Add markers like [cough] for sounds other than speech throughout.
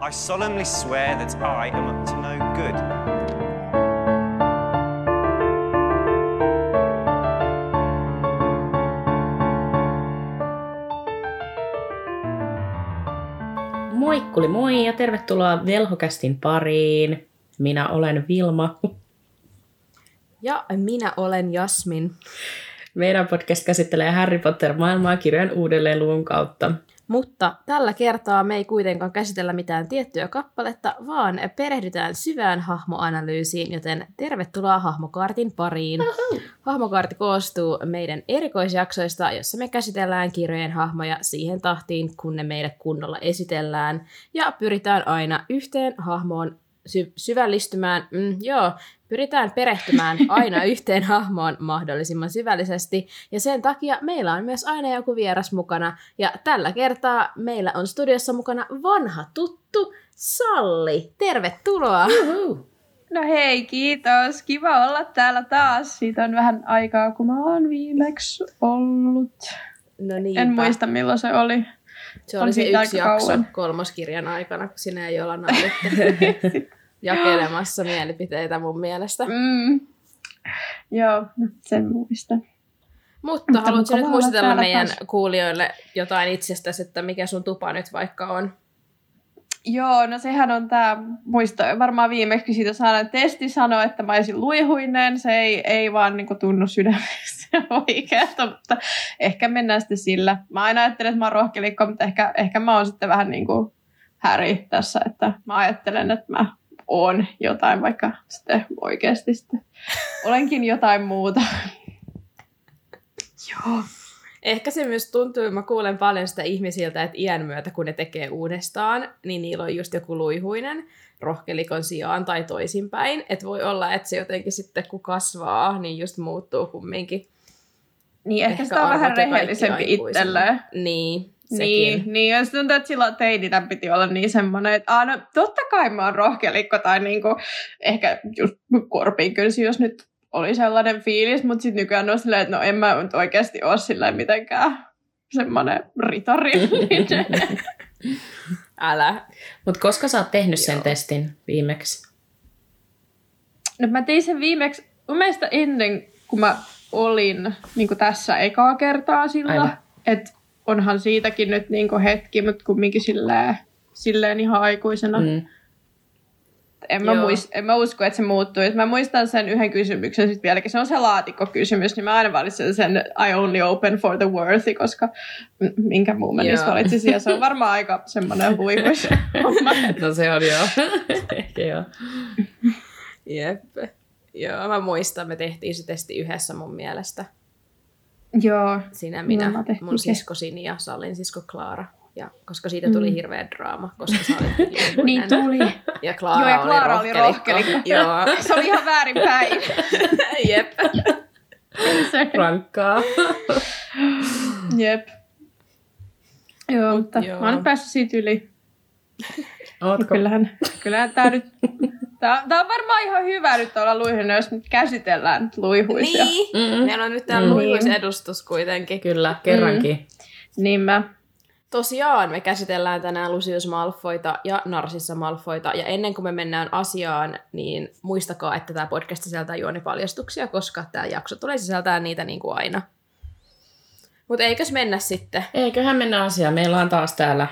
I solemnly swear that I am up to no good. Moikkuli moi ja tervetuloa Velhokästin pariin. Minä olen Vilma. Ja minä olen Jasmin. Meidän podcast käsittelee Harry Potter-maailmaa kirjojen uudelleen luvun kautta. Mutta tällä kertaa me ei kuitenkaan käsitellä mitään tiettyä kappaletta, vaan perehdytään syvään hahmoanalyysiin, joten tervetuloa hahmokaartin pariin. Hahmokaarti koostuu meidän erikoisjaksoista, jossa me käsitellään kirjojen hahmoja siihen tahtiin, kun ne meille kunnolla esitellään. Ja pyritään aina yhteen hahmoon sy- syvällistymään, mm, joo, pyritään perehtymään aina [laughs] yhteen hahmoon mahdollisimman syvällisesti, ja sen takia meillä on myös aina joku vieras mukana, ja tällä kertaa meillä on studiossa mukana vanha tuttu Salli. Tervetuloa! No hei, kiitos. Kiva olla täällä taas. Siitä on vähän aikaa, kun mä oon viimeksi ollut. No niin, En muista, milloin se oli. Se on oli se yksi jakso kauan. kolmoskirjan aikana, kun sinä ei olla [laughs] jakelemassa mielipiteitä mun mielestä. Mm. Joo, sen muistan. Mutta Mutta haluatko nyt muistella meidän taas. kuulijoille jotain itsestäsi, että mikä sun tupa nyt vaikka on? Joo, no sehän on tämä, muista varmaan viimeksi siitä saada testi sanoi, että mä olisin luihuinen. Se ei, ei vaan niinku tunnu sydämessä [laughs] oikealta, mutta ehkä mennään sitten sillä. Mä aina ajattelen, että mä oon rohkelikko, mutta ehkä, ehkä mä oon sitten vähän niin kuin Häri tässä, että mä ajattelen, että mä oon jotain, vaikka sitten oikeasti sitten olenkin jotain muuta. [laughs] Joo. Ehkä se myös tuntuu, mä kuulen paljon sitä ihmisiltä, että iän myötä kun ne tekee uudestaan, niin niillä on just joku luihuinen rohkelikon sijaan tai toisinpäin. Että voi olla, että se jotenkin sitten kun kasvaa, niin just muuttuu kumminkin. Niin ehkä, Ehkä sitä on vähän rehellisempi itselleen. Niin, sekin. Niin, niin ja sitten tuntuu, että silloin teininä piti olla niin semmoinen, että aah, no, totta kai mä oon rohkelikko, tai niinku, ehkä just korpiin kylsi, jos nyt oli sellainen fiilis, mutta sitten nykyään on silleen, että no en mä nyt oikeasti ole silleen mitenkään semmoinen ritarillinen. [laughs] Älä. Mutta koska sä oot tehnyt sen Joo. testin viimeksi? no mä tein sen viimeksi, mun mielestä ennen kuin mä olin niin tässä ekaa kertaa sillä, että onhan siitäkin nyt niin hetki, mutta kumminkin silleen, silleen ihan aikuisena. Mm. En mä, Joo. muist, en mä usko, että se muuttuu. Mä muistan sen yhden kysymyksen sitten vieläkin, se on se laatikkokysymys, niin mä aina valitsen sen I only open for the worthy, koska minkä muun mä niistä valitsisin. Ja se on varmaan aika semmoinen huihuis [laughs] homma. No se on joo. [laughs] Ehkä joo. Jep. Joo, mä muistan, me tehtiin se testi yhdessä mun mielestä. Joo. Sinä, minä, mun sisko Sini ja Sallin sisko Klaara. Ja koska siitä tuli Mm. hirveä draama, koska sä olit. [laughs] Niin tuli. Ja Klaara, Joo, ja Klaara oli oli rohkelikko. [laughs] Joo. [laughs] Se oli ihan väärinpäin. Jep. Rankkaa. Jep. Joo, mutta Joo. mä oon nyt päässyt siitä yli. Ootko? Kyllähän, kyllähän tää nyt... Tää, tää on varmaan ihan hyvä nyt olla luihuinen, jos nyt käsitellään nyt luihuisia. Niin. Mm-mm. Meillä on nyt täällä Mm. luihuisedustus kuitenkin. Kyllä, kerrankin. Niin mä Tosiaan me käsitellään tänään Lucius Malfoita ja Narsissa Malfoita. Ja ennen kuin me mennään asiaan, niin muistakaa, että tämä podcast sisältää juonipaljastuksia, koska tämä jakso tulee sisältää niitä niin kuin aina. Mutta eikös mennä sitten? Eiköhän mennä asiaan. Meillä on taas täällä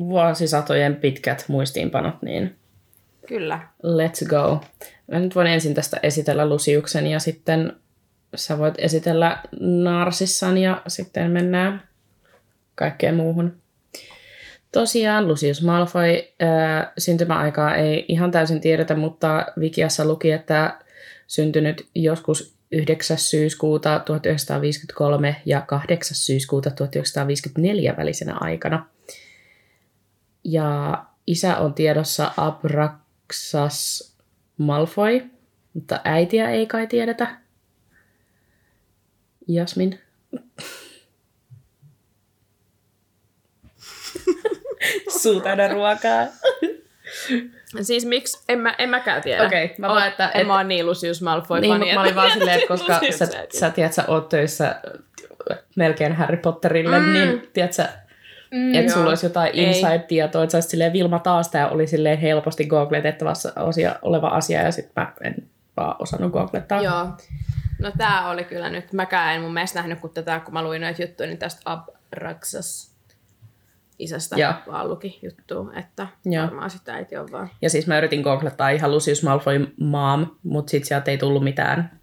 vuosisatojen pitkät muistiinpanot, niin Kyllä. let's go. Mä nyt voin ensin tästä esitellä Lusiuksen ja sitten sä voit esitellä Narsissan ja sitten mennään kaikkeen muuhun. Tosiaan Lucius Malfoy ää, syntymäaikaa ei ihan täysin tiedetä, mutta Wikiassa luki, että syntynyt joskus 9. syyskuuta 1953 ja 8. syyskuuta 1954 välisenä aikana. Ja isä on tiedossa Abraxas Malfoy, mutta äitiä ei kai tiedetä. Jasmin. [laughs] Suu ruokaa. Siis miksi? En, mä, en mäkään tiedä. Okei, mä vaan, että- En et- mä oon niin Lucius Malfoy Niin, fani, mutta mä olin vaan silleen, että koska [laughs] sä, sä, tiedät, sä oot töissä melkein Harry Potterille, mm. niin tiedät sä, Mm, että sulla olisi jotain inside-tietoa, että sä Vilma taas tämä oli silleen helposti googletettavassa osia, oleva asia, ja sitten mä en vaan osannut googlettaa. Joo. No tää oli kyllä nyt, mäkään en mun mielestä nähnyt, kun tätä, kun mä luin noita juttuja, niin tästä Abraxas isästä Joo. vaan luki juttu, että Joo. varmaan sitä äiti on vaan. Ja siis mä yritin googlettaa ihan Lucius Malfoy mom, mutta sit sieltä ei tullut mitään.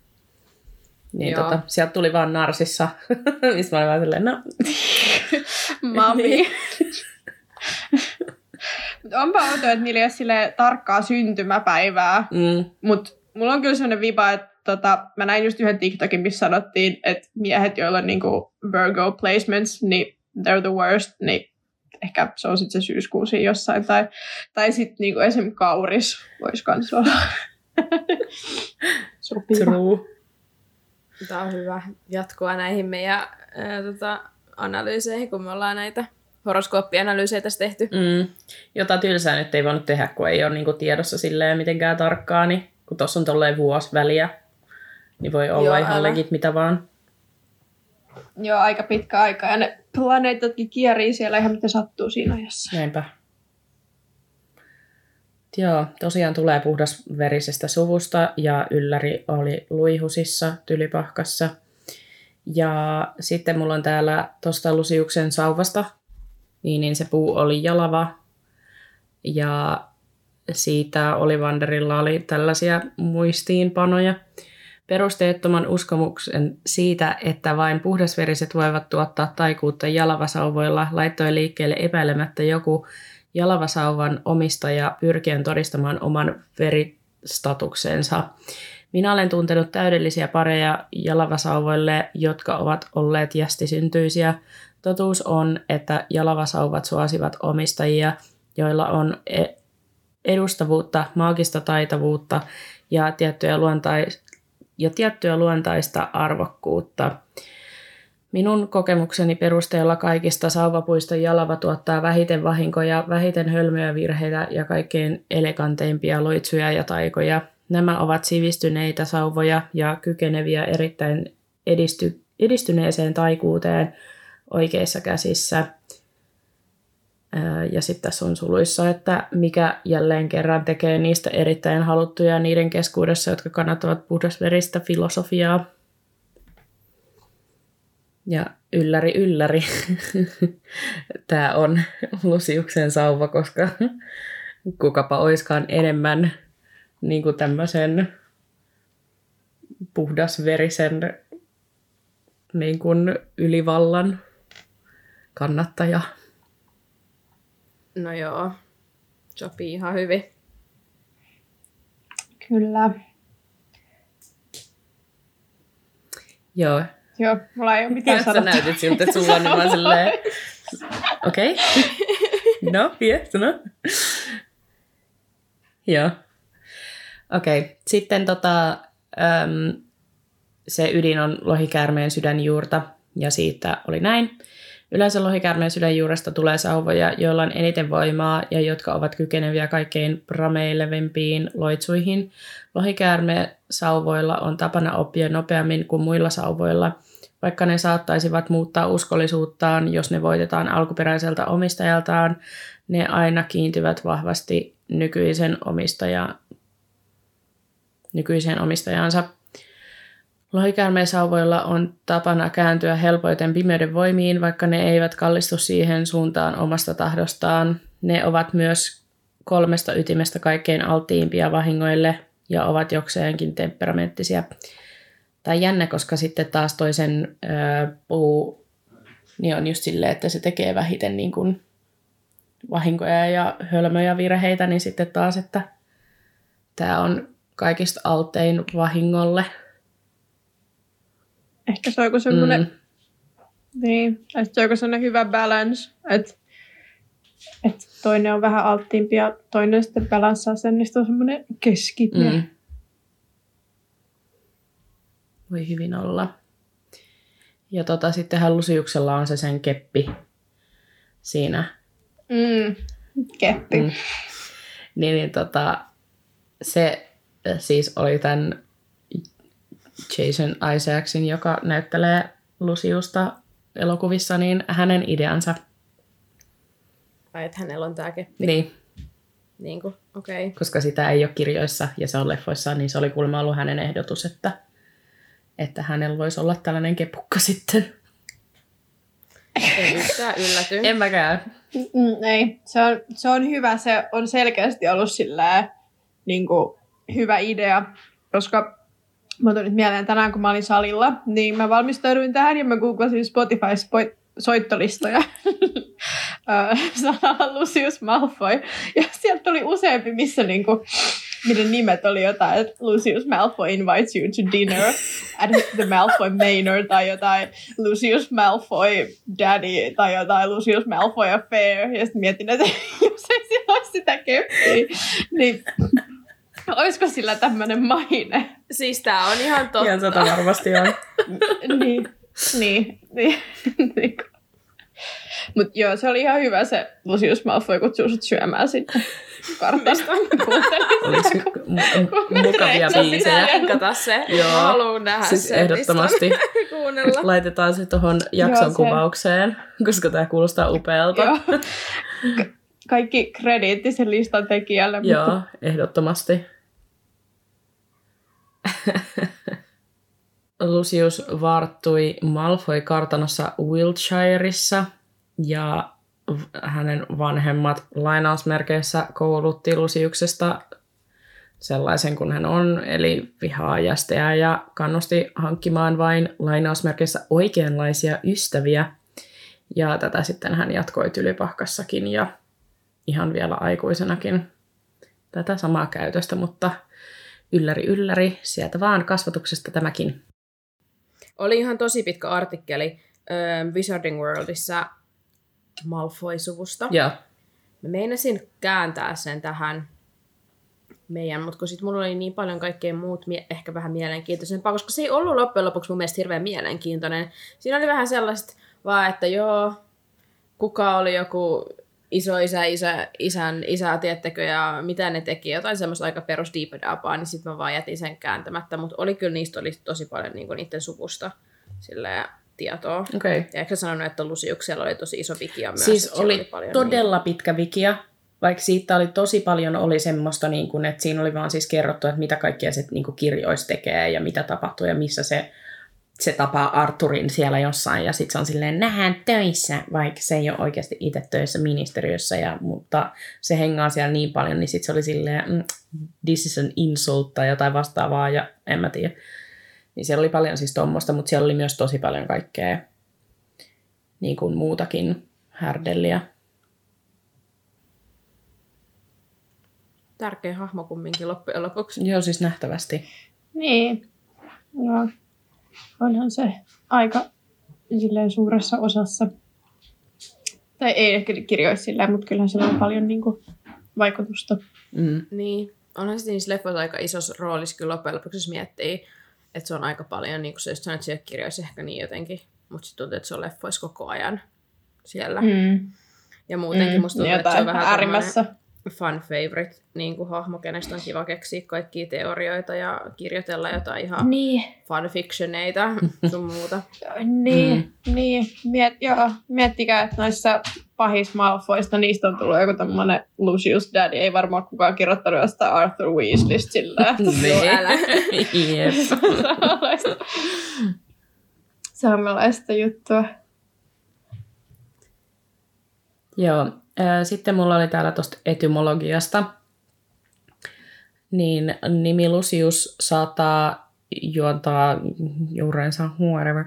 Niin Joo. tota, sieltä tuli vaan Narsissa, [laughs] mistä mä olin vaan silleen, no, [laughs] Mami. Mut [laughs] Onpa outoa, että niillä ei ole silleen tarkkaa syntymäpäivää, mm, mutta mulla on kyllä sellainen viba, että tota, mä näin just yhden TikTokin, missä sanottiin, että miehet, joilla on niinku Virgo placements, niin they're the worst, niin ehkä se on sitten se syyskuu siinä jossain, tai, tai sitten niinku esim. kauris voisi kans olla. Sopiva. true. Tämä on hyvä jatkoa näihin meidän ää, tota, analyyseihin, kun me ollaan näitä horoskooppianalyysejä tässä tehty. Mm. Jota tylsää nyt ei voinut tehdä, kun ei ole niinku tiedossa silleen mitenkään tarkkaa, niin kun tuossa on tolleen vuosi väliä, niin voi olla Joo, ihan legit mitä vaan. Joo, aika pitkä aika, ja ne planeetatkin kierii siellä ihan mitä sattuu siinä ajassa. Näinpä. Joo, tosiaan tulee puhdasverisestä suvusta ja ylläri oli luihusissa Tylypahkassa. Ja sitten mulla on täällä tuosta Lusiuksen sauvasta, niin, niin se puu oli jalava. Ja siitä Olivanderilla oli tällaisia muistiinpanoja. Perusteettoman uskomuksen siitä, että vain puhdasveriset voivat tuottaa taikuutta jalavasauvoilla, laittoi liikkeelle epäilemättä joku jalavasauvan omistaja pyrkien todistamaan oman veristatuksensa. Minä olen tuntenut täydellisiä pareja jalavasauvoille, jotka ovat olleet jästisyntyisiä. Totuus on, että jalavasauvat suosivat omistajia, joilla on e- edustavuutta, maagista taitavuutta ja tiettyä, luontais- ja tiettyä luontaista arvokkuutta. Minun kokemukseni perusteella kaikista sauvapuista jalava tuottaa vähiten vahinkoja, vähiten hölmöjä virheitä ja kaikkein eleganteimpia loitsuja ja taikoja. Nämä ovat sivistyneitä sauvoja ja kykeneviä erittäin edisty- edistyneeseen taikuuteen oikeissa käsissä. Ja sitten tässä on suluissa, että mikä jälleen kerran tekee niistä erittäin haluttuja niiden keskuudessa, jotka kannattavat puhdasveristä filosofiaa. Ja ylläri ylläri, [laughs] tämä on Lusiuksen sauva, koska kukapa oiskaan enemmän niin kuin tämmöisen puhdasverisen niin kuin ylivallan kannattaja. No joo, sopii ihan hyvin. Kyllä. Joo. Joo, mulla ei ole mitään Ja sä näytit siltä, että sulla on niin vaan silleen, okei, okay. no, yes, no. Joo. Okei, okay. sitten tota, äm, se ydin on lohikäärmeen sydänjuurta ja siitä oli näin. Yleensä lohikäärmeen sydänjuuresta tulee sauvoja, joilla on eniten voimaa ja jotka ovat kykeneviä kaikkein prameilevimpiin loitsuihin. Lohikäärmeen sauvoilla on tapana oppia nopeammin kuin muilla sauvoilla, vaikka ne saattaisivat muuttaa uskollisuuttaan, jos ne voitetaan alkuperäiseltä omistajaltaan, ne aina kiintyvät vahvasti nykyisen omistaja, nykyiseen omistajansa. Lohikäärmeen sauvoilla on tapana kääntyä helpoiten pimeyden voimiin, vaikka ne eivät kallistu siihen suuntaan omasta tahdostaan. Ne ovat myös kolmesta ytimestä kaikkein alttiimpia vahingoille ja ovat jokseenkin temperamenttisia. Tai jännä, koska sitten taas toisen ö, puu niin on just silleen, että se tekee vähiten niin kuin vahinkoja ja hölmöjä virheitä, niin sitten taas, että tämä on kaikista altein vahingolle. Ehkä se on joku semmoinen, Mm. niin, että se on joku semmoinen hyvä balance, että, että toinen on vähän alttiimpi ja toinen sitten balanssaa sen, niin sitten on semmoinen keskitie. Mm. Voi hyvin olla. Ja tota, sittenhän Lusiuksella on se sen keppi siinä. Mm. Keppi. Mm. Mm. Niin, niin tota, se äh, siis oli tämän Jason Isaacsin, joka näyttelee Lusiusta elokuvissa, niin hänen ideansa. Ai, että hänellä on tämä keppi. Niin, Niin kuin, okei. Okay. koska sitä ei ole kirjoissa ja se on leffoissa, niin se oli kuulemma ollut hänen ehdotus, että, että hänellä voisi olla tällainen kepukka sitten. Ei yhtään ylläty. En mäkään. Mm, ei, se on, se on hyvä. Se on selkeästi ollut sillä niin kuin, hyvä idea, koska mä tuli nyt mieleen tänään, kun mä olin salilla, niin mä valmistauduin tähän ja mä googlasin Spotify spo- soittolistoja [laughs] sanalla Lucius Malfoy. Ja sieltä tuli useampi, missä niinku, miten nimet oli jotain, että Lucius Malfoy invites you to dinner at the Malfoy Manor tai jotain Lucius Malfoy Daddy tai jotain Lucius Malfoy Affair. Ja sitten mietin, että [laughs] jos ei sillä olisi sitä keppiä, niin olisiko sillä tämmöinen maine? Siis tää on ihan totta. Ihan sata varmasti on. niin, niin, niin. niin. Mutta joo, se oli ihan hyvä se Lucius Malfoy kutsuu sut syömään sitten kartasta. Olisi mu- mu- mukavia biisejä. Linkata se. Joo. Mä haluan nähdä Siis sen ehdottomasti. [laughs] Kuunnella. Laitetaan se tuohon jakson Joo, se- kuvaukseen, koska tämä kuulostaa upealta. joo. Ka- Kaikki krediitti sen listan tekijälle. Joo, Mutta ehdottomasti. [laughs] Lucius varttui Malfoy-kartanossa Wiltshireissa ja hänen vanhemmat lainausmerkeissä koulutti Luciuksesta sellaisen kuin hän on, eli vihaa jästeä ja kannusti hankkimaan vain lainausmerkeissä oikeanlaisia ystäviä. Ja tätä sitten hän jatkoi tylypahkassakin ja ihan vielä aikuisenakin tätä samaa käytöstä, mutta ylläri ylläri, sieltä vaan kasvatuksesta tämäkin. Oli ihan tosi pitkä artikkeli äh, Wizarding Worldissa Malfoy-suvusta. Ja Mä meinasin kääntää sen tähän meidän, mutta kun sit mulla oli niin paljon kaikkea muut mie- ehkä vähän mielenkiintoisempaa, koska se ei ollut loppujen lopuksi mun mielestä hirveän mielenkiintoinen. Siinä oli vähän sellaista vaan, että joo, kuka oli joku iso isä, isä, isän isä, tiettäkö, ja mitä ne teki, jotain semmoista aika perus diipedapaa, niin sitten mä vaan jätin sen kääntämättä, mutta oli kyllä niistä oli tosi paljon niinku niiden suvusta silleen, tietoa. Okay. Ja eikö sanonut, että Lusiuksella oli tosi iso vikia myös? Siis siellä oli paljon todella pitkä vikia, vaikka siitä oli tosi paljon oli semmoista, niin kuin, että siinä oli vaan siis kerrottu, että mitä kaikkea se niin kirjoissa tekee ja mitä tapahtuu ja missä se, se tapaa Arturin siellä jossain ja sitten se on silleen nähdään töissä, vaikka se ei ole oikeasti itse töissä ministeriössä, ja, mutta se hengaa siellä niin paljon, niin sitten se oli silleen mm, this is an insult tai jotain vastaavaa ja en mä tiedä. Niin siellä oli paljon siis tuommoista, mutta siellä oli myös tosi paljon kaikkea niin kuin muutakin härdelliä. tärkeä hahmo kumminkin loppujen lopuksi. Joo, siis nähtävästi. Niin. Joo. Onhan se aika silleen suuressa osassa. Tai ei ehkä kirjoissa silleen, mutta kyllähän sillä on paljon niin kuin, vaikutusta. Mm. Niin, onhan se niissä leffoissa aika isossa roolissa kyllä loppujen lopuksi, jos miettii, että se on aika paljon, niin kuin se just sanoit, ole kirjoissa ehkä niin jotenkin, mutta sitten tuntuu, että se on leffoissa koko ajan siellä. Mm. Ja muutenkin mm, musta tuntuu, että se on vähän äärimmässä. Fan favorite niin kuin hahmo, kenestä on kiva keksiä kaikkia teorioita ja kirjoitella jotain ihan Niin, fanfictioneita [laughs] sun muuta. niin, mm. niin. Miet, joo, miettikää, että noissa pahis Malfoista, niistä on tullut joku tämmönen Lucius Daddy. Ei varmaan kukaan kirjoittanut jostain Arthur Weasleystä sillä. Älä. [laughs] Jep. samanlaista, samanlaista juttua. Joo. Sitten mulla oli täällä tuosta etymologiasta. Niin nimi Lucius saattaa juontaa juurensa whatever,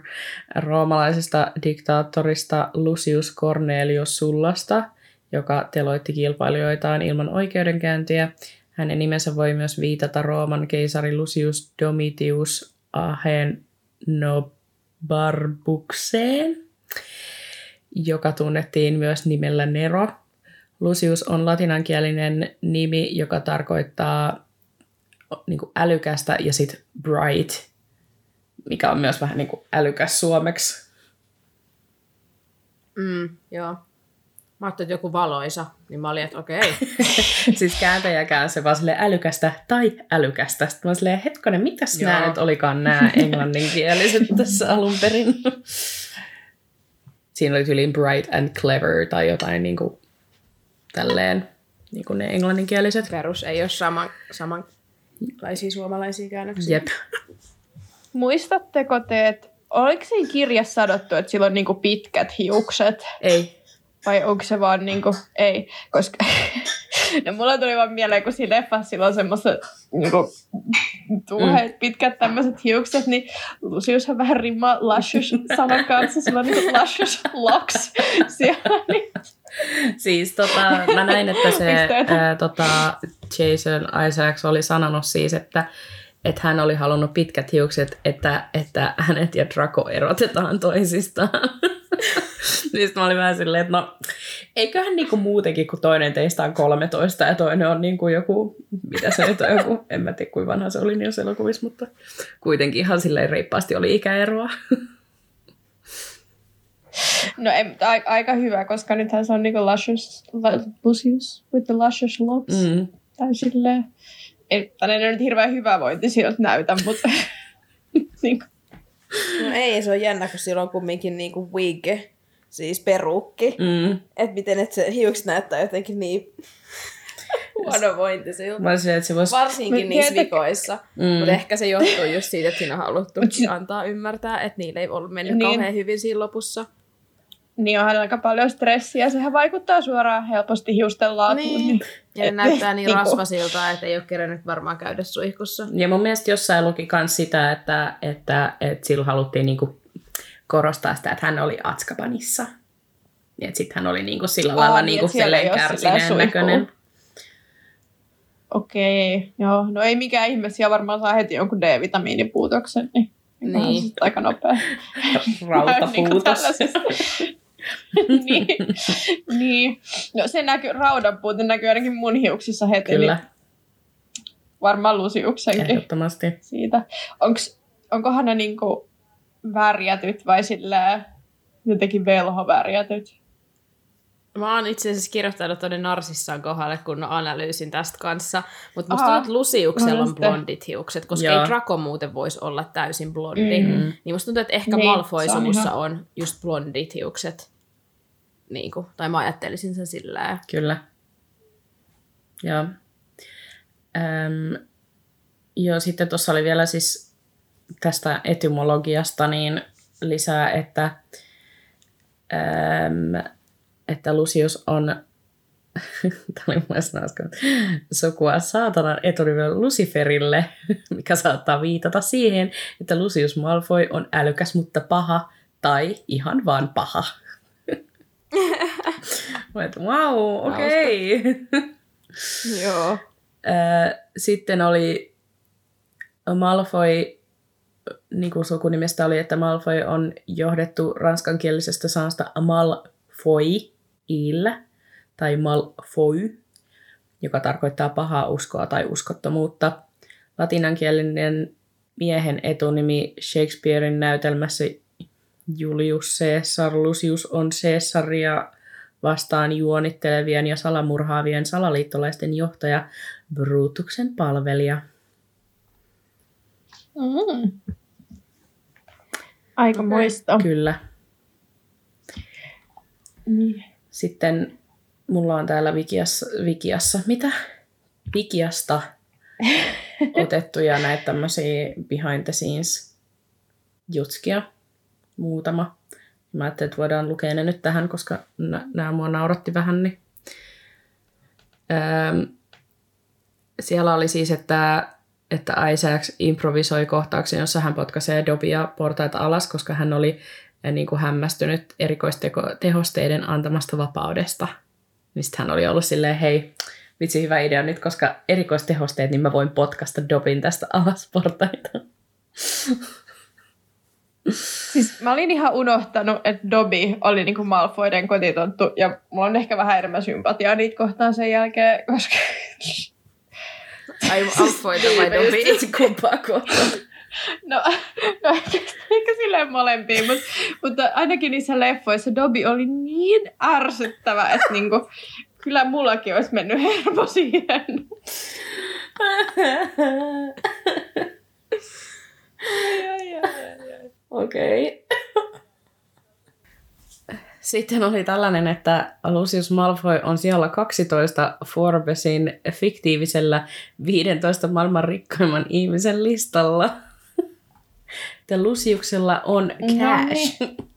roomalaisesta diktaattorista Lucius Cornelius Sullasta, joka teloitti kilpailijoitaan ilman oikeudenkäyntiä. Hänen nimensä voi myös viitata Rooman keisari Lucius Domitius Ahenobarbuksen, joka tunnettiin myös nimellä Nero. Lucius on latinankielinen nimi, joka tarkoittaa niin kuin älykästä ja sitten bright, mikä on myös vähän niin kuin älykäs suomeksi. Mm, joo. Mä ajattelin, että joku valoisa, niin mä olin, että okei. [laughs] siis kääntäjä käänsi vaan silleen älykästä tai älykästä. Sitten mä olin silleen, hetkonen, mitäs Joo. nämä nyt olikaan nämä englanninkieliset tässä alun perin? [laughs] Siinä oli tyyliin bright and clever tai jotain niin kuin tälleen niin kuin ne englanninkieliset. Perus ei ole saman, samanlaisia suomalaisia käännöksiä. Jep. [laughs] Muistatteko te, että oliko siinä kirjassa sanottu, että sillä on niinku pitkät hiukset? Ei. Vai onko se vaan niinku, ei, koska [laughs] no mulla tuli vaan mieleen, kun siinä leffassa sillä on semmoiset niinku, tuuheet, mm. pitkät tämmöiset hiukset, niin Luciushan vähän rimmaa luscious sanan kanssa, sillä on niinku luscious locks [laughs] siellä. Niin. Siis tota, mä näin, että se ää, tota, Jason Isaacs oli sanonut siis, että että hän oli halunnut pitkät hiukset, että, että hänet ja Draco erotetaan toisistaan. [laughs] [laughs] niin mä olin vähän silleen, että no, eiköhän niinku muutenkin, kun toinen teistä on 13 ja toinen on niinku joku, mitä se nyt on joku, [laughs] en mä tiedä kuinka vanha se oli niissä elokuvissa, mutta kuitenkin ihan silleen reippaasti oli ikäeroa. [laughs] No ei, a- aika hyvä, koska nythän se on niinku luscious, lu- Lucius with the luscious locks. Mm. Tai silleen, ei, nyt hirveän hyvä vointi siltä näytä, mutta niinku, No ei, se on jännä, kun sillä on kumminkin niinku wig, siis perukki. Mm. Että miten et se hiukset näyttää jotenkin niin [laughs] huonovointisilta. Mä olisin, että se voisi... Varsinkin Mut niissä tiedätkö- vikoissa. Mm. Mm. Mutta ehkä se johtuu just siitä, että siinä on haluttu antaa ymmärtää, että niillä ei ollut mennyt niin. kauhean hyvin siinä lopussa. Niin onhan aika paljon stressiä. Sehän vaikuttaa suoraan helposti hiusten laatuun. Niin. Ja ne näyttää niin niinku- rasvasilta, että ei ole kerännyt varmaan käydä suihkussa. Ja mun mielestä jossain luki myös sitä, että, että, että sillä haluttiin niinku korostaa sitä, että hän oli Atskabanissa. Ja että sitten hän oli niinku sillä Aa, lailla niin, niinku kärsineen näköinen. Okei, joo. No ei mikään ihme, siellä varmaan saa heti jonkun D-vitamiinipuutoksen, niin, Niin. niin. Aika nopea. [laughs] Rautapuutos. [laughs] tällaisesta. [laughs] niin, niin. No se näkyy, raudan puute näkyy ainakin mun hiuksissa heti. Kyllä, Niin varmaan Lusiuksenkin ehdottomasti. siitä. Onks, onkohan ne niinku värjätyt vai silleen jotenkin velhovärjätyt? Mä oon itse asiassa kirjoittanut tuonne Narsissaan kohdalle kun analyysin tästä kanssa. Mutta musta tuntuu, että Lusiuksella on olen blondit hiukset, koska Joo. ei Draco muuten voisi olla täysin blondi. Mm. Niin musta tuntuu, että ehkä Niin, se on ihan- on just blondit hiukset. Niin kuin, tai mä ajattelisin sen sillä Kyllä. Joo. Öm, joo, sitten tuossa oli vielä siis tästä etymologiasta niin lisää, että, öm, että Lucius on [laughs] Tämä oli mun. Sukua saatanan etunimellä Luciferille, [laughs] mikä saattaa viitata siihen, että Lucius Malfoy on älykäs, mutta paha, tai ihan vaan paha. [laughs] Mä et, wow, okei. Okay. Joo. Sitten oli Malfoy, niin kuin sukunimestä oli, että Malfoy on johdettu ranskankielisestä sanasta Malfoy, il, tai Malfoy, joka tarkoittaa pahaa uskoa tai uskottomuutta. Latinankielinen miehen etunimi Shakespearein näytelmässä Julius Caesar Lucius on Caesaria vastaan juonittelevien ja salamurhaavien salaliittolaisten johtaja Brutuksen palvelija. Mm. Aika muista. Kyllä. Niin. Sitten mulla on täällä Wikiassa, Wikiassa mitä? Wikiasta [laughs] otettuja näitä tämmöisiä behind the scenes jutskia. Muutama. Mä ajattelin, että voidaan lukea ne nyt tähän, koska nämä mua nauratti vähän. Niin. Öm, siellä oli siis, että, että Isaacs improvisoi kohtauksen, jossa hän potkaisee Dobia portaita alas, koska hän oli niin kuin hämmästynyt erikoistehosteiden antamasta vapaudesta. Niin hän oli ollut silleen, hei, vitsi hyvä idea nyt, koska erikoistehosteet, niin mä voin potkasta Dobin tästä alas portaita. [laughs] Siis mä olin ihan unohtanut, että Dobby oli niinku Malfoyden kotitonttu, ja mulla on ehkä vähän enemmän sympatiaa niitä kohtaan sen jälkeen, koska... Ai Malfoyta vai Dobby? kumpaa kohtaa. No, [laughs] no ehkä, ehkä silleen molempiin, mutta, mutta ainakin niissä leffoissa Dobby oli niin ärsyttävä, että niinku, kyllä mullakin olisi mennyt hermo siihen. Okei. Okay. Sitten oli tällainen, että Lucius Malfoy on siellä 12 Forbesin fiktiivisellä 15 maailman rikkaimman ihmisen listalla. Ja Luciuksella on cash. No niin. [laughs]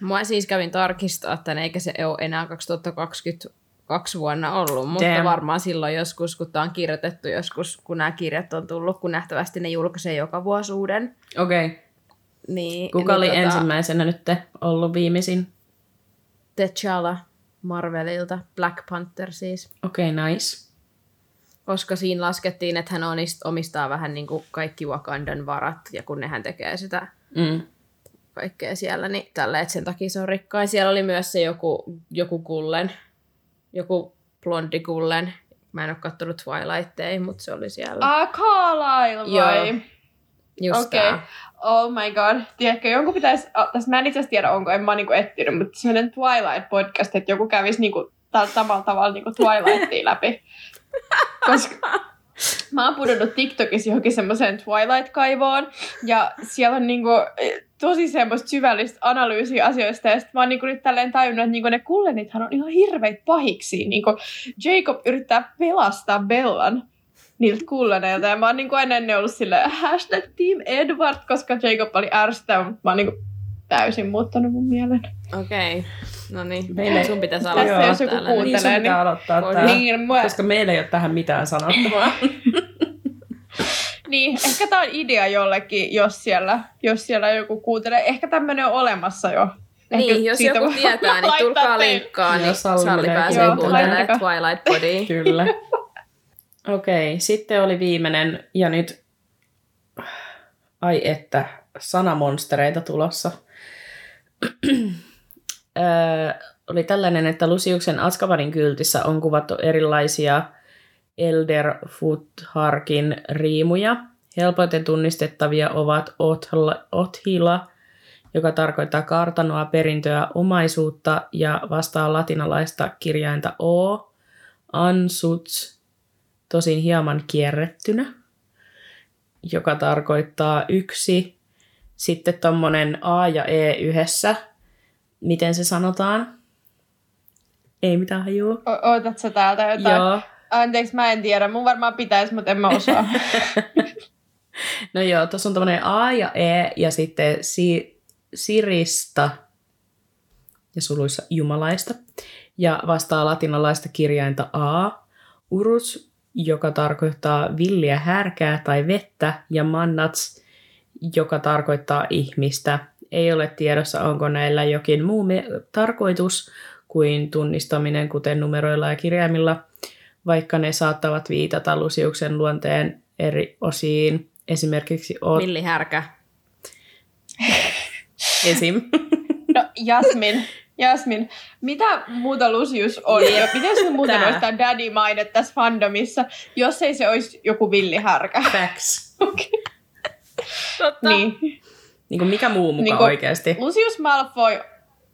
Mä siis kävin tarkistaa että eikä se ole enää 2022 vuonna ollut, mutta Damn. varmaan silloin joskus, kun tämä on kirjoitettu joskus, kun nämä kirjat on tullut, kun nähtävästi ne julkaisee joka vuosi uuden. Okei. Okay. Niin, Kuka niin oli tota, ensimmäisenä nyt ollut viimeisin? T'Challa Marvelilta, Black Panther siis. Okei, okay, nice. Koska siinä laskettiin, että hän omistaa vähän niin kuin kaikki Wakandan varat, ja kun nehän tekee sitä Mm. kaikkea siellä, niin tällä, että sen takia se on rikkain. Siellä oli myös se joku, joku kullen, joku blondi kullen. Mä en ole kattonut Twilightia, mutta se oli siellä. Ah, Carlisle vai? Joo. Just tää. Oh my god. Tiedätkö, jonkun pitäisi, oh, tässä mä en itse tiedä, onko, en mä oon niinku etsinyt, mutta sellainen Twilight-podcast, että joku kävisi niinku tällä samalla tavalla niinku Twilightia läpi. Koska mä oon pudonnut TikTokissa johonkin semmoiseen Twilight-kaivoon, ja siellä on niinku eh, tosi semmoista syvällistä analyysiä asioista, ja sitten mä oon niinku nyt tälleen tajunnut, että niinku ne kullenithan on ihan hirveitä pahiksi. Niinku Jacob yrittää pelastaa Bellan niiltä kulleneilta, ja mä oon niinku ennen ollut silleen hashtag Team Edward, koska Jacob oli ärsyttävä, mutta mä oon niinku täysin muuttanut mun mielen. Okei. Okay. No niin, Meille- sun pitäisi Tässä aloittaa jos joku täällä. kuuntelee. Niin sun niin- pitää aloittaa Voi tää, Niin, mua, koska meillä ei ole tähän mitään sanottavaa. [laughs] niin, ehkä tää on idea jollekin, jos siellä, jos siellä joku kuuntelee. Ehkä tämmönen on olemassa jo. Ehkä Niin, jos siitä joku voi tietää, niin tulkaa linkkaan, niin Salli pääsee kuuntelemaan. Twilight Podia. [laughs] Kyllä. Okei, sitten oli viimeinen, ja nyt, ai että, sanamonstereita tulossa. [clears throat] Oli tällainen, että Lusiuksen Askabanin kyltissä on kuvattu erilaisia Elder Futharkin riimuja. Helpoiten tunnistettavia ovat Othila, joka tarkoittaa kartanoa, perintöä, omaisuutta ja vastaa latinalaista kirjainta O, Ansuts, tosin hieman kierrettynä, joka tarkoittaa yksi. Sitten tommonen A ja E yhdessä. Miten se sanotaan? Ei mitään hajua. O- Ootat sä täältä jotain? Joo. Anteeksi, mä en tiedä. Mun varmaan pitäisi, mutta en mä osaa. [laughs] No joo, tuossa on tämmöinen A ja E ja sitten si- Sirista ja suluissa Jumalaista. Ja vastaa latinalaista kirjainta A. Urus, joka tarkoittaa villiä härkää tai vettä. Ja Mannats, joka tarkoittaa ihmistä. Ei ole tiedossa, onko näillä jokin muu me- tarkoitus kuin tunnistaminen, kuten numeroilla ja kirjaimilla, vaikka ne saattavat viitata Lusiuksen luonteen eri osiin. Esimerkiksi oot Millihärkä. [laughs] esim. No, Jasmin. Jasmin, mitä muuta Lucius on? Jep. Miten se muuten Tää. olisi tämä daddy maine tässä fandomissa, jos ei se olisi joku villihärkä? Facts. [laughs] Totta. Niin. Niin kuin mikä muu muka Niin kuin- oikeasti. Lucius Malfoy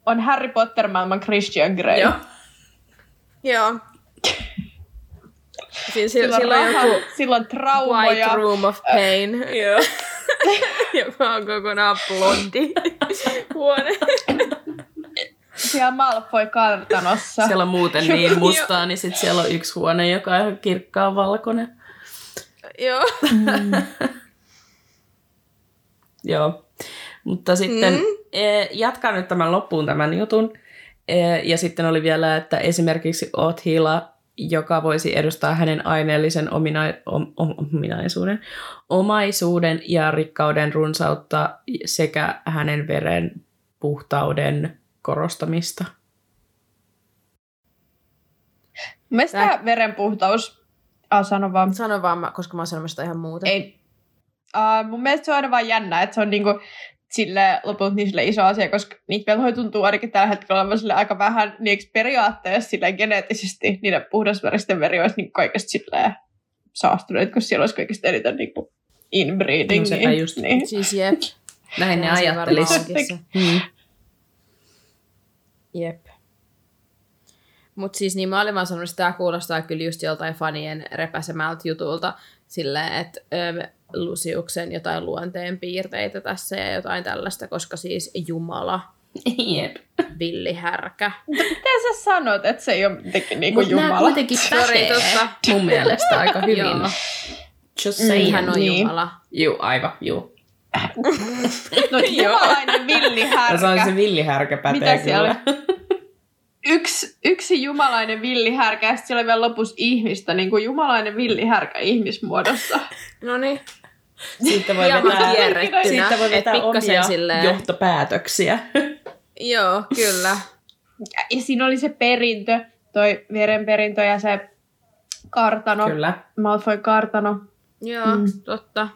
on Harry Potter-maailman Christian Grey. Joo. [laughs] Joo. [laughs] Siis Sillä on, sillä on raha, joku sillä on White traumoja. Room of Pain, [laughs] Joo. joka on kokonaan blondi huone. Siellä Malfoy kartanossa. Siellä on muuten niin mustaa, niin sitten siellä on yksi huone, joka on ihan kirkkaan valkoinen. Joo. Joo. Mutta sitten Mm. mm. jatkan nyt tämän loppuun tämän jutun. Eh, Ja sitten oli vielä, että esimerkiksi Othila, joka voisi edustaa hänen aineellisen omina- om- om- ominaisuuden, omaisuuden ja rikkauden runsautta sekä hänen veren puhtauden korostamista. Mielestäni tämä verenpuhtaus... Ah, sano vaan. Sano vaan, mä- koska mä oon sanomassa ihan muuta. Ei. Uh, mun mielestä se on aina vaan jännä, että se on niinku sille lopulta niin sille iso asia, koska niitä velhoja tuntuu ainakin tällä hetkellä olevan sille aika vähän, niin eikö periaatteessa sille geneettisesti niiden puhdasveristen veri olisi niin kaikesta silleen saastuneet, kun siellä olisi kaikista eniten niinku inbreeding. No sepä niin, just. Niin. Siis jep. [laughs] Näin ne Sehän siinä ajattelis. varmaan onkin se. Mm. Jep. Mutta siis niin mä olin vaan sanonut, että tämä kuulostaa kyllä just joltain fanien repäsemältä jutulta, silleen, että Lusiuksen jotain luonteen piirteitä tässä ja jotain tällaista, koska siis Jumala Jep. Villihärkä. Miten sä sanot, että se ei ole jotenkin niinku Mut Jumala? kuitenkin Sori, pätee totta. mun mielestä aika hyvin. Joo. Just Mm, saying. Hän on Niin. Jumala. Juu, aivan, juu. [laughs] No jumalainen villihärkä. Ja se on se villihärkä pätee Mitä siellä. Yksi, yksi jumalainen villihärkä ja sitten siellä oli vielä lopussa ihmistä, niin kuin jumalainen villihärkä ihmismuodossa. No niin. Siitä voi vetää, kierrettynä. siitä voi et vetää omia silleen- johtopäätöksiä. [laughs] Joo, kyllä. Ja, ja siinä oli se perintö, toi verenperintö ja se kartano, Kyllä. Malfoy kartano. Joo, Mm. totta.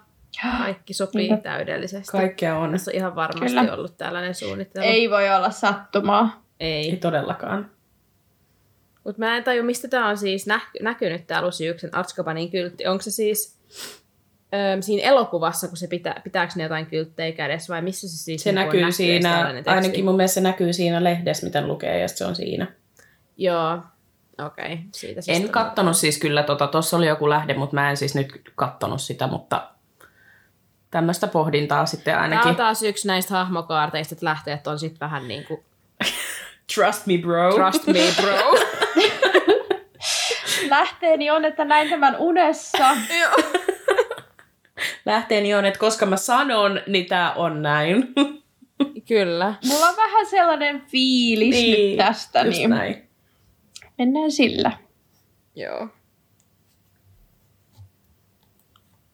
Kaikki sopii Niinpä. täydellisesti. Kaikkea on. Tässä on ihan varmasti Kyllä. ollut tällainen suunnittelu. Ei voi olla sattumaa. Ei Ei. todellakaan. Mutta mä en taju, mistä tämä on siis nä- näkynyt, tämä Luciuksen Artskabanin kyltti. Onko se siis öö, siinä elokuvassa, kun se pitää, pitääkö ne jotain kylttejä kädessä vai missä se siis Se on näkyy siinä, ainakin mun mielestä se näkyy siinä lehdessä, mitä lukee, ja se on siinä. Joo, okei. Okay. Siitä siis En kattonut siis kyllä, tota, tuossa oli joku lähde, mutta mä en siis nyt kattonut sitä, mutta tämmöistä pohdintaa sitten Tämä ainakin. on taas yksi näistä hahmokaarteista, että lähteet on sitten vähän niin kuin [laughs] Trust me bro. trust me bro. [laughs] Lähteeni on, että näin tämän unessa. [laughs] Lähteeni on, että koska mä sanon, niin tää on näin. [laughs] Kyllä. Mulla on vähän sellainen fiilis nyt tästä, just niin näin. mennään sillä. Joo.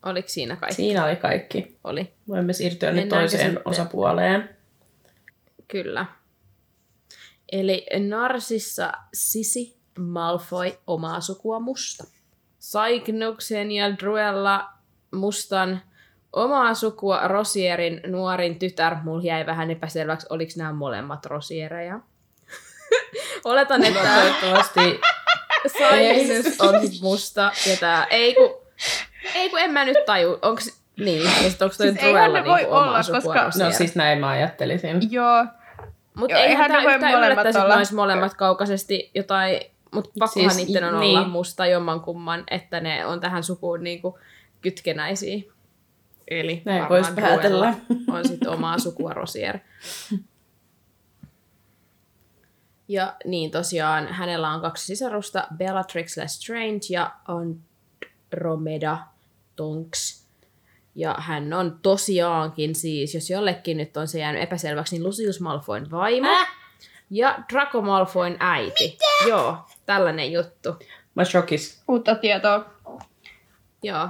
Oliko siinä kaikki? Siinä oli kaikki. Oli. Voimme siirtyä nyt toiseen sitten? osapuoleen. Kyllä. Eli Narsissa Sisi Malfoy omaa sukua musta. Cygnuksen ja Druella mustan omaa sukua Rosierin nuorin tytär. Mulla jäi vähän epäselväksi, oliko nämä molemmat Rosiereja. [laughs] Oletan, että Toivottavasti Cygnus on musta ja tää... Ei kun, ei kun en mä nyt taju. Onks, niin, ja sit onks toi Siis Druella ne voi niinku omaa olla, sukua koska- Rosier? No siis näin mä ajattelisin. Joo. Mutta Joo, eihän voi yhtään molemmat yllättäisi, että olla. olisi molemmat kaukaisesti jotain, mutta pakkohan Siis, siis, niiden on niin. olla musta jommankumman, että ne on tähän sukuun niinku kytkenäisiä. Eli Näin varmaan vois päätellä. On sitten omaa sukua Rosier. [laughs] Ja niin tosiaan, hänellä on kaksi sisarusta, Bellatrix Lestrange ja Andromeda Tonks. Ja hän on tosiaankin siis, jos jollekin nyt on se jäänyt epäselväksi, niin Lucius Malfoyn vaimo. Äh? Ja Draco Malfoyn äiti. Mitä? Joo, tällainen juttu. Mä shokis. Uutta tietoa. Joo.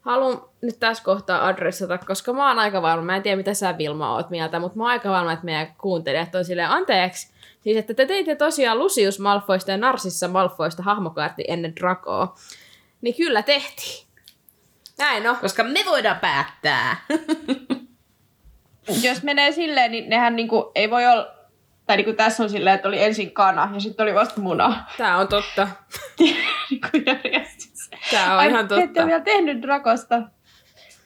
Haluan nyt tässä kohtaa adressata, koska mä oon aika varma, mä en tiedä mitä sä Vilma oot mieltä, mutta mä oon aika varma, että meidän kuuntelijat on silleen, anteeksi, siis että te teitte tosiaan Lucius Malfoista ja Narsissa Malfoista hahmokaarti ennen Dracoa. Niin kyllä tehtiin. Näin no. Koska me voidaan päättää. [laughs] Jos menee silleen, niin nehän niinku ei voi olla... Tai niinku tässä on silleen, että oli ensin kana ja sitten oli vasta muna. Tää on totta. [laughs] niinku järjestys. Tää on Ai, ihan te ette totta. ole vielä tehnyt Drakosta.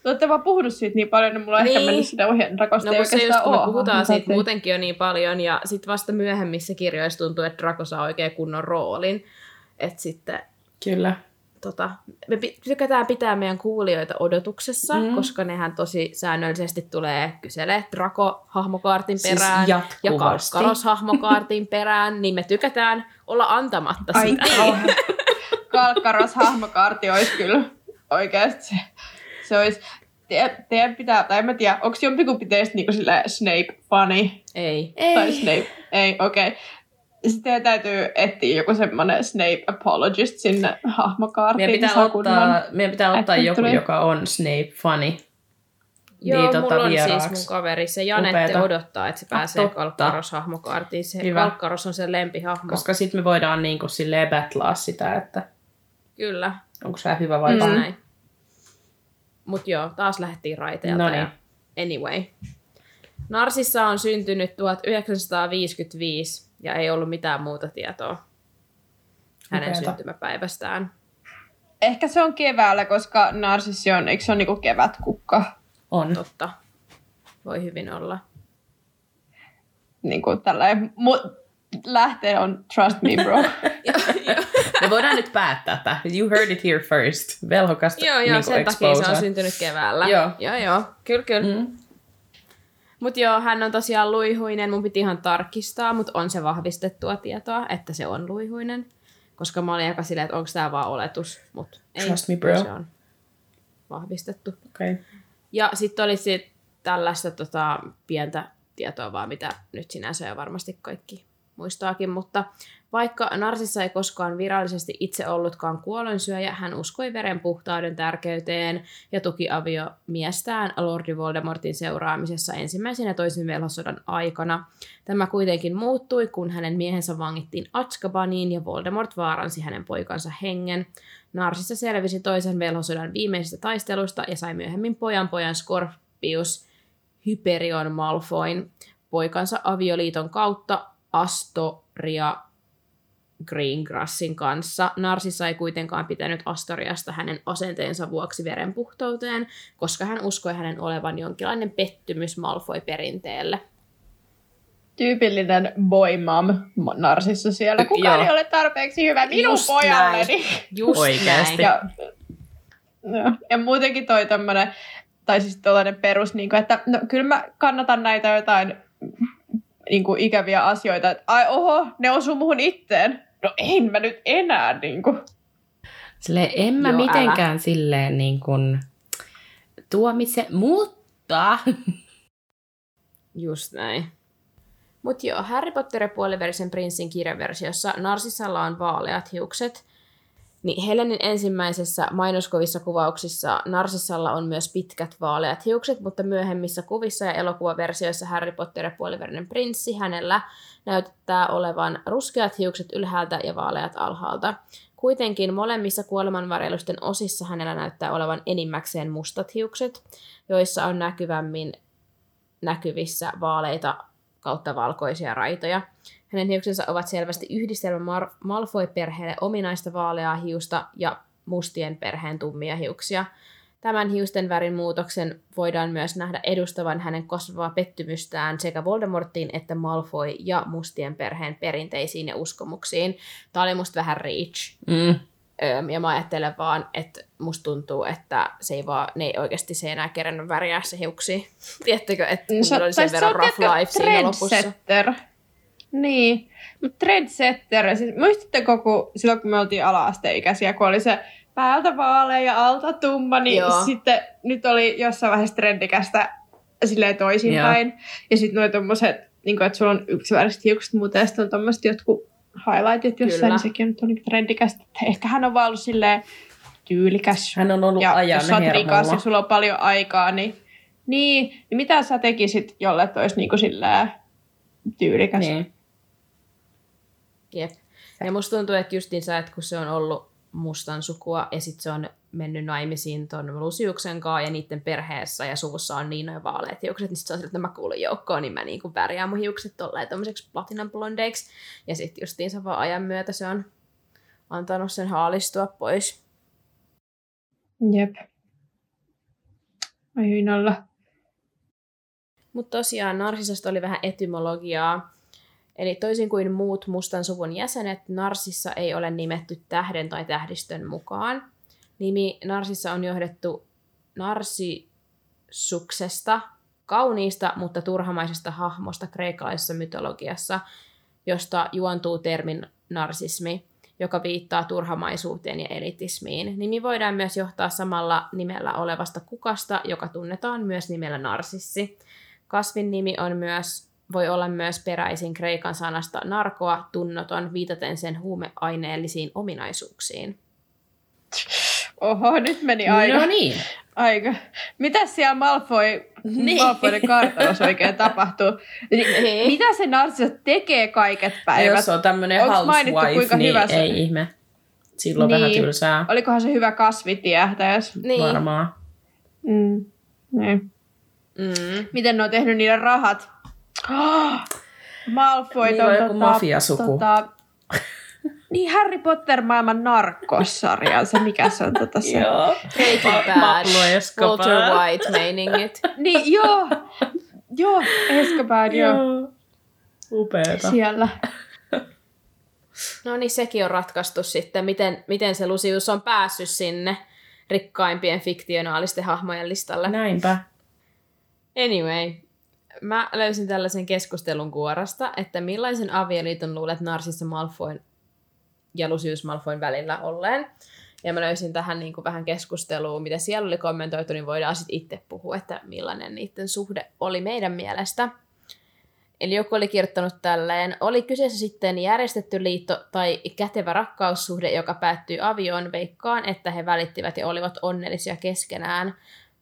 Te olette vaan puhunut siitä niin paljon, niin mulla on Niin. ehkä mennyt sitä ohjeen Drakosta No ei se just, kun me puhutaan siitä te- muutenkin jo niin paljon, ja sitten vasta myöhemmissä kirjoissa tuntuu, että Draco saa oikein kunnon roolin. Että sitten Kyllä. tota, me tykätään pitää meidän kuulijoita odotuksessa, Mm. koska nehän tosi säännöllisesti tulee kyselee Draco-hahmokaartin Siis perään ja jatkuvasti. Kalkkaros-hahmokaartin perään, niin me tykätään olla antamatta Ai sitä. kauhean. [laughs] Kalkkaros hahmokaarti olisi kyllä oikeasti se, se olisi, te, teidän pitää, tai en mä tiedä, onko jompikumpi teistä niinku sillä Snape funny? Ei. Tai Snape, ei, okei. Okay. Sitten täytyy etsiä joku semmoinen Snape apologist sinne hahmokaartiin. Meidän pitää ottaa, meidän pitää ottaa joku, joka on Snape funny. Joo, Niin, tota, mulla on vieraaksi. siis mun kaveri, se Janette Upeeta. odottaa, että se pääsee totta. Kalkkaros-hahmokaartiin. Se Hyvä. Kalkkaros on sen lempihahmo. Koska sitten me voidaan niinku silleen battlaa sitä, että Kyllä, onko se hyvä vai paha. näin. Mut joo, taas lähdettiin raiteelta. Noniin. ja Anyway. Narsissa on syntynyt 1955 ja ei ollut mitään muuta tietoa hänen Upeeta. syntymäpäivästään. Ehkä se on keväällä, koska narsissi on, eikö se ole niinku kevätkukka? On. Totta. Voi hyvin olla. Niin kuin tällainen, mu- lähtee on trust me bro. [laughs] Me voidaan nyt päättää tämä. You heard it here first. Velhokasta joo, joo, niinku sen takia se on syntynyt keväällä. Joo. joo, joo. Kyllä, kyllä. Mm. Mutta joo, hän on tosiaan luihuinen. Mun piti ihan tarkistaa, mutta on se vahvistettua tietoa, että se on luihuinen. Koska mä olin aika silleen, että onko tämä vaan oletus. Mutta ei, Trust me, bro. se on vahvistettu. Okei. Okay. Ja sitten oli sit tällaista tota, pientä tietoa vaan, mitä nyt sinänsä jo varmasti kaikki muistaakin, mutta vaikka Narsissa ei koskaan virallisesti itse ollutkaan kuolonsyöjä, hän uskoi veren puhtauden tärkeyteen ja tuki aviomiestään Lordi Voldemortin seuraamisessa ensimmäisen ja toisen velhosodan aikana. Tämä kuitenkin muuttui, kun hänen miehensä vangittiin Azkabaniin ja Voldemort vaaransi hänen poikansa hengen. Narsissa selvisi toisen velhosodan viimeisestä taistelusta ja sai myöhemmin pojan pojan Scorpius Hyperion Malfoyn poikansa avioliiton kautta Astoria Greengrassin kanssa. Narsissa ei kuitenkaan pitänyt Astoriasta hänen asenteensa vuoksi verenpuhtouteen, koska hän uskoi hänen olevan jonkinlainen pettymys Malfoy-perinteelle. Tyypillinen boy mom narsissa siellä. Kukaan Joo. ei ole tarpeeksi hyvä minun Just pojalleni. Just Oikeesti. näin. Ja, ja, ja muutenkin toi tämmönen, tai siis tällainen perus, niin kuin, että no, kyllä mä kannatan näitä jotain niin kuin, ikäviä asioita, että ai oho, ne osuu muhun itteen. No en mä nyt enää, niin kuin. Silleen en mä Joo, Joo, älä. mitenkään silleen niin kuin tuomitse, mutta Just näin. Mut joo, Harry Potter ja puoliverisen prinssin kirjaversiossa Narsissalla on vaaleat hiukset. Niin Helenin ensimmäisessä mainoskovissa kuvauksissa Narsissalla on myös pitkät vaaleat hiukset, mutta myöhemmissä kuvissa ja elokuvaversioissa Harry Potter ja puoliverinen prinssi hänellä näyttää olevan ruskeat hiukset ylhäältä ja vaaleat alhaalta. Kuitenkin molemmissa kuolemanvarjelusten osissa hänellä näyttää olevan enimmäkseen mustat hiukset, joissa on näkyvämmin näkyvissä vaaleita kautta valkoisia raitoja. Hänen hiuksensa ovat selvästi yhdistelmä Mar- Malfoy-perheelle ominaista vaaleaa hiusta ja mustien perheen tummia hiuksia. Tämän hiusten värin muutoksen voidaan myös nähdä edustavan hänen kasvavaa pettymystään sekä Voldemorttiin että Malfoy ja mustien perheen perinteisiin ja uskomuksiin. Tämä oli musta vähän reach. mm, Öm, ja mä ajattelen vaan, että musta tuntuu, että se ei vaan, ne ei oikeasti se enää kerännyt väriä se hiuksia. [laughs] Tiedättekö, että kun niillä oli sen verran rough life siinä lopussa. Niin, mutta trendsetter. Siis, muistatteko, kun silloin kun me oltiin ala-asteikäisiä, kun oli se päältä vaalea ja alta tumma, niin Joo. sitten nyt oli jossain vaiheessa trendikästä silleen toisinpäin. Ja sitten nuo tommoset, niin kuin, että sulla on yksiväriset hiukset muuta, ja sitten on tommoset jotkut highlightit jossain, niin sekin nyt on niin trendikästä. Että Ehkä hän on vaan ollut silleen tyylikäs. hän on ollut Ja ajan jos oot rikas ja sulla on paljon aikaa, niin, niin, niin mitä sä tekisit, jolle että olisi niinku silleen tyylikäs? Niin. Jep. Ja musta tuntuu, että justiinsa, että kun se on ollut mustan sukua ja sitten se on mennyt naimisiin ton Lusiuksen kanssa ja niiden perheessä ja suvussa on niin noin vaaleat hiukset, niin sit se on sille, että mä kuulun joukkoon, niin mä niinku värjään mun hiukset tolleen tommoseksi platinum blondeiksi. Ja sitten justiinsa vaan ajan myötä se on antanut sen haalistua pois. Jep. Ai hyvin olla. Mutta tosiaan Narsisasta oli vähän etymologiaa. Eli toisin kuin muut mustan suvun jäsenet, Narsissa ei ole nimetty tähden tai tähdistön mukaan. Nimi Narsissa on johdettu Narsisuksesta, kauniista, mutta turhamaisesta hahmosta kreikkalaisessa mytologiassa, josta juontuu termin narsismi, joka viittaa turhamaisuuteen ja elitismiin. Nimi voidaan myös johtaa samalla nimellä olevasta kukasta, joka tunnetaan myös nimellä narsissi. Kasvin nimi on myös, voi olla myös peräisin kreikan sanasta narkoa, tunnoton, viitaten sen huumeaineellisiin ominaisuuksiin. Oho, nyt meni aika. No niin. aika. Mitäs siellä Malfoy, niin. Malfoyden kartanossa oikein tapahtuu? Niin, mitä se Narsissa tekee kaiket päivät? Jos on mainittu, housewife, kuinka niin hyvä se- ei ihme. Silloin Niin. vähän tylsää Olikohan se hyvä kasvitietäjäs? Niin. varmaan. Mm. Niin. Mm. Miten ne on tehnyt niiden rahat? [gasps] Malfoy Niillä on joku mafiasuku. Tota, [laughs] niin Harry Potter maailman narkossarja, se mikä se on tota se. Joo. Breaking Bad. Walter White meiningit. [laughs] Niin joo, joo, Escobar, joo. Upeeta. Siellä. No niin, sekin on ratkaistu sitten, miten, miten se Lucius on päässyt sinne rikkaimpien fiktionaalisten hahmojen listalle. Näinpä. Anyway, mä löysin tällaisen keskustelun kuorasta, että millaisen avioliiton luulet Narsissa Malfoyn ja Lucius Malfoyn välillä olleen. Ja mä löysin tähän niin kuin vähän keskustelua, mitä siellä oli kommentoitu, niin voidaan sitten itse puhua, että millainen niiden suhde oli meidän mielestä. Eli joku oli kirjoittanut tälleen, oli kyseessä sitten järjestetty liitto tai kätevä rakkaussuhde, joka päättyi avioon veikkaan, että he välittivät ja olivat onnellisia keskenään.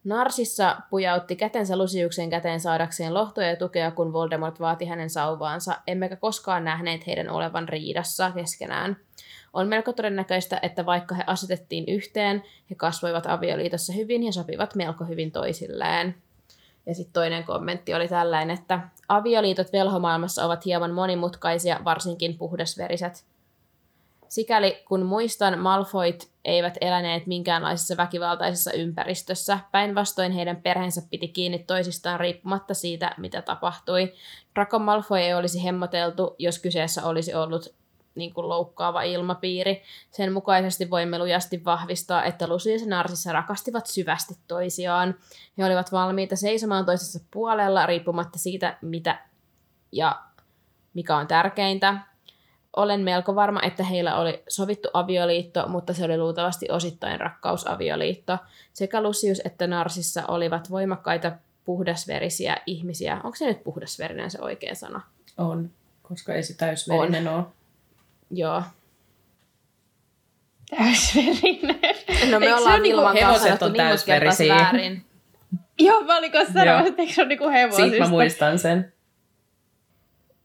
Narsissa pujautti kätensä Lusiuksen käteen saadakseen lohtoja ja tukea, kun Voldemort vaati hänen sauvaansa, emmekä koskaan nähneet heidän olevan riidassa keskenään. On melko todennäköistä, että vaikka he asetettiin yhteen, he kasvoivat avioliitossa hyvin ja sopivat melko hyvin toisilleen. Ja sitten toinen kommentti oli tällainen, että avioliitot velhomaailmassa ovat hieman monimutkaisia, varsinkin puhdasveriset. Sikäli kun muistan, Malfoyt eivät eläneet minkäänlaisessa väkivaltaisessa ympäristössä. Päinvastoin heidän perheensä piti kiinni toisistaan riippumatta siitä, mitä tapahtui. Draco Malfoy ei olisi hemmoteltu, jos kyseessä olisi ollut niin kuin loukkaava ilmapiiri. Sen mukaisesti voimme lujasti vahvistaa, että Lucius ja Narsissa rakastivat syvästi toisiaan. He olivat valmiita seisomaan toisessa puolella riippumatta siitä, mitä ja mikä on tärkeintä. Olen melko varma, että heillä oli sovittu avioliitto, mutta se oli luultavasti osittain rakkausavioliitto. Sekä Lucius että Narsissa olivat voimakkaita puhdasverisiä ihmisiä. Onko se nyt puhdasverinen se oikea sana? On, koska ei se täysverinen ole. Joo. Täysverinen. No me Eikö ollaan ole niinku Vilman kanssa hevoset sanottu on niin väärin. Joo, mä olin kanssa Joo. että eikö se ole niinku hevosista. Siitä mä muistan sen.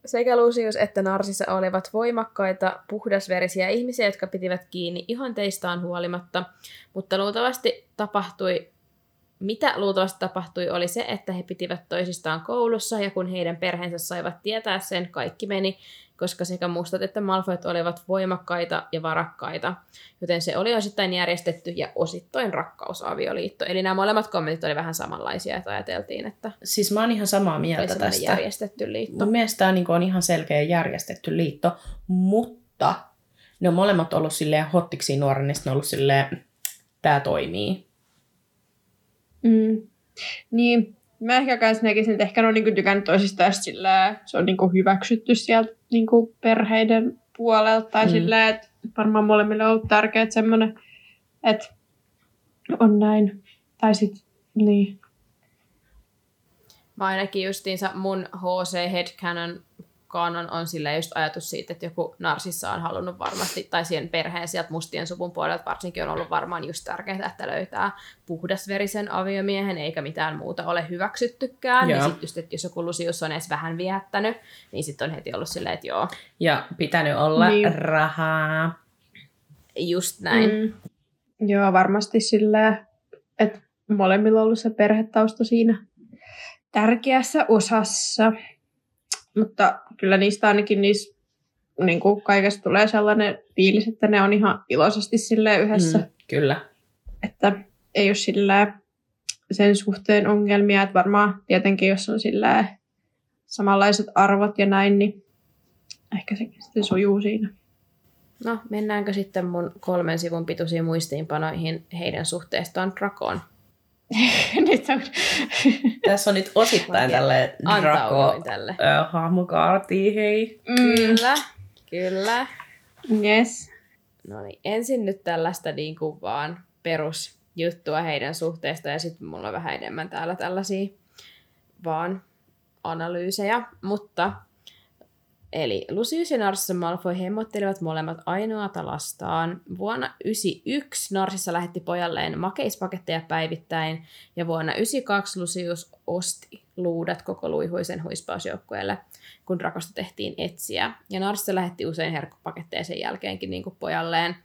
Sekä Lucius että Narsissa olivat voimakkaita, puhdasverisiä ihmisiä, jotka pitivät kiinni ihanteistaan huolimatta, mutta luultavasti tapahtui, mitä luultavasti tapahtui, oli se, että he pitivät toisistaan koulussa, ja kun heidän perheensä saivat tietää sen, kaikki meni, koska sekä mustat että Malfoyt olivat voimakkaita ja varakkaita, joten se oli osittain järjestetty ja osittain rakkausavioliitto. Eli nämä molemmat kommentit oli vähän samanlaisia, että ajateltiin, että Siis mä oon ihan samaa mieltä tästä. järjestetty liitto. Mun mielestä tämä niinku on ihan selkeä järjestetty liitto, mutta ne on molemmat ollut silleen hottiksi nuoren, niin ne on ollut silleen, tämä toimii. Mm. Niin, mä ehkä kans näkisin, että ehkä ne on niinku tykännyt toisistaan sillä se on niinku hyväksytty sieltä niinku perheiden puolelta. Tai Mm. sillä että varmaan molemmille on ollut tärkeää semmoinen, että on näin. Tai sit, niin. Mä ainakin justiinsa mun HC Headcanon kanon on sillä just ajatus siitä, että joku narsissa on halunnut varmasti, tai siihen perheen sieltä mustien suvun puolelta varsinkin on ollut varmaan just tärkeää, että löytää puhdasverisen aviomiehen, eikä mitään muuta ole hyväksyttykään. Ja Joo. sitten just, että jos joku Lucius on edes vähän viehättänyt, niin sitten on heti ollut silleen, että joo, Ja pitänyt olla Niin. rahaa. just näin. Mm. Mm. Joo, varmasti sillä että molemmilla on ollut se perhetausta siinä tärkeässä osassa. Mutta kyllä niistä ainakin niissä niin kuin kaikesta tulee sellainen fiilis, että ne on ihan iloisesti sille yhdessä. Mm. Kyllä. Että ei ole sillä sen suhteen ongelmia, että varmaan tietenkin jos on sillä samanlaiset arvot ja näin, niin ehkä se sitten sujuu siinä. No, mennäänkö sitten mun kolmen sivun pituisiin muistiinpanoihin heidän suhteestaan Drakoon? [laughs] Nyt on... [laughs] Tässä on nyt osittain tälle Draco tälle. hahmokaartiin, hei. mm, Kyllä, kyllä. yes. No niin, ensin nyt tällaista niin kuin vaan perusjuttua heidän suhteesta ja sitten mulla on vähän enemmän täällä tällaisia vaan analyysejä. Mutta Eli Lucius ja Narcissa Malfoy hemmottelivat molemmat ainoata lastaan. Vuonna 1991 Narcissa lähetti pojalleen makeispaketteja päivittäin, ja vuonna 1992 Lucius osti luudat koko luihuisen huispausjoukkueelle, kun Drakosta tehtiin etsiä. Ja Narcissa lähetti usein herkkupaketteja sen jälkeenkin niin kuin pojalleen.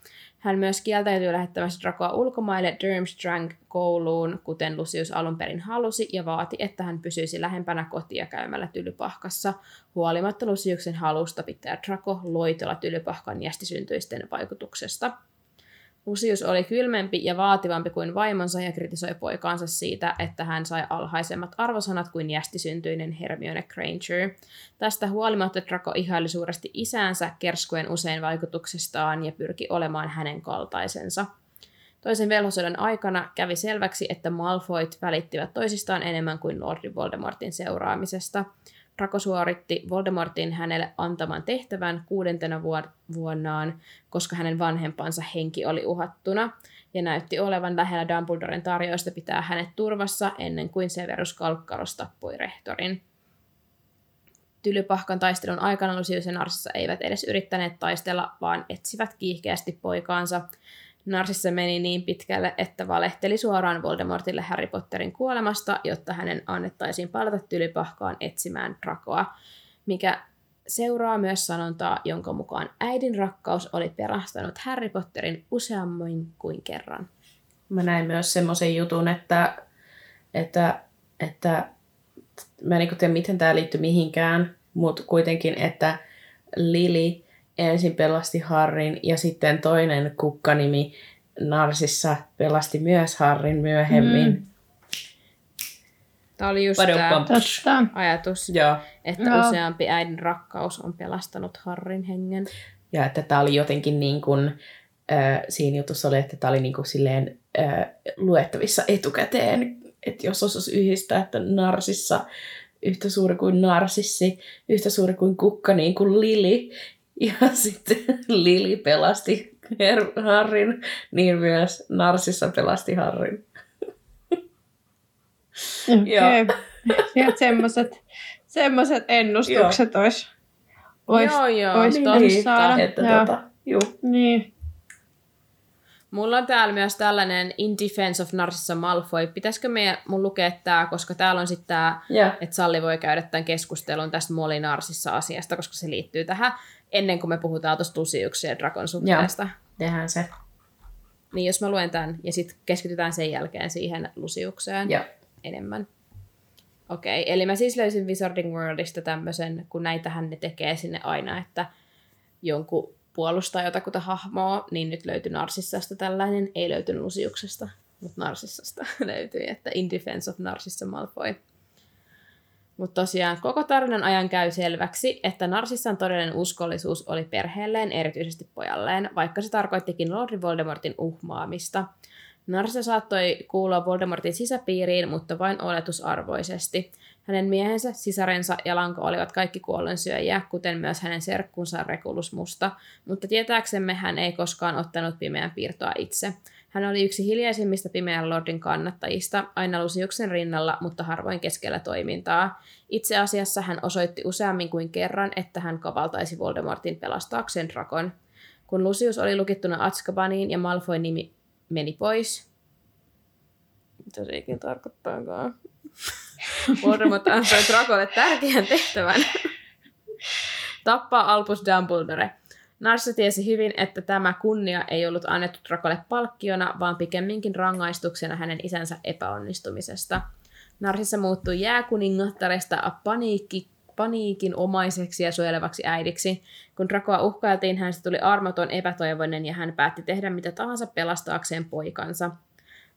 Hän myös kieltäytyi lähettämästä Dracoa ulkomaille Durmstrang kouluun, kuten Lucius alun perin halusi, ja vaati, että hän pysyisi lähempänä kotia käymällä tylypahkassa, huolimatta Luciuksen halusta pitää Draco loitolla tylypahkan jästisyntyisten vaikutuksesta. Lucius oli kylmempi ja vaativampi kuin vaimonsa ja kritisoi poikaansa siitä, että hän sai alhaisemmat arvosanat kuin jästisyntyinen Hermione Granger. Tästä huolimatta Draco ihaili suuresti isäänsä kerskuen usein vaikutuksestaan ja pyrki olemaan hänen kaltaisensa. Toisen velhosodan aikana kävi selväksi, että Malfoyt välittivät toisistaan enemmän kuin Lordi Voldemortin seuraamisesta. Draco suoritti Voldemortin hänelle antaman tehtävän kuudentena vuonnaan, koska hänen vanhempansa henki oli uhattuna, ja näytti olevan lähellä Dumbledoren tarjoista pitää hänet turvassa ennen kuin Severus Kalkkaros tappoi rehtorin. Tylypahkan taistelun aikana Lucius ja Narsissa eivät edes yrittäneet taistella, vaan etsivät kiihkeästi poikaansa. Narsissa meni niin pitkälle, että valehteli suoraan Voldemortille Harry Potterin kuolemasta, jotta hänen annettaisiin palata Tylypahkaan etsimään Drakoa, mikä seuraa myös sanontaa, jonka mukaan äidin rakkaus oli pelastanut Harry Potterin useammin kuin kerran. Mä näin myös semmoisen jutun, että, että, että mä en niin tiedä, miten tämä liittyy mihinkään, mutta kuitenkin, että Lili ensin pelasti Harrin ja sitten toinen kukkanimi Narsissa pelasti myös Harrin myöhemmin. Mm. Tämä oli just tämä ajatus, Joo. että Joo. useampi äidin rakkaus on pelastanut Harrin hengen. Ja että tämä oli jotenkin niin kuin, äh, siinä jutussa oli, että tämä oli niin kuin silleen äh, luettavissa etukäteen, että jos osaisi yhdistää, että Narsissa yhtä suuri kuin narsissi, yhtä suuri kuin kukka, niin kuin Lili. Ja sitten Lili pelasti Her- Harrin, niin myös Narsissa pelasti Harrin. Okei. Okay. Sieltä semmoiset, semmoiset ennustukset olisi olis, joo, joo. Olis niin, saada. Että tota, juu. Niin. Mulla on täällä myös tällainen In Defense of Narcissa Malfoy. Pitäisikö meidän, mun lukea tämä, koska täällä on sitten tämä, yeah. että Salli voi käydä tämän keskustelun tästä Molly Narsissa asiasta, koska se liittyy tähän ennen kuin me puhutaan tuosta Lusiuksen ja Drakon suhteesta. Joo, tehdään se. Niin jos mä luen tämän ja sitten keskitytään sen jälkeen siihen Lusiukseen Joo. enemmän. Okei, okay, eli mä siis löysin Wizarding Worldista tämmöisen, kun näitähän ne tekee sinne aina, että jonkun puolustaa jotakuta hahmoa, niin nyt löytyi Narsissasta tällainen, ei löytynyt Lusiuksesta, mutta Narsissasta [laughs] löytyi, että In Defense of Narsissa Malfoy. Mutta tosiaan koko tarinan ajan käy selväksi, että Narsissan todellinen uskollisuus oli perheelleen, erityisesti pojalleen, vaikka se tarkoittikin Lord Voldemortin uhmaamista. Narsa saattoi kuulua Voldemortin sisäpiiriin, mutta vain oletusarvoisesti. Hänen miehensä, sisarensa ja Lanko olivat kaikki kuollensyöjiä, kuten myös hänen serkkunsa Regulus Musta, mutta tietääksemme hän ei koskaan ottanut pimeän piirtoa itse. Hän oli yksi hiljaisimmista pimeän lordin kannattajista, aina Lusiuksen rinnalla, mutta harvoin keskellä toimintaa. Itse asiassa hän osoitti useammin kuin kerran, että hän kavaltaisi Voldemortin pelastaakseen Drakon. Kun Lucius oli lukittuna Azkabaniin ja Malfoy nimi meni pois, mitä se ikinä tarkoittaakaan, [laughs] Voldemort antoi Dracolle tärkeän tehtävän. Tappaa Albus Dumbledore. Narssa tiesi hyvin, että tämä kunnia ei ollut annettu Dracolle palkkiona, vaan pikemminkin rangaistuksena hänen isänsä epäonnistumisesta. Narsissa muuttui jääkuningattaresta paniikki, paniikin omaiseksi ja suojelevaksi äidiksi. Kun Dracoa uhkailtiin, hänestä tuli armoton epätoivoinen ja hän päätti tehdä mitä tahansa pelastaakseen poikansa.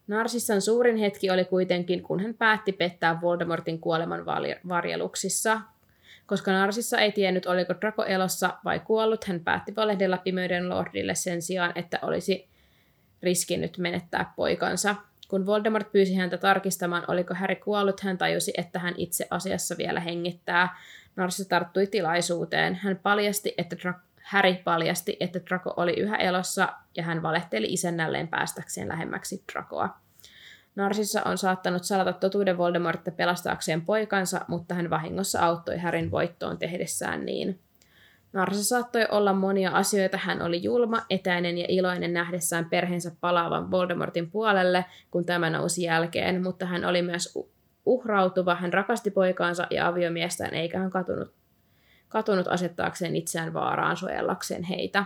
Narsissan suurin hetki oli kuitenkin, kun hän päätti pettää Voldemortin kuoleman varjeluksissa. Koska Narsissa ei tiennyt, oliko Draco elossa vai kuollut, hän päätti valehdella pimeyden lordille sen sijaan, että olisi riskinyt menettää poikansa. Kun Voldemort pyysi häntä tarkistamaan, oliko Harry kuollut, hän tajusi, että hän itse asiassa vielä hengittää. Narcissa tarttui tilaisuuteen. Hän paljasti, että Dra- Harry paljasti, että Draco oli yhä elossa ja hän valehteli isännälleen päästäkseen lähemmäksi Dracoa. Narsissa on saattanut salata totuuden Voldemortta pelastaakseen poikansa, mutta hän vahingossa auttoi Härin voittoon tehdessään niin. Narsa saattoi olla monia asioita. Hän oli julma, etäinen ja iloinen nähdessään perheensä palaavan Voldemortin puolelle, kun tämä nousi jälkeen, mutta hän oli myös uhrautuva. Hän rakasti poikaansa ja aviomiestään, eikä hän katunut, katunut asettaakseen itseään vaaraan suojellakseen heitä.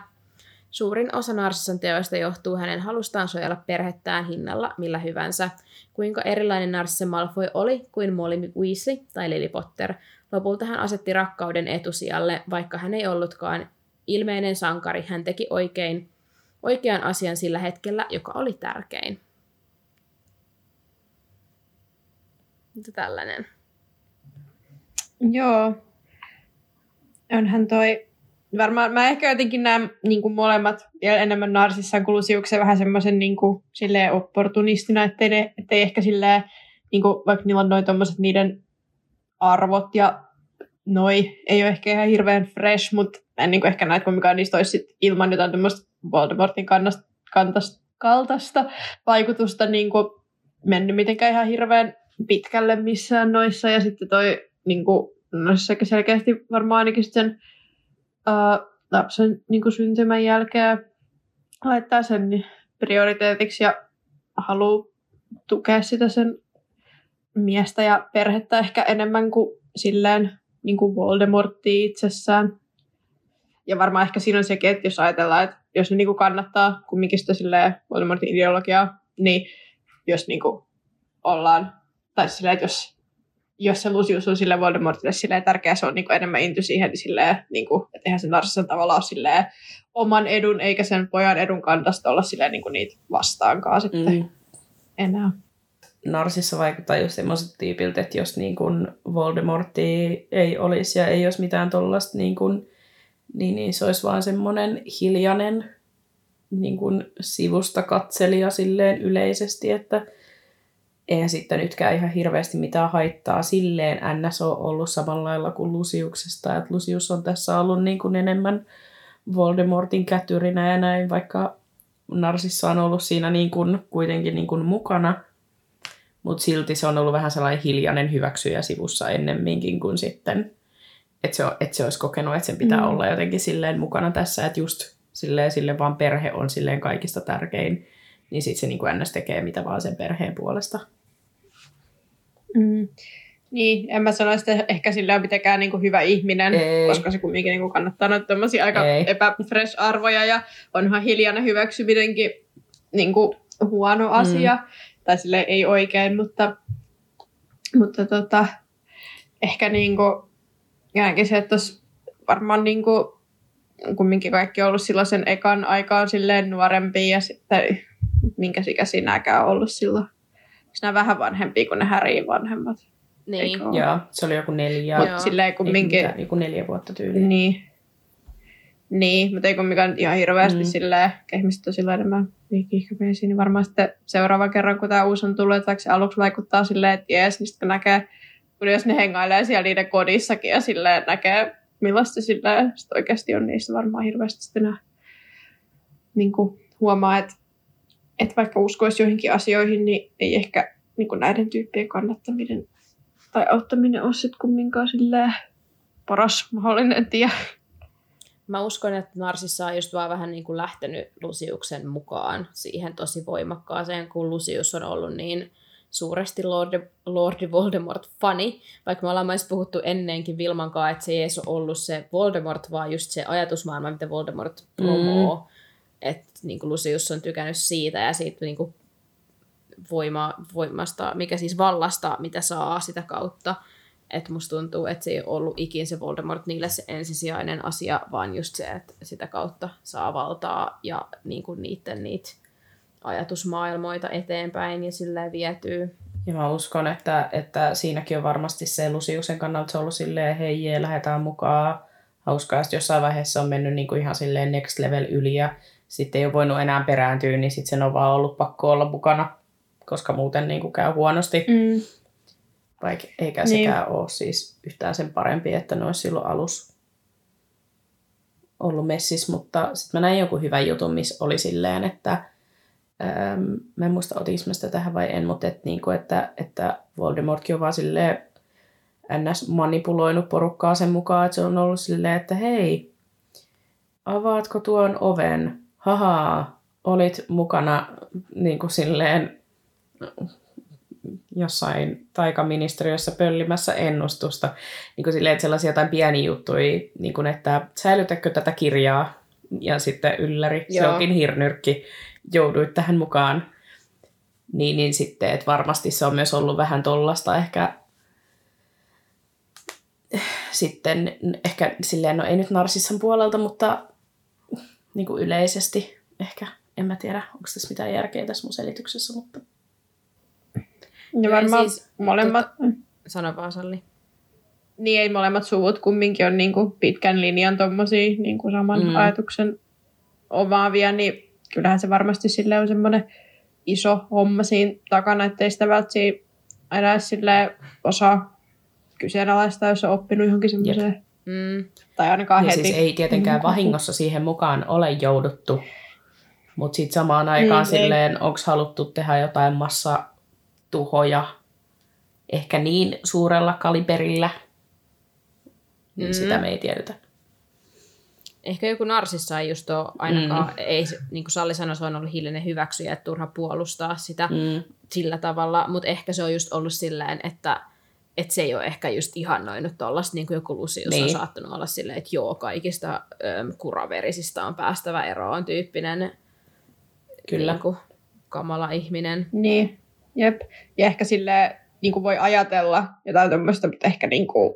Suurin osa Narsissan teoista johtuu hänen halustaan suojella perhettään hinnalla millä hyvänsä. Kuinka erilainen Narsissa Malfoy oli kuin Molly Weasley tai Lily Potter. Lopulta hän asetti rakkauden etusijalle, vaikka hän ei ollutkaan ilmeinen sankari. Hän teki oikein, oikean asian sillä hetkellä, joka oli tärkein. Mitä tällainen? Joo. Onhan toi varmaan mä ehkä jotenkin näen niin kuin molemmat vielä enemmän narsissaan kuin Lusiuksen vähän semmoisen niin kuin, opportunistina, ettei, ne, ettei ehkä silleen, niin kuin, vaikka niillä on noin tommoset niiden arvot ja noi ei ole ehkä ihan hirveän fresh, mutta en niin kuin ehkä näitä kumminkaan niistä olisi ilman jotain tämmöistä Voldemortin kannasta, kantasta, kaltaista vaikutusta niin kuin mennyt mitenkään ihan hirveän pitkälle missään noissa. Ja sitten toi niin kuin, no selkeästi varmaan ainakin sen lapsen niin kuin syntymän jälkeen laittaa sen prioriteetiksi ja haluaa tukea sitä sen miestä ja perhettä ehkä enemmän kuin silleen niin kuin Voldemorttia itsessään. Ja varmaan ehkä siinä on sekin, että jos ajatellaan, että jos ne niin kuin kannattaa kumminkin sitä silleen Voldemortin ideologiaa, niin jos niin kuin ollaan, tai silleen, että jos jos se Lucius on sille Voldemortille silleen tärkeä, se on niin kuin enemmän inty siihen, niin silleen, niin kuin, että eihän se Narsissen tavalla ole silleen oman edun eikä sen pojan edun kantasta olla silleen niin kuin niitä vastaankaan sitten mm. enää. Narsissa vaikuttaa just semmoiset tyypiltä, että jos niin kuin Voldemortti ei olisi ja ei olisi mitään tollasta, niin, kuin, niin, niin se olisi vaan semmoinen hiljainen niin kuin sivusta katselija silleen yleisesti, että eihän sitten nytkään ihan hirveästi mitään haittaa silleen NS on ollut samalla lailla kuin Lusiuksesta, että Lusius on tässä ollut niin kuin enemmän Voldemortin kätyrinä ja näin, vaikka Narsissa on ollut siinä niin kuin, kuitenkin niin kuin mukana, mutta silti se on ollut vähän sellainen hiljainen hyväksyjä sivussa ennemminkin kuin sitten, että se, että se olisi kokenut, että sen pitää mm. olla jotenkin silleen mukana tässä, että just silleen, sille vaan perhe on silleen kaikista tärkein, niin sitten se niin kuin NS tekee mitä vaan sen perheen puolesta. Mm. Niin, en mä sano että ehkä sillä on mitenkään niin kuin hyvä ihminen, Ei. koska se kumminkin niin kuin kannattaa noita aika Ei. epäfresh-arvoja ja onhan hiljainen hyväksyminenkin niin kuin huono asia. Mm. Tai sille ei oikein, mutta, mutta tota, ehkä niin kuin, se, että varmaan niin kuin, kumminkin kaikki ollut silloin sen ekan aikaan silleen nuorempi ja sitten minkä ikäisiä nämäkään ollut silloin sinä vähän vanhempia kuin ne Häriin vanhemmat. Niin. Joo, se oli joku neljä. Mutta silleen kumminkin... Mitään, joku neljä vuotta tyyliin. Niin. Niin, mutta ei kumminkaan ihan hirveästi mm. silleen, ihmiset on silleen enemmän liikihkäpeisiä, niin varmaan sitten seuraava kerran, kun tämä uusi on tullut, että vaikka se aluksi vaikuttaa silleen, että jees, niin sitten näkee, kun jos ne hengailee siellä niiden kodissakin ja silleen näkee, millaista silleen sit oikeasti on, niin varmaan hirveästi sitten nää, niin kuin huomaa, että että vaikka uskoisi joihinkin asioihin, niin ei ehkä niin kuin näiden tyyppien kannattaminen tai auttaminen ole sitten kumminkaan paras mahdollinen tie. Mä uskon, että Narsissa on just vaan vähän niin kuin lähtenyt Lusiuksen mukaan siihen tosi voimakkaaseen, kun Lusius on ollut niin suuresti Lordi, Lordi Voldemort-fani, vaikka me ollaan myös puhuttu ennenkin Vilman kanssa, että se ei edes ole ollut se Voldemort, vaan just se ajatusmaailma, mitä Voldemort promoo. Mm että niin kuin Lucius on tykännyt siitä ja siitä niin kuin voima, voimasta, mikä siis vallasta, mitä saa sitä kautta. Että musta tuntuu, että se ei ollut ikin se Voldemort niille se ensisijainen asia, vaan just se, että sitä kautta saa valtaa ja niin kuin niiden niitä ajatusmaailmoita eteenpäin ja silleen vietyy. Ja mä uskon, että, että siinäkin on varmasti se Lusiuksen kannalta ollut silleen, hei jee, lähdetään mukaan. Hauskaa, että jossain vaiheessa on mennyt niin kuin ihan silleen next level yli ja sitten ei ole voinut enää perääntyä, niin sitten sen on vaan ollut pakko olla mukana, koska muuten niin kuin käy huonosti. Mm. Vaikka eikä niin. sekään ole siis yhtään sen parempi, että ne olisi silloin alus ollut messis, mutta sitten mä näin joku hyvä jutun, missä oli silleen, että ähm, mä en muista otinko mä sitä tähän vai en, mutta et, niin kuin, että, että Voldemortkin on vaan silleen ns. manipuloinut porukkaa sen mukaan, että se on ollut silleen, että hei, avaatko tuon oven? Haha, olit mukana niin kuin silleen jossain taikaministeriössä pöllimässä ennustusta. Niin kuin silleen, että sellaisia jotain pieniä juttuja, niin kuin, että säilytätkö tätä kirjaa? Ja sitten ylläri, Joo. se onkin hirnyrkki, jouduit tähän mukaan. Niin, niin sitten, että varmasti se on myös ollut vähän tollasta ehkä sitten ehkä silleen, no ei nyt Narsissan puolelta, mutta niin kuin yleisesti ehkä. En mä tiedä, onko tässä mitään järkeä tässä mun selityksessä, mutta... Ja varmaan siis, molemmat... Tota, sano vaan, Salli. niin ei molemmat suvut kumminkin on niin kuin pitkän linjan tommosia niin kuin saman Mm. ajatuksen omaavia, niin kyllähän se varmasti sille on semmoinen iso homma siinä takana, ettei sitä välttämättä aina edes silleen osaa kyseenalaista, jos on oppinut johonkin semmoiseen, Mm. tai ainakaan Ja heti. siis ei tietenkään kuin- vahingossa siihen mukaan ole jouduttu, mutta sitten samaan aikaan Mm, silleen, onko haluttu tehdä jotain massatuhoja ehkä niin suurella kaliberillä, niin Mm. sitä me ei tiedetä. Ehkä joku narsissa ei just ole ainakaan, mm. ei, niin kuin Salli sanoi, se on ollut hiljainen hyväksyjä, että turha puolustaa sitä Mm. sillä tavalla, mutta ehkä se on just ollut silleen, että, että se ei ole ehkä just ihannoinut tuollaista, niin kuin joku Lucius niin. on saattanut olla silleen, että joo, kaikista äm, kuraverisistä on päästävä eroon tyyppinen Kyllä. Niin kuin, kamala ihminen. Niin, jep. Ja ehkä sille niin kuin voi ajatella jotain tämmöistä, mutta ehkä niin kuin,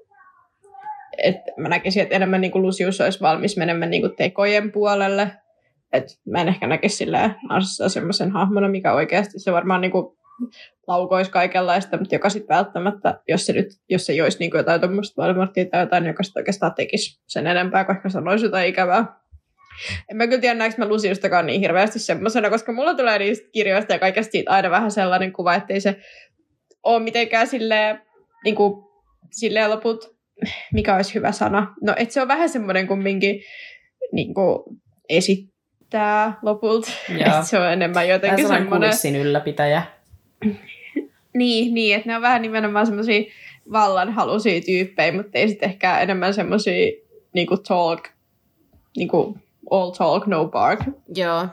että mä näkisin, että enemmän niin kuin Lucius olisi valmis menemään niin kuin tekojen puolelle. Et mä en ehkä näkisi Narsissa semmoisen hahmona, mikä oikeasti se varmaan niin kuin laukoisi kaikenlaista, mutta joka sitten välttämättä, jos se nyt, jos se joisi niin kuin jotain tuommoista Voldemortia tai jotain, joka sitten oikeastaan tekisi sen enempää, ehkä sanoisi jotain ikävää. En mä kyllä tiedä, näekö mä Luciustakaan niin hirveästi semmoisena, koska mulla tulee niistä kirjoista ja kaikesta siitä aina vähän sellainen kuva, ettei se ole mitenkään silleen, niin kuin, silleen loput, mikä olisi hyvä sana. No, että se on vähän semmoinen kumminkin niin kuin esittää lopulta. [laughs] Se on enemmän jotenkin semmoinen... ylläpitäjä. Niin, niin, että ne on vähän nimenomaan semmoisia vallanhaluisia tyyppejä, mutta ei sitten ehkä enemmän semmoisia niinku talk, niinku all talk, no bark. Joo.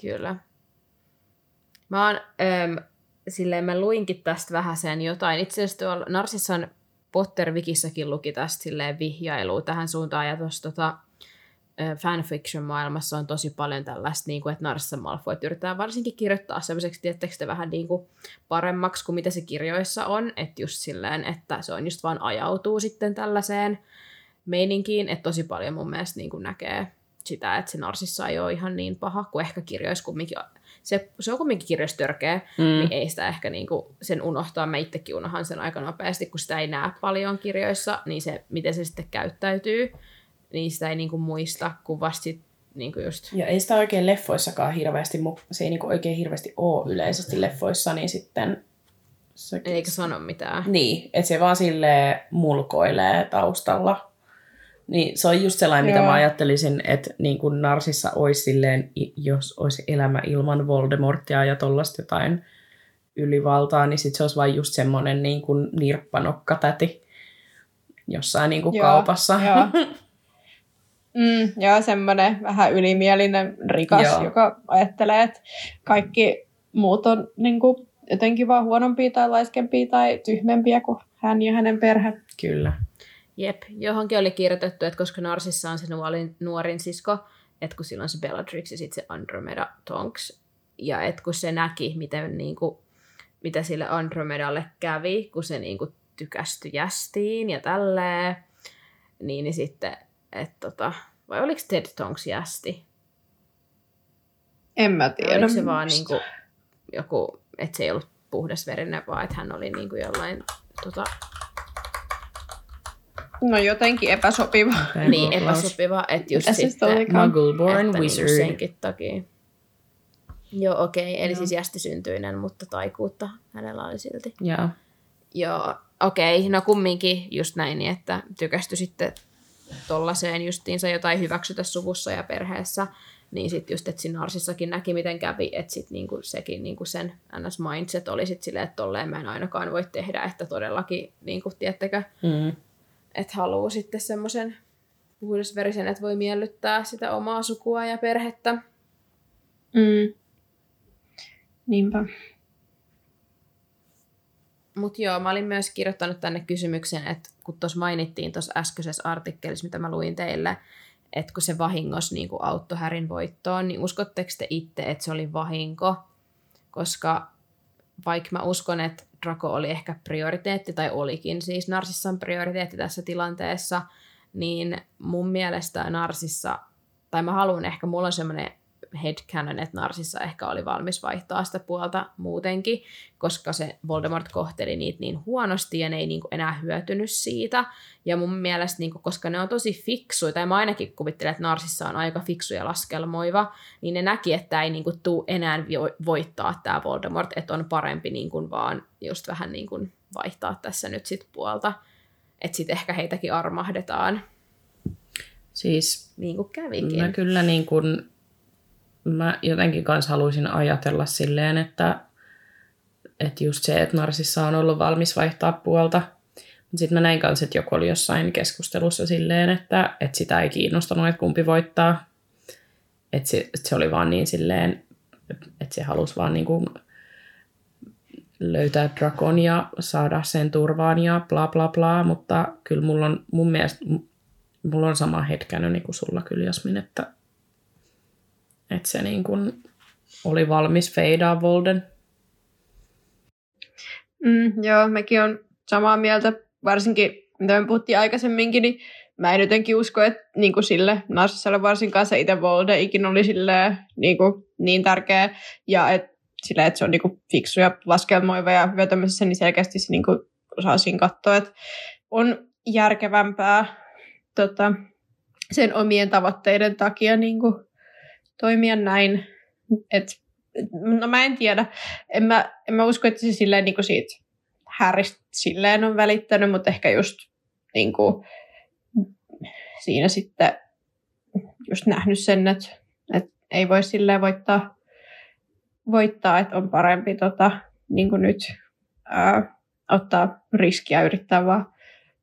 Kyllä. Mä oon, äm, silleen mä luinkin tästä vähän sen jotain. Itse asiassa tuolla Narsissan Potter-wikissäkin luki tästä silleen vihjailua tähän suuntaan, ja tuossa tota, fanfiction-maailmassa on tosi paljon tällaista, niin kuin, että Narcissa Malfoy yrittää varsinkin kirjoittaa sellaiseksi, tiettekö te, vähän niin kuin paremmaksi kuin mitä se kirjoissa on, että just silleen, että se on just vaan ajautuu sitten tällaiseen meininkiin, että tosi paljon mun mielestä niin kuin näkee sitä, että se Narsissa ei ole ihan niin paha, kuin ehkä kirjoissa kumminkin, se, se on kumminkin kirjoissa törkeä. Mm. niin ei sitä ehkä niinku sen unohtaa. Mä itsekin unohan sen aika nopeasti, kun sitä ei näe paljon kirjoissa, niin se, miten se sitten käyttäytyy, niin sitä ei niinku muista, kun vasta sit, niinku just... Ja ei sitä oikein leffoissakaan hirveästi, se ei niinku oikein hirveästi ole yleisesti leffoissa, niin sitten... Se, Eikä sano mitään. Niin, että se vaan sille mulkoilee taustalla. Niin se on just sellainen, mitä Joo. mä ajattelisin, että niin kuin Narsissa olisi silleen, jos olisi elämä ilman Voldemortia ja tollaista jotain ylivaltaa, niin sit se olisi vain just semmoinen niin kuin nirppanokkatäti jossain niin kuin Joo, kaupassa. Joo. [laughs] Mm, joo, semmoinen vähän ylimielinen rikas, Joo. joka ajattelee, että kaikki muut on niin kuin, jotenkin vaan huonompia tai laiskempia tai tyhmempiä kuin hän ja hänen perhe. Kyllä. Jep, johonkin oli kirjoitettu, että koska Narsissa on se nuorin, nuorin sisko, että kun silloin se Bellatrix ja sitten se Andromeda Tonks, ja että kun se näki, miten, niin kuin, mitä sille Andromedalle kävi, kun se niin kuin, tykästyi jästiin ja tälleen, niin, niin sitten, että tota, vai oliko Ted Tonks jästi? En mä tiedä. oliko se vaan niin kuin, joku, että se ei ollut puhdasverinen, vaan että hän oli niin kuin jollain tota, No jotenkin epäsopiva. niin epäsopiva, että just Mitä sitten... olikaan? Muggle-born että wizard. Niin senkin takia. Joo, okei. Okay. Eli Joo. siis jästisyntyinen, mutta taikuutta hänellä oli silti. Joo. Joo, okei. Okay. No kumminkin just näin, niin että tykästy sitten tollaiseen justiinsa jotain hyväksytä suvussa ja perheessä. Niin sitten just, että siinä Narsissakin näki, miten kävi, että sitten niinku sekin niinku sen NS-mindset oli sitten silleen, että tolleen mä en ainakaan voi tehdä, että todellakin, niinku, tiettekö, Mm. että haluaa sitten semmoisen puhdasverisen, että voi miellyttää sitä omaa sukua ja perhettä. Mm. Niinpä. Mutta joo, mä olin myös kirjoittanut tänne kysymyksen, että kun tuossa mainittiin tuossa äskeisessä artikkelissa, mitä mä luin teille, että kun se vahingos niin auttoi Härin voittoon, niin uskotteko te itse, että se oli vahinko? Koska vaikka mä uskon, että Draco oli ehkä prioriteetti, tai olikin siis Narsissan prioriteetti tässä tilanteessa, niin mun mielestä Narsissa, tai mä haluan ehkä, mulla on semmoinen headcanon, että Narsissa ehkä oli valmis vaihtaa sitä puolta muutenkin, koska se Voldemort kohteli niitä niin huonosti ja ne ei niin kuin enää hyötynyt siitä. Ja mun mielestä, niin kuin, koska ne on tosi fiksuja, tai mä ainakin kuvittelen, että Narsissa on aika fiksu ja laskelmoiva, niin ne näki, että ei niin kuin, tuu enää voittaa tämä Voldemort, että on parempi niin kuin, vaan just vähän niin kuin, vaihtaa tässä nyt sit puolta. Että sitten ehkä heitäkin armahdetaan. Siis niin kuin kävikin. Mä kyllä niin kuin, mä jotenkin kanssa haluaisin ajatella silleen, että, että just se, että Narsissa on ollut valmis vaihtaa puolta. Sitten mä näin kanssa, että joku oli jossain keskustelussa silleen, että, että sitä ei kiinnostanut, että kumpi voittaa. Että se, että se oli vaan niin silleen, että se halusi vaan niin kuin löytää Drakon ja saada sen turvaan ja bla bla bla, mutta kyllä mulla on mun mielestä, mulla on sama hetkänö niin kuin sulla kyllä Jasmin, että, että se niin kuin oli valmis feidaa Volden. Mm, joo, mekin on samaa mieltä, varsinkin mitä me puhuttiin aikaisemminkin, niin mä en jotenkin usko, että niin kuin sille Narsiselle varsinkaan se itse Volde ikin oli sille, niin, kuin, niin tärkeä, ja että sillä, että se on niinku fiksu ja laskelmoiva ja hyvä tämmöisessä, niin selkeästi se niinku osaa siinä katsoa, että on järkevämpää tota, sen omien tavoitteiden takia niinku toimia näin. Et, no mä en tiedä. En mä, en mä usko, että se silleen niinku siitä Häristä silleen on välittänyt, mutta ehkä just niinku, siinä sitten just nähnyt sen, että, että ei voi silleen voittaa voittaa, että on parempi tota, niin kuin nyt ää, ottaa riskiä yrittää vaan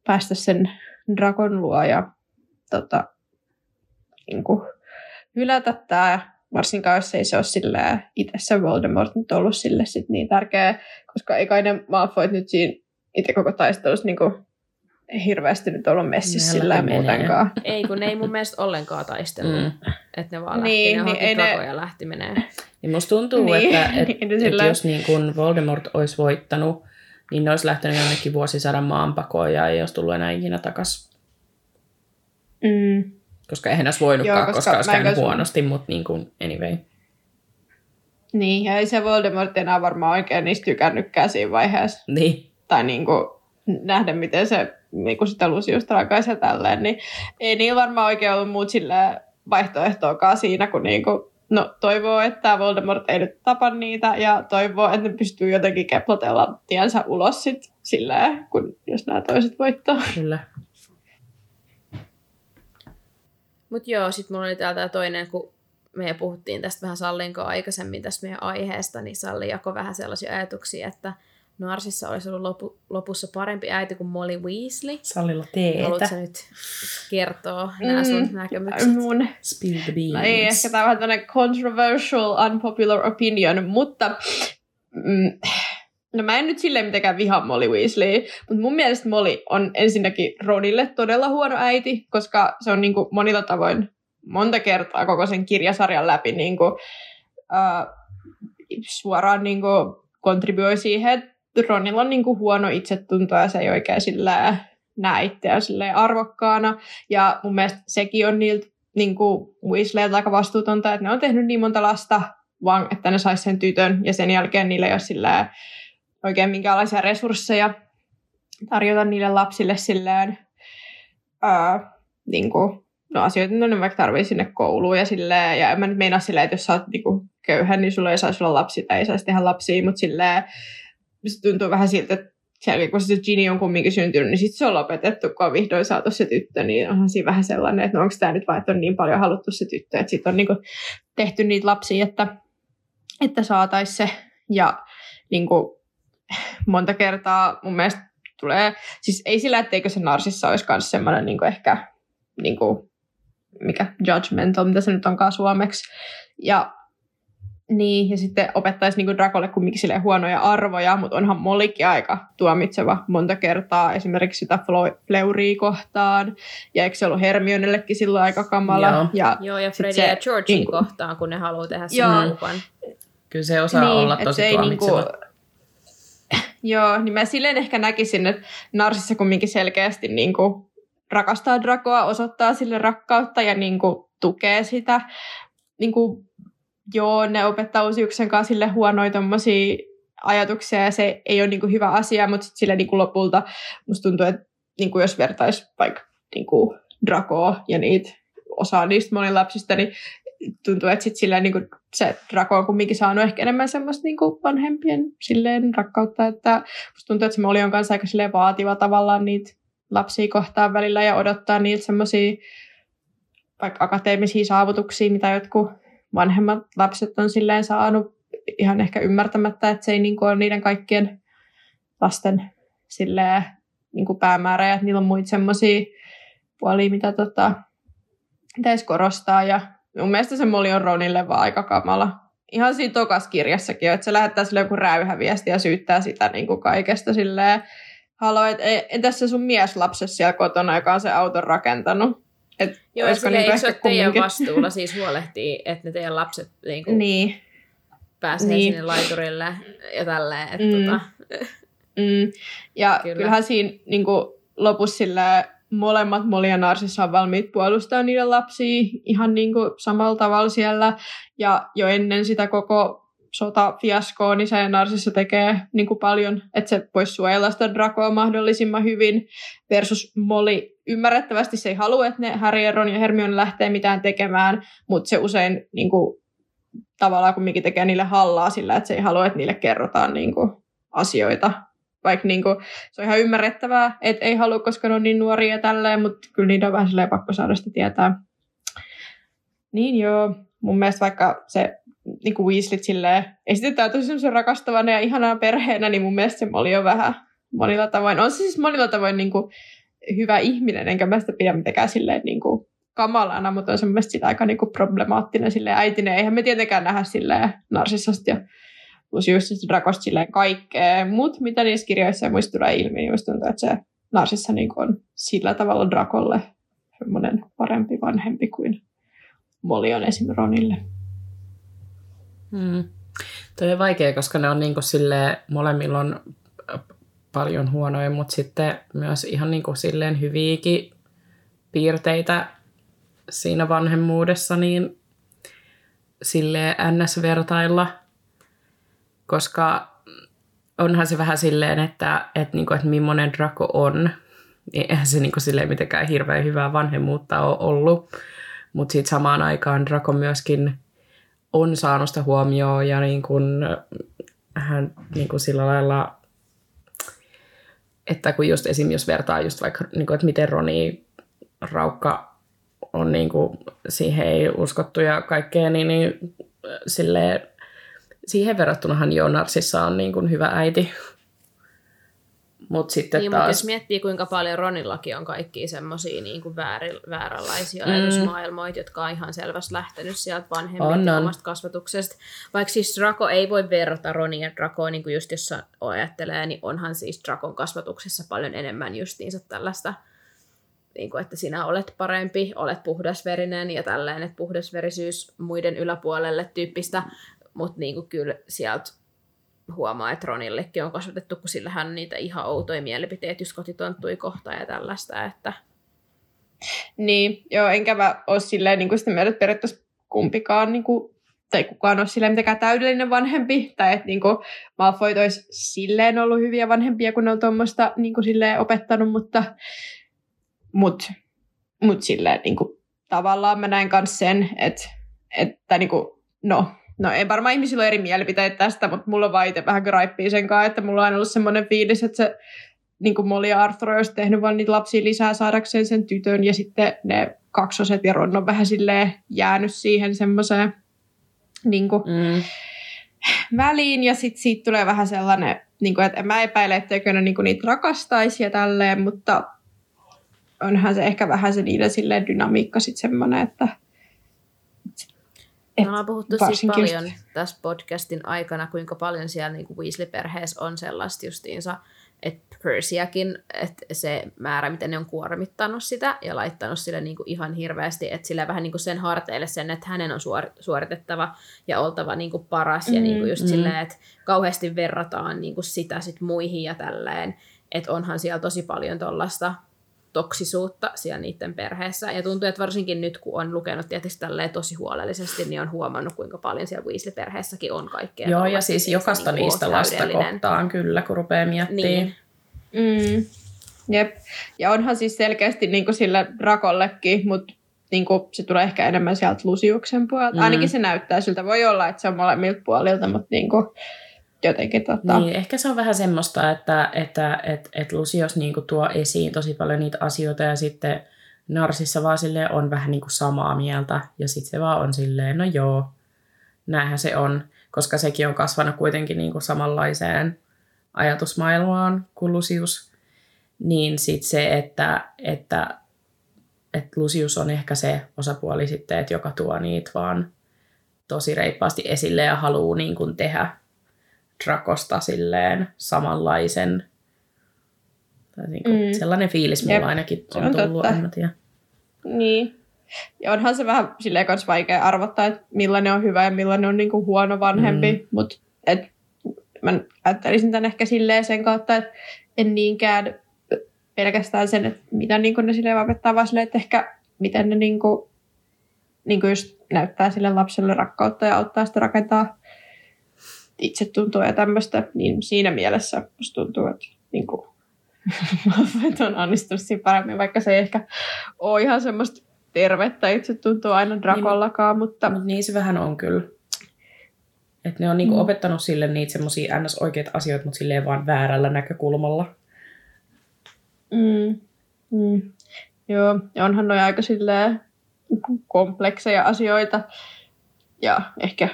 päästä sen Dragon luo ja tota, niin kuin, hylätä tämä, varsinkaan jos ei se ole itse se Voldemort nyt ollut sille sit niin tärkeä, koska ei kai ne Malfoyt nyt siinä itse koko taistelussa niin kuin, hirveästi nyt ollut messissä sillä muutenkaan. Ei, kun ne ei mun mielestä ollenkaan taistellut. Mm. Että ne vaan niin, lähti, ne niin, ei ne... ja lähti menee. Niin musta tuntuu, niin, että, että, [laughs] niin, että sillä... jos niin kun Voldemort olisi voittanut, niin ne olisi lähtenyt jonnekin vuosisadan maanpakoon ja ei olisi tullut enää ikinä takas. Mm. Koska eihän olisi voinutkaan, Joo, koska, koska olisi käynyt huonosti, mutta niin kuin anyway. Niin, ja ei se Voldemort enää varmaan oikein niistä tykännytkään siinä vaiheessa. Niin. Tai niin kuin nähdä, miten se niin kuin sitä Lusiusta rakaisi ja tälleen, niin ei niin varmaan oikein ollut muut vaihtoehtoakaan siinä, kun niin kuin, no, toivoo, että Voldemort ei nyt tapa niitä ja toivoo, että ne pystyy jotenkin keplotella tiensä ulos sit silleen, kun, jos nämä toiset voittaa. Kyllä. Mutta joo, sitten mulla oli täältä toinen, kun me puhuttiin tästä vähän Sallinko aikaisemmin tästä meidän aiheesta, niin Salli jakoi vähän sellaisia ajatuksia, että Narsissa olisi ollut lopu, lopussa parempi äiti kuin Molly Weasley. Sallilla teetä. Haluatko nyt kertoa mm, nämä sun näkemykset? Mun... Spill the beans. No ei, ehkä tämä on vähän controversial, unpopular opinion, mutta mm, no mä en nyt silleen mitenkään vihaa Molly Weasley, mutta mun mielestä Molly on ensinnäkin Ronille todella huono äiti, koska se on niin kuin monilla tavoin monta kertaa koko sen kirjasarjan läpi niin kuin, uh, suoraan niin kuin, kontribuoi siihen, että Ronilla on niin kuin huono itsetunto ja se ei oikein sillä näe itseään arvokkaana. Ja mun mielestä sekin on niiltä niin kuin Weasleyltä aika vastuutonta, että ne on tehnyt niin monta lasta, vaan että ne saisi sen tytön ja sen jälkeen niille ei ole sillä oikein minkäänlaisia resursseja tarjota niille lapsille silleen, ää, niin kuin, no asioita, ne vaikka tarvii sinne kouluun ja silleen, ja en mä nyt meinaa silleen, että jos sä oot niin köyhä, niin sulla ei saisi olla lapsi tai ei saisi tehdä lapsia, mutta silleen, se tuntuu vähän siltä, että siellä, kun se Ginny on kumminkin syntynyt, niin sitten se on lopetettu, kun on vihdoin saatu se tyttö, niin onhan siinä vähän sellainen, että no onko tämä nyt vaan, että on niin paljon haluttu se tyttö, että sitten on niinku tehty niitä lapsia, että, että saataisiin se. Ja niinku, monta kertaa mun mielestä tulee, siis ei sillä, etteikö se narsissa olisi myös semmoinen niinku ehkä, niinku, mikä judgmental, mitä se nyt onkaan suomeksi. Ja niin, ja sitten opettaisi niin Drakolle kumminkin sille huonoja arvoja, mutta onhan Molikin aika tuomitseva monta kertaa esimerkiksi sitä Fleuria kohtaan. Ja eikö se ollut Hermionellekin silloin aika kamala? Joo, ja, Joo, ja Freddy ja Georgin niin, kohtaan, kun ne haluaa tehdä sen kaupan. Kyllä se osaa niin, olla tosi tuomitseva. Niin kuin, joo, niin mä silleen ehkä näkisin, että Narsissa kumminkin selkeästi niin kuin rakastaa Drakoa, osoittaa sille rakkautta ja niin kuin tukee sitä. Niin kuin joo, ne opettaa uusiuksen kanssa sille huonoja ajatuksia ja se ei ole niinku hyvä asia, mutta sitten sille niinku lopulta musta tuntuu, että niinku jos vertaisi vaikka niinku Dracoa ja niitä osaa niistä monilapsista, niin tuntuu, että sit silleen, niin kuin se Draco on kumminkin saanut ehkä enemmän semmoista niin kuin vanhempien silleen rakkautta, että musta tuntuu, että se Molly on kanssa aika silleen vaativa tavallaan niitä lapsia kohtaan välillä ja odottaa niiltä semmoisia vaikka akateemisia saavutuksia, mitä jotkut vanhemmat lapset on silleen saanut ihan ehkä ymmärtämättä, että se ei niin kuin ole niiden kaikkien lasten silleen, niin kuin päämäärä ja että niillä on muita semmoisia puolia, mitä tota, pitäisi korostaa ja mun mielestä se Molly on Ronille vaan aika kamala. Ihan siinä tokas kirjassakin, että se lähettää sille joku räyhäviesti ja syyttää sitä niin kuin kaikesta silleen, halo, et, entäs se sun mieslapses siellä kotona, joka on se auton rakentanut? Et Joo, että niin se ole teidän vastuulla siis huolehtii, että ne teidän lapset niin kuin [laughs] niin. pääsee niin. sinne laiturille ja tälleen. Että mm. tota... mm. Ja Kyllä. kyllähän siinä niin kuin, lopussa silleen, molemmat Molly ja Narsissa on valmiit puolustaa niiden lapsia ihan niin kuin samalla tavalla siellä. Ja jo ennen sitä koko sotafiaskoa, niin se Narsissa tekee niin kuin paljon, että se voisi suojella sitä Dracoa mahdollisimman hyvin. Versus Molly ymmärrettävästi se ei halua, että ne Harry ja Ron ja Hermione lähtee mitään tekemään, mutta se usein niin kuin, tavallaan kumminkin tekee niille hallaa sillä, että se ei halua, että niille kerrotaan niin kuin, asioita vaikka niinku, se on ihan ymmärrettävää, että ei halua, koska ne on niin nuoria ja tälleen, mutta kyllä niitä on vähän silleen pakko saada sitä tietää. Niin joo, mun mielestä vaikka se niin kuin Weaslit silleen esitetään tosi semmoisen rakastavana ja ihanaa perheenä, niin mun mielestä se Molly on vähän monilla tavoin. On se siis monilla tavoin niin kuin hyvä ihminen, enkä mä sitä pidä mitenkään silleen niin kuin kamalana, mutta on se mun sitä aika niin kuin problemaattinen silleen äitinen. Eihän me tietenkään nähdä silleen narsissasta ja plus just Drakosta silleen kaikkea, mutta mitä niissä kirjoissa ja muista tulee ilmi, niin tuntuu, että se Narsissa niin on sillä tavalla Drakolle semmoinen parempi vanhempi kuin Molly on esim. Ronille. Hmm. Toi on vaikea, koska ne on niin sille molemmilla on paljon huonoja, mutta sitten myös ihan niin kuin silleen hyviäkin piirteitä siinä vanhemmuudessa, niin sille NS-vertailla – koska onhan se vähän silleen, että, että, niinku, että millainen Draco on, niin eihän se niinku silleen mitenkään hirveän hyvää vanhemmuutta ole ollut. Mutta sitten samaan aikaan Draco myöskin on saanut sitä huomioon ja niin kun, hän niin kun sillä lailla, että kun just esim. jos vertaa just vaikka, niin kun, että miten Roni Raukka on niin kuin, siihen ei uskottu ja kaikkea, niin, niin silleen, siihen verrattunahan jo Narsissa on niin kuin hyvä äiti. Mut sitten niin, taas... mutta jos miettii, kuinka paljon Ronillakin on kaikkia semmoisia niin kuin vääränlaisia mm. ajatusmaailmoita, jotka on ihan selvästi lähtenyt sieltä vanhemmilta omasta kasvatuksesta. Vaikka siis Draco ei voi verrata Ronia ja Dracoa, niin kuin just jos ajattelee, niin onhan siis Dracon kasvatuksessa paljon enemmän justiinsa tällaista, niin kuin, että sinä olet parempi, olet puhdasverinen ja tällainen, että puhdasverisyys muiden yläpuolelle tyyppistä mutta niinku kyllä sieltä huomaa, että Ronillekin on kasvatettu, kun sillä hän niitä ihan outoja mielipiteitä just kotitonttui kohtaan ja tällaista, että... Niin, joo, enkä mä ole silleen niin kuin sitä mieltä, että periaatteessa kumpikaan niin kuin, tai kukaan ole silleen mitenkään täydellinen vanhempi, tai että niin kuin, Malfoy olisi silleen ollut hyviä vanhempia, kun ne on tuommoista niin silleen opettanut, mutta mut, mut silleen niin kuin, tavallaan mä näen myös sen, että, että niin kuin, no, No ei varmaan ihmisillä ole eri mielipiteitä tästä, mutta mulla on vaan itse vähän graippia sen kanssa, että mulla on aina ollut semmoinen fiilis, että se niin kuin Molly ja Arthur olisi tehnyt vaan niitä lapsia lisää saadakseen sen tytön, ja sitten ne kaksoset ja Ron on vähän silleen jäänyt siihen semmoiseen niin kuin, mm. väliin, ja sitten siitä tulee vähän sellainen, niin kuin, että mä epäilen, etteikö ne niin kuin niitä rakastaisi ja tälleen, mutta onhan se ehkä vähän se niiden silleen dynamiikka sitten semmoinen, että me ollaan puhuttu siis paljon just... tässä podcastin aikana, kuinka paljon siellä niin kuin Weasley-perheessä on sellaista justiinsa, että Persiakin, että se määrä, miten ne on kuormittanut sitä ja laittanut sille niin kuin ihan hirveästi, että sillä vähän niin kuin sen harteille sen, että hänen on suoritettava ja oltava niin kuin paras mm, ja niin kuin just mm. silleen, että kauheasti verrataan niin kuin sitä sit muihin ja tälleen, että onhan siellä tosi paljon tuollaista toksisuutta siellä niiden perheessä. Ja tuntuu, että varsinkin nyt, kun on lukenut tietysti tälleen tosi huolellisesti, niin on huomannut, kuinka paljon siellä Weasley-perheessäkin on kaikkea. Joo, ja tollaista, siis tiedätkö, jokaista niin niistä lasta kohtaan kyllä, kun rupeaa miettimään. Niin. Mm. Jep. Ja onhan siis selkeästi niin kuin sille Drakollekin, mutta niin kuin se tulee ehkä enemmän sieltä Lusiuksen puolelta. Mm. Ainakin se näyttää siltä. Voi olla, että se on molemmilta puolilta, mutta niin kuin jotenkin tota... Niin, ehkä se on vähän semmoista, että, että et, et Lucius niinku tuo esiin tosi paljon niitä asioita ja sitten Narsissa vaan silleen on vähän niinku samaa mieltä ja sitten se vaan on silleen, no joo, näinhän se on, koska sekin on kasvanut kuitenkin niinku samanlaiseen ajatusmaailmaan kuin Lucius. Niin sitten se, että, että, että Lucius on ehkä se osapuoli sitten, että joka tuo niitä vaan tosi reippaasti esille ja haluaa niin kuin tehdä Drakosta silleen samanlaisen. Tai niin kuin Mm. Sellainen fiilis mulla Jep, ainakin on, on tullut, totta. en mä tiedä. Niin. Ja onhan se vähän silleen kans vaikea arvottaa, että millainen on hyvä ja millainen on niinku huono vanhempi. Mm. Mutta mä ajattelisin tämän ehkä silleen sen kautta, että en niinkään pelkästään sen, että mitä niinku ne silleen opettaa, vaan silleen, että ehkä miten ne niinku, niinku just näyttää sille lapselle rakkautta ja auttaa sitä rakentaa itsetuntoa ja tämmöistä. Niin siinä mielessä musta tuntuu, että niinku, Malfoyt [laughs] on onnistunut siinä paremmin, vaikka se ei ehkä ole ihan semmoista tervettä itse tuntuu aina Drakollakaan, mutta Mutta niin se vähän on kyllä. Että ne on niinku Mm. opettanut sille niitä semmosia ns. oikeita asioita, mutta silleen vaan väärällä näkökulmalla. mm, mm, joo, ja onhan noin aika silleen komplekseja asioita ja ehkä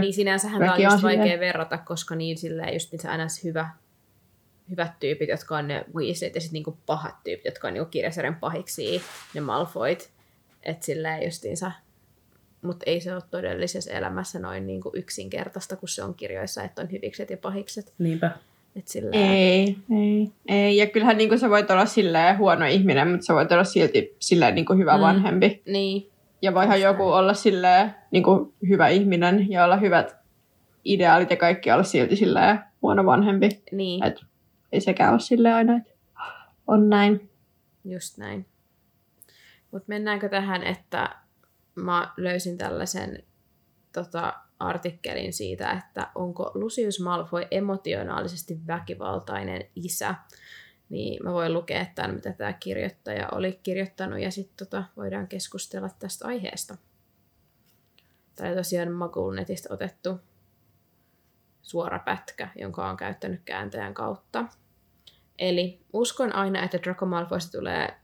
Niin sinänsähän tämä on just silleen- vaikea verrata, koska niin silleen just aina se hyvä, hyvät tyypit, jotka on ne Weasleyt, ja sitten niinku pahat tyypit, jotka on niinku kirjasarjan pahiksi, ne Malfoyt. Että silleen justiinsa, mutta ei se ole todellisessa elämässä noin niinku yksinkertaista, kun se on kirjoissa, että on hyvikset ja pahikset. Niinpä. Et silleen, ei, ei, ei. Ja kyllähän niin sä voit olla silleen huono ihminen, mutta sä voit olla silti silleen niin hyvä mm. vanhempi. Niin, Ja voihan joku olla silleen niin hyvä ihminen ja olla hyvät ideaalit ja kaikki olla silti silleen huono vanhempi. niin, Et ei sekään ole silleen aina, että on näin. just näin. Mutta mennäänkö tähän, että mä löysin tällaisen tota, artikkelin siitä, että onko Lucius Malfoy emotionaalisesti väkivaltainen isä. Niin mä voin lukea tämän, mitä tämä kirjoittaja oli kirjoittanut, ja sitten tota, voidaan keskustella tästä aiheesta. Tämä on tosiaan Magulnetista otettu suora pätkä, jonka on käyttänyt kääntäjän kautta. Eli uskon aina, että Draco tulee,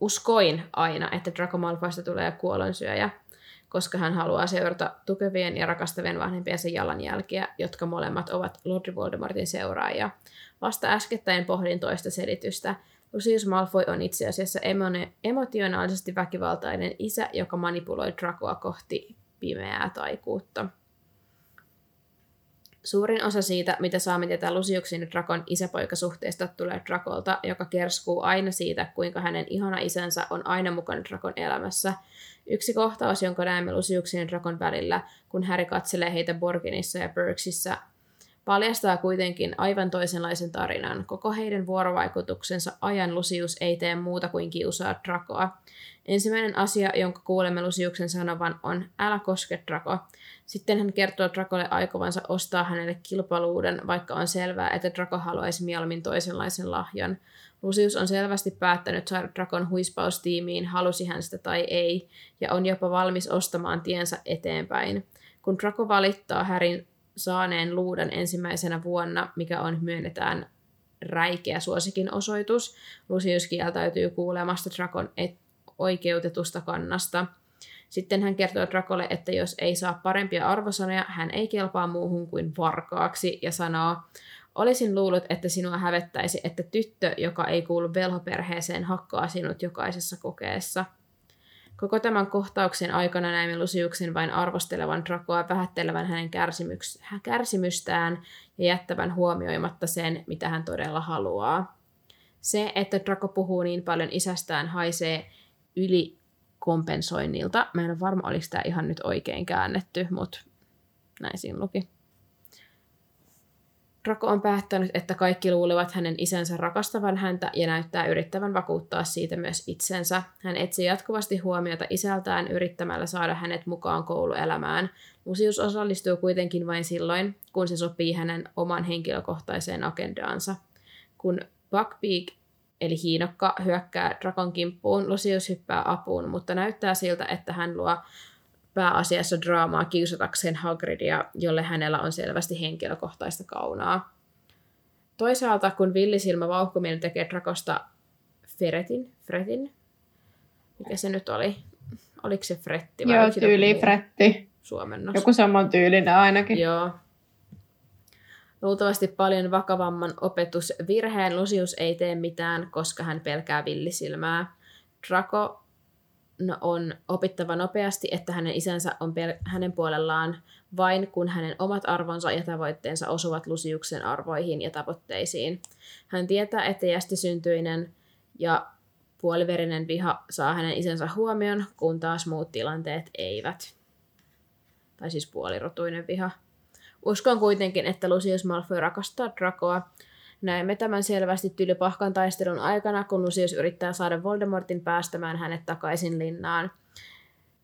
uskoin aina, että Draco tulee kuolonsyöjä, koska hän haluaa seurata tukevien ja rakastavien vanhempiensa jalanjälkiä, jotka molemmat ovat Lord Voldemortin seuraajia. Vasta äskettäin pohdin toista selitystä. Lucius Malfoy on itse asiassa emo- emotionaalisesti väkivaltainen isä, joka manipuloi Dracoa kohti pimeää taikuutta. Suurin osa siitä, mitä saamme tietää Luciuksin ja Drakon isäpoikasuhteesta, tulee Drakolta, joka kerskuu aina siitä, kuinka hänen ihana isänsä on aina mukana Drakon elämässä. Yksi kohtaus, jonka näemme Luciuksin ja Drakon välillä, kun Harry katselee heitä Borginissa ja Berksissä, paljastaa kuitenkin aivan toisenlaisen tarinan. Koko heidän vuorovaikutuksensa ajan Lucius ei tee muuta kuin kiusaa Drakoa. Ensimmäinen asia, jonka kuulemme Luciuksen sanovan, on älä koske Draco. Sitten hän kertoo Drakolle aikovansa ostaa hänelle kilpaluuden, vaikka on selvää, että Draco haluaisi mieluummin toisenlaisen lahjan. Lucius on selvästi päättänyt saada Drakon huispaustiimiin, halusi hän sitä tai ei, ja on jopa valmis ostamaan tiensä eteenpäin. Kun Draco valittaa Härin saaneen luudan ensimmäisenä vuonna, mikä on myönnetään räikeä suosikin osoitus, Lucius kieltäytyy kuulemasta Drakon et- oikeutetusta kannasta. Sitten hän kertoo Drakolle, että jos ei saa parempia arvosanoja, hän ei kelpaa muuhun kuin varkaaksi ja sanoo, olisin luullut, että sinua hävettäisi, että tyttö, joka ei kuulu velhoperheeseen, hakkaa sinut jokaisessa kokeessa. Koko tämän kohtauksen aikana näimme Lusiuksen vain arvostelevan Drakoa, vähättelevän hänen kärsimyks- kärsimystään ja jättävän huomioimatta sen, mitä hän todella haluaa. Se, että Draco puhuu niin paljon isästään, haisee yli kompensoinnilta. Mä en ole varma, oliko tämä ihan nyt oikein käännetty, mutta näin siinä luki. Draco on päättänyt, että kaikki luulevat hänen isänsä rakastavan häntä ja näyttää yrittävän vakuuttaa siitä myös itsensä. Hän etsii jatkuvasti huomiota isältään yrittämällä saada hänet mukaan kouluelämään. Lucius osallistuu kuitenkin vain silloin, kun se sopii hänen oman henkilökohtaiseen agendaansa. Kun Buckbeak eli hiinokka hyökkää Drakon kimppuun, Lucius hyppää apuun, mutta näyttää siltä, että hän luo pääasiassa draamaa kiusatakseen Hagridia, jolle hänellä on selvästi henkilökohtaista kaunaa. Toisaalta, kun villisilmä vauhkuminen tekee Drakosta Feretin, Fretin, mikä se nyt oli? Oliko se Fretti vai Joo, tyyli fretti. Suomennos. Joku saman tyylinen ainakin. Joo. Luultavasti paljon vakavamman opetusvirheen Lucius ei tee mitään, koska hän pelkää villisilmää. Draco on opittava nopeasti, että hänen isänsä on pel- hänen puolellaan vain kun hänen omat arvonsa ja tavoitteensa osuvat Luciuksen arvoihin ja tavoitteisiin. Hän tietää, että jästisyntyinen ja puoliverinen viha saa hänen isänsä huomion, kun taas muut tilanteet eivät. Tai siis puolirotuinen viha. Uskon kuitenkin, että Lucius Malfoy rakastaa Dracoa. Näemme tämän selvästi tylypahkan taistelun aikana, kun Lucius yrittää saada Voldemortin päästämään hänet takaisin linnaan,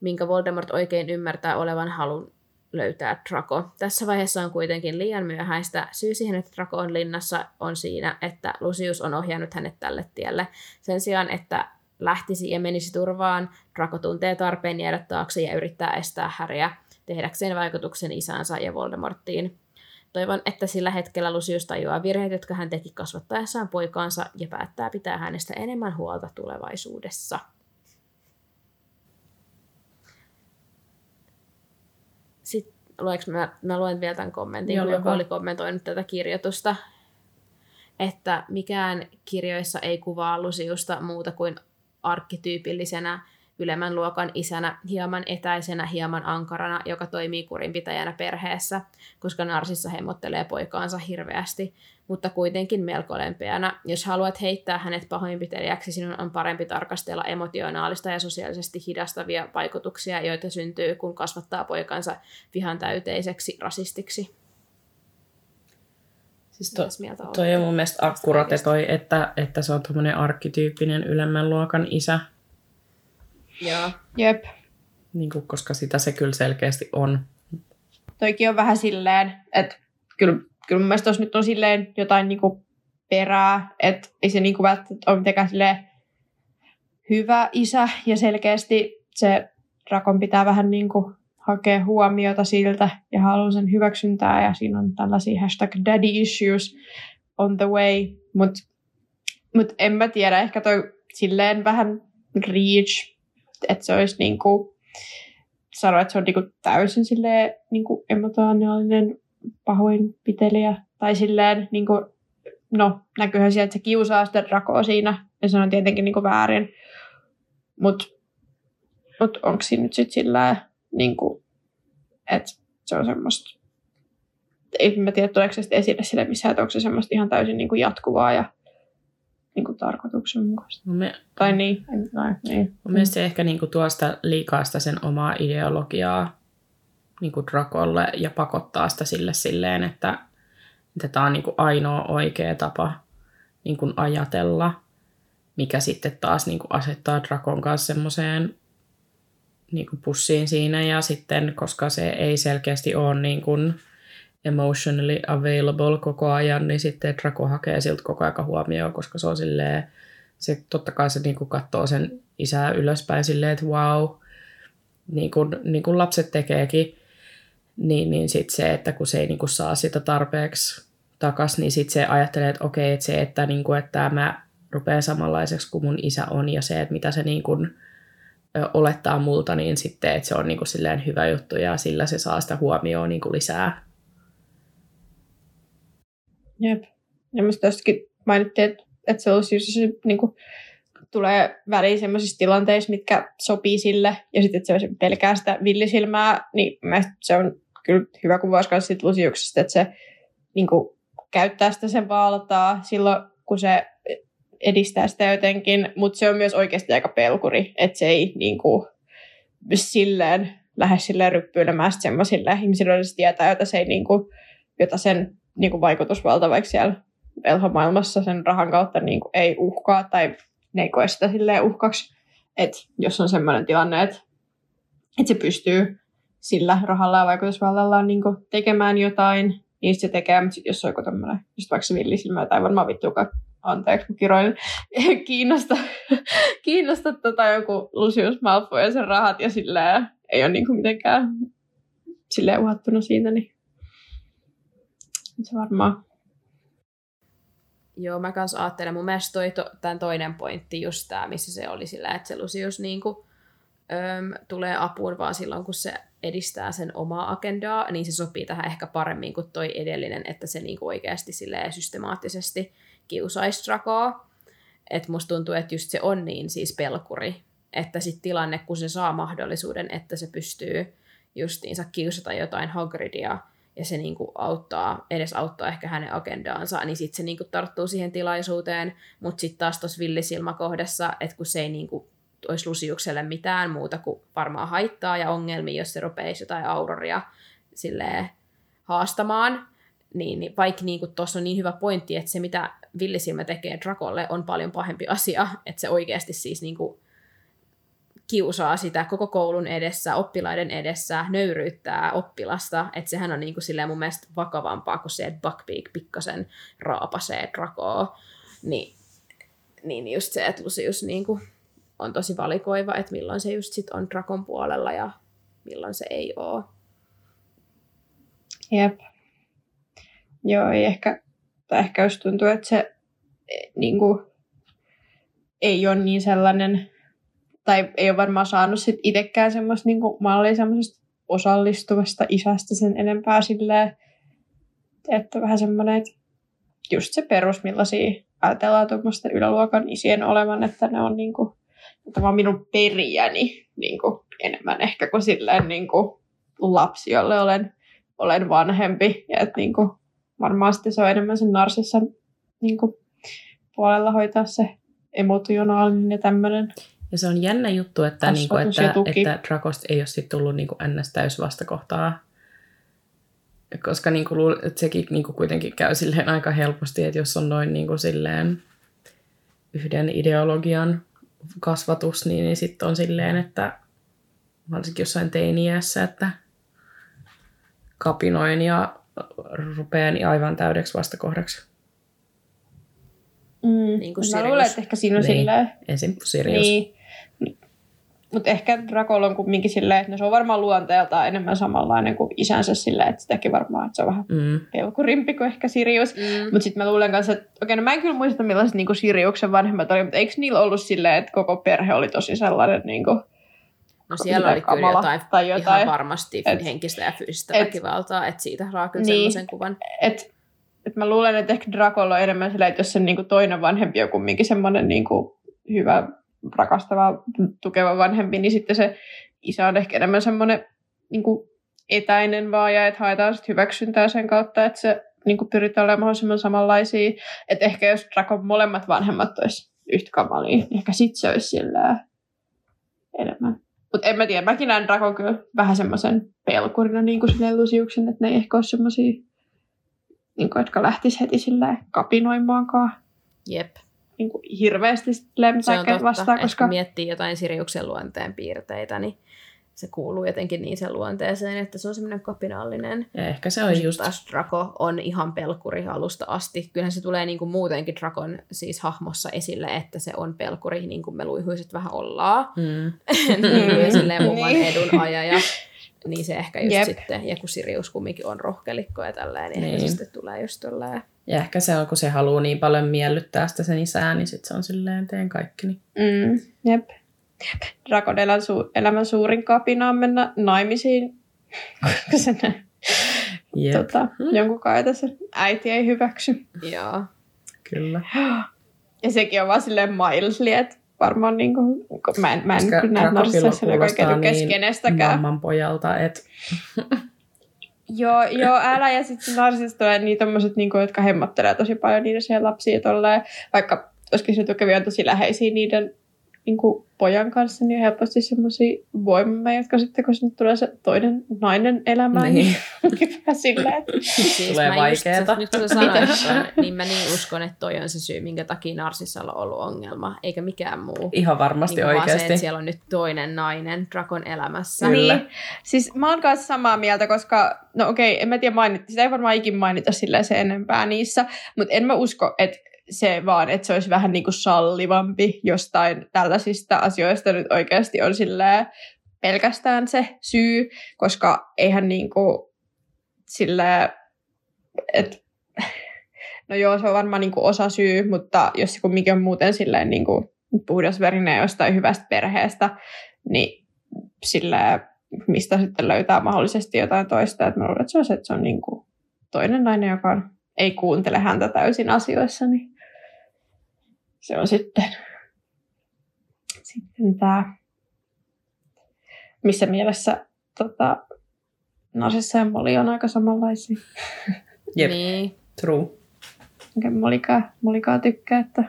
minkä Voldemort oikein ymmärtää olevan halun löytää Draco. Tässä vaiheessa on kuitenkin liian myöhäistä. Syy siihen, että Draco on linnassa, on siinä, että Lucius on ohjannut hänet tälle tielle. Sen sijaan, että lähtisi ja menisi turvaan, Draco tuntee tarpeen jäädä taakse ja yrittää estää Häriä tehdäkseen vaikutuksen isänsä ja Voldemorttiin. Toivon, että sillä hetkellä Lucius tajuaa virheet, jotka hän teki kasvattaessaan poikaansa ja päättää pitää hänestä enemmän huolta tulevaisuudessa. Sitten mä, mä luen vielä tämän kommentin, Joo, kun joku oli kommentoinut tätä kirjoitusta, että mikään kirjoissa ei kuvaa Luciusta muuta kuin arkkityypillisenä ylemmän luokan isänä, hieman etäisenä, hieman ankarana, joka toimii kurinpitäjänä perheessä, koska Narsissa hemmottelee poikaansa hirveästi, mutta kuitenkin melko lempeänä. Jos haluat heittää hänet pahoinpitelijäksi, sinun on parempi tarkastella emotionaalista ja sosiaalisesti hidastavia vaikutuksia, joita syntyy, kun kasvattaa poikansa vihan täyteiseksi rasistiksi. Siis to, mieltä toi on mun mielestä akkurate toi, että, että se on tommonen arkkityyppinen ylemmän luokan isä, Joo. Jep. niin kuin, koska sitä se kyllä selkeästi on. Toikin on vähän silleen, että kyllä, kyllä mun mielestä nyt on silleen jotain niinku perää, että ei se niinku välttämättä ole mitenkään silleen hyvä isä ja selkeästi se Rakon pitää vähän niinku hakea huomiota siltä ja haluaa sen hyväksyntää ja siinä on tällaisia hashtag daddy issues on the way, mutta mut en mä tiedä, ehkä toi silleen vähän reach, että se olisi niinku sanoa, että se on niinku täysin silleen niinku emotionaalinen pahoinpitelijä. Tai silleen, niinku, no näkyyhän sieltä, että se kiusaa sitä Dracoa siinä. Ja se on tietenkin niinku väärin. Mutta mut onko siinä nyt sitten sillä niinku, että se on semmoista, ei mä tiedä, tuleeko se esille sille missään, että onko se semmoista ihan täysin niinku jatkuvaa ja niinku tarkoituksenmukaista. Mun, me, Tai niin, en, no, niin. mun mielestä se ehkä niinku tuo sitä liikaa sitä sen omaa ideologiaa niinku Drakolle ja pakottaa sitä sille silleen, että, että tämä on niinku ainoa oikea tapa niinku ajatella, mikä sitten taas niinku asettaa Drakon kanssa semmoiseen niinku pussiin siinä ja sitten, koska se ei selkeästi ole niinku emotionally available koko ajan, niin sitten Draco hakee siltä koko ajan huomioon, koska se on silleen, se totta kai se niinku katsoo sen isää ylöspäin silleen, että wow, niin kuin, niin kuin lapset tekeekin, niin, niin sitten se, että kun se ei niinku saa sitä tarpeeksi takas, niin sitten se ajattelee, että okei, että se, että, niinku, että mä rupean samanlaiseksi kuin mun isä on ja se, että mitä se niinku, ö, olettaa multa, niin sitten, että se on niinku silleen hyvä juttu ja sillä se saa sitä huomioon niinku lisää. Jep. Ja musta tästäkin mainittiin, että, että se olisi just se, niin kuin, tulee väliin sellaisissa tilanteissa, mitkä sopii sille, ja sitten, että se pelkää sitä villisilmää, niin se on kyllä hyvä kuvaus myös siitä Lusiuksesta, että se niin kuin, käyttää sitä sen valtaa silloin, kun se edistää sitä jotenkin, mutta se on myös oikeasti aika pelkuri, että se ei niin kuin, silleen lähde silleen ryppyilemään semmoisille ihmisille, se tietää, jota, se ei, niin kuin, jota sen niin kuin vaikutusvalta vaikka siellä velhomaailmassa sen rahan kautta niin kuin ei uhkaa tai ne ei koe sitä silleen uhkaksi. Että jos on sellainen tilanne, että, että se pystyy sillä rahalla ja vaikutusvallallaan niin kuin tekemään jotain, niin se tekee, mutta jos on joku tämmöinen, just vaikka se villisilmä tai varmaan vittuakaan, anteeksi kun kiroin, [laughs] kiinnosta, [laughs] kiinnosta tota joku Lucius Malfoy ja sen rahat ja sillä ei ole niin kuin mitenkään silleen uhattuna siitä, niin se varmaan Joo, mä kans ajattelen. Mun mielestä toi to, tämän toinen pointti just tämä, missä se oli sillä, että se Lucius niinku, öm, tulee apuun vaan silloin, kun se edistää sen omaa agendaa, niin se sopii tähän ehkä paremmin kuin toi edellinen, että se niinku oikeasti systemaattisesti kiusaisi Dracoa. Et musta tuntuu, että just se on niin siis pelkuri, että sitten tilanne, kun se saa mahdollisuuden, että se pystyy justiinsa kiusata jotain Hagridia, ja se niin kuin auttaa, edes auttaa ehkä hänen agendaansa, niin sitten se niin kuin tarttuu siihen tilaisuuteen, mutta sitten taas tuossa villisilmakohdassa, että kun se ei niin kuin olisi Lusiukselle mitään muuta kuin varmaan haittaa ja ongelmia, jos se rupeisi jotain auroria silleen haastamaan, niin, niin vaikka niin tuossa on niin hyvä pointti, että se mitä villisilmä tekee Drakolle on paljon pahempi asia, että se oikeasti siis niin kuin kiusaa sitä koko koulun edessä, oppilaiden edessä, nöyryyttää oppilasta, että sehän on niin kuin silleen mun mielestä vakavampaa kuin se, että Buckbeak pikkasen raapasee Drakoa. Niin, niin just se, että Lucius niin kuin on tosi valikoiva, että milloin se just sit on Drakon puolella ja milloin se ei ole. Jep. Joo, ei ehkä, tai ehkä jos tuntuu, että se niin kuin, ei ole niin sellainen tai ei ole varmaan saanut sit itsekään semmoista niin mallia semmoisesta osallistuvasta isästä sen enempää silleen, että vähän semmoinen, että just se perus, millaisia ajatellaan tuommoisten yläluokan isien olevan, että ne on niin kuin, että vaan minun perijäni niin kuin, enemmän ehkä kuin silleen niin kuin, lapsi, jolle olen, olen vanhempi. Ja että niin kuin, varmaan sitten se on enemmän sen narsissa niin kuin, puolella hoitaa se emotionaalinen ja tämmöinen ja se on jännä juttu, että, niin kuin, että, että Drakosta ei ole sitten tullut niin kuin ns. vastakohtaa. Koska niin kuin, että sekin niin kuin kuitenkin käy silleen aika helposti, että jos on noin niin kuin silleen yhden ideologian kasvatus, niin, niin sitten on silleen, että varsinkin jossain teiniässä, että kapinoin ja rupean aivan täydeksi vastakohdaksi. Mm. Niin kuin Mä luulen, että ehkä siinä on niin. silleen... Ensin Sirius. Niin. Mutta ehkä Drakolla on kumminkin silleen, että se on varmaan luonteeltaan enemmän samanlainen kuin isänsä silleen, että sitäkin varmaan, että se on vähän mm. pelkurimpi kuin ehkä Sirius. Mm. Mutta sitten mä luulen kanssa, että okei, no mä en kyllä muista millaiset niinku Siriuksen vanhemmat oli, mutta eikö niillä ollut silleen, että koko perhe oli tosi sellainen niinku, No siellä oli kyllä jotain, tai jotain, ihan varmasti et, henkistä ja fyysistä et, väkivaltaa, että siitä saa kyllä niin, sellaisen kuvan. Et, et mä luulen, että ehkä Drakolla on enemmän silleen, että jos sen niinku toinen vanhempi on kumminkin semmoinen niinku hyvä rakastava, tukeva vanhempi, niin sitten se isä on ehkä enemmän semmoinen niin etäinen vaan ja että haetaan sitten hyväksyntää sen kautta, että se niin kuin pyritään olemaan mahdollisimman samanlaisia. Että ehkä jos Drakon molemmat vanhemmat olisi yhtä kamalia, niin ehkä sitten se olisi sillä enemmän. Mutta en mä tiedä, mäkin näen Drakon kyllä vähän semmoisen pelkurina niin kuin silleen Lusiuksen, että ne ei ehkä ole semmoisia, niin jotka lähtis heti silleen kapinoimaankaan. Jep niin kuin hirveästi lemsäkkäät vastaan. Koska kun miettii jotain Siriuksen luonteen piirteitä, niin se kuuluu jotenkin niin sen luonteeseen, että se on semmoinen kapinallinen. Ja ehkä se on just... Taas Draco on ihan pelkuri alusta asti. Kyllähän se tulee niin kuin muutenkin Drakon siis hahmossa esille, että se on pelkuri, niin kuin me luihuiset vähän ollaan. Mm. [laughs] niin, silleen oman niin. edun ajaja. Niin se ehkä just Jep. sitten, ja kun Sirius kumminkin on rohkelikko ja tälleen, niin, niin. ehkä se sitten tulee just tolleen. Ja ehkä se on, kun se haluaa niin paljon miellyttää sitä sen isää, niin sitten se on silleen, teen kaikki. Niin. Mm, jep. Drakon elämän, su- elämän suurin kapina on mennä naimisiin, [laughs] koska se Jep. Tota, mm. jonkun kai se äiti ei hyväksy. Joo. Kyllä. Ja sekin on vaan silleen Milesli, että varmaan niin kuin, mä en, mä en kyllä näe narsissa oikein niin kenestäkään. mamman pojalta, että [laughs] Joo, joo, älä. Ja sitten narsista tulee niin tommoset, niin kuin, jotka hemmottelee tosi paljon niiden siihen lapsia tolleen, vaikka olisikin se tukevia on tosi läheisiä niiden niin kuin pojan kanssa, niin on helposti semmoisia voimia, jotka sitten kun sinne tulee se toinen nainen elämään, niin, niin [laughs] vähän silleen, että Siis Tulee vaikeeta. Just, nyt kun sä sanoit, niin mä niin uskon, että toi on se syy, minkä takia Narsissalla on ollut ongelma, eikä mikään muu. Ihan varmasti niin vaan se, oikeasti. että siellä on nyt toinen nainen Drakon elämässä. Kyllä. Niin, siis mä oon kanssa samaa mieltä, koska, no okei, en mä tiedä mainita, sitä ei varmaan ikin mainita silleen se enempää niissä, mutta en mä usko, että se vaan, että se olisi vähän niin kuin sallivampi jostain tällaisista asioista nyt oikeasti on silleen pelkästään se syy, koska eihän niin kuin silleen, että no joo, se on varmaan niin kuin osa syy, mutta jos se kumminkin on muuten silleen niin kuin puhdasverinen jostain hyvästä perheestä, niin silleen, mistä sitten löytää mahdollisesti jotain toista. Että mä luulen, että se on se, että se on niin kuin toinen nainen, joka on, ei kuuntele häntä täysin asioissa, niin se on sitten, sitten tämä, missä mielessä tota, Narsissa ja Moli on aika samanlaisia. Jep, Niin. true. Enkä Molikaan, Molikaan tykkää, että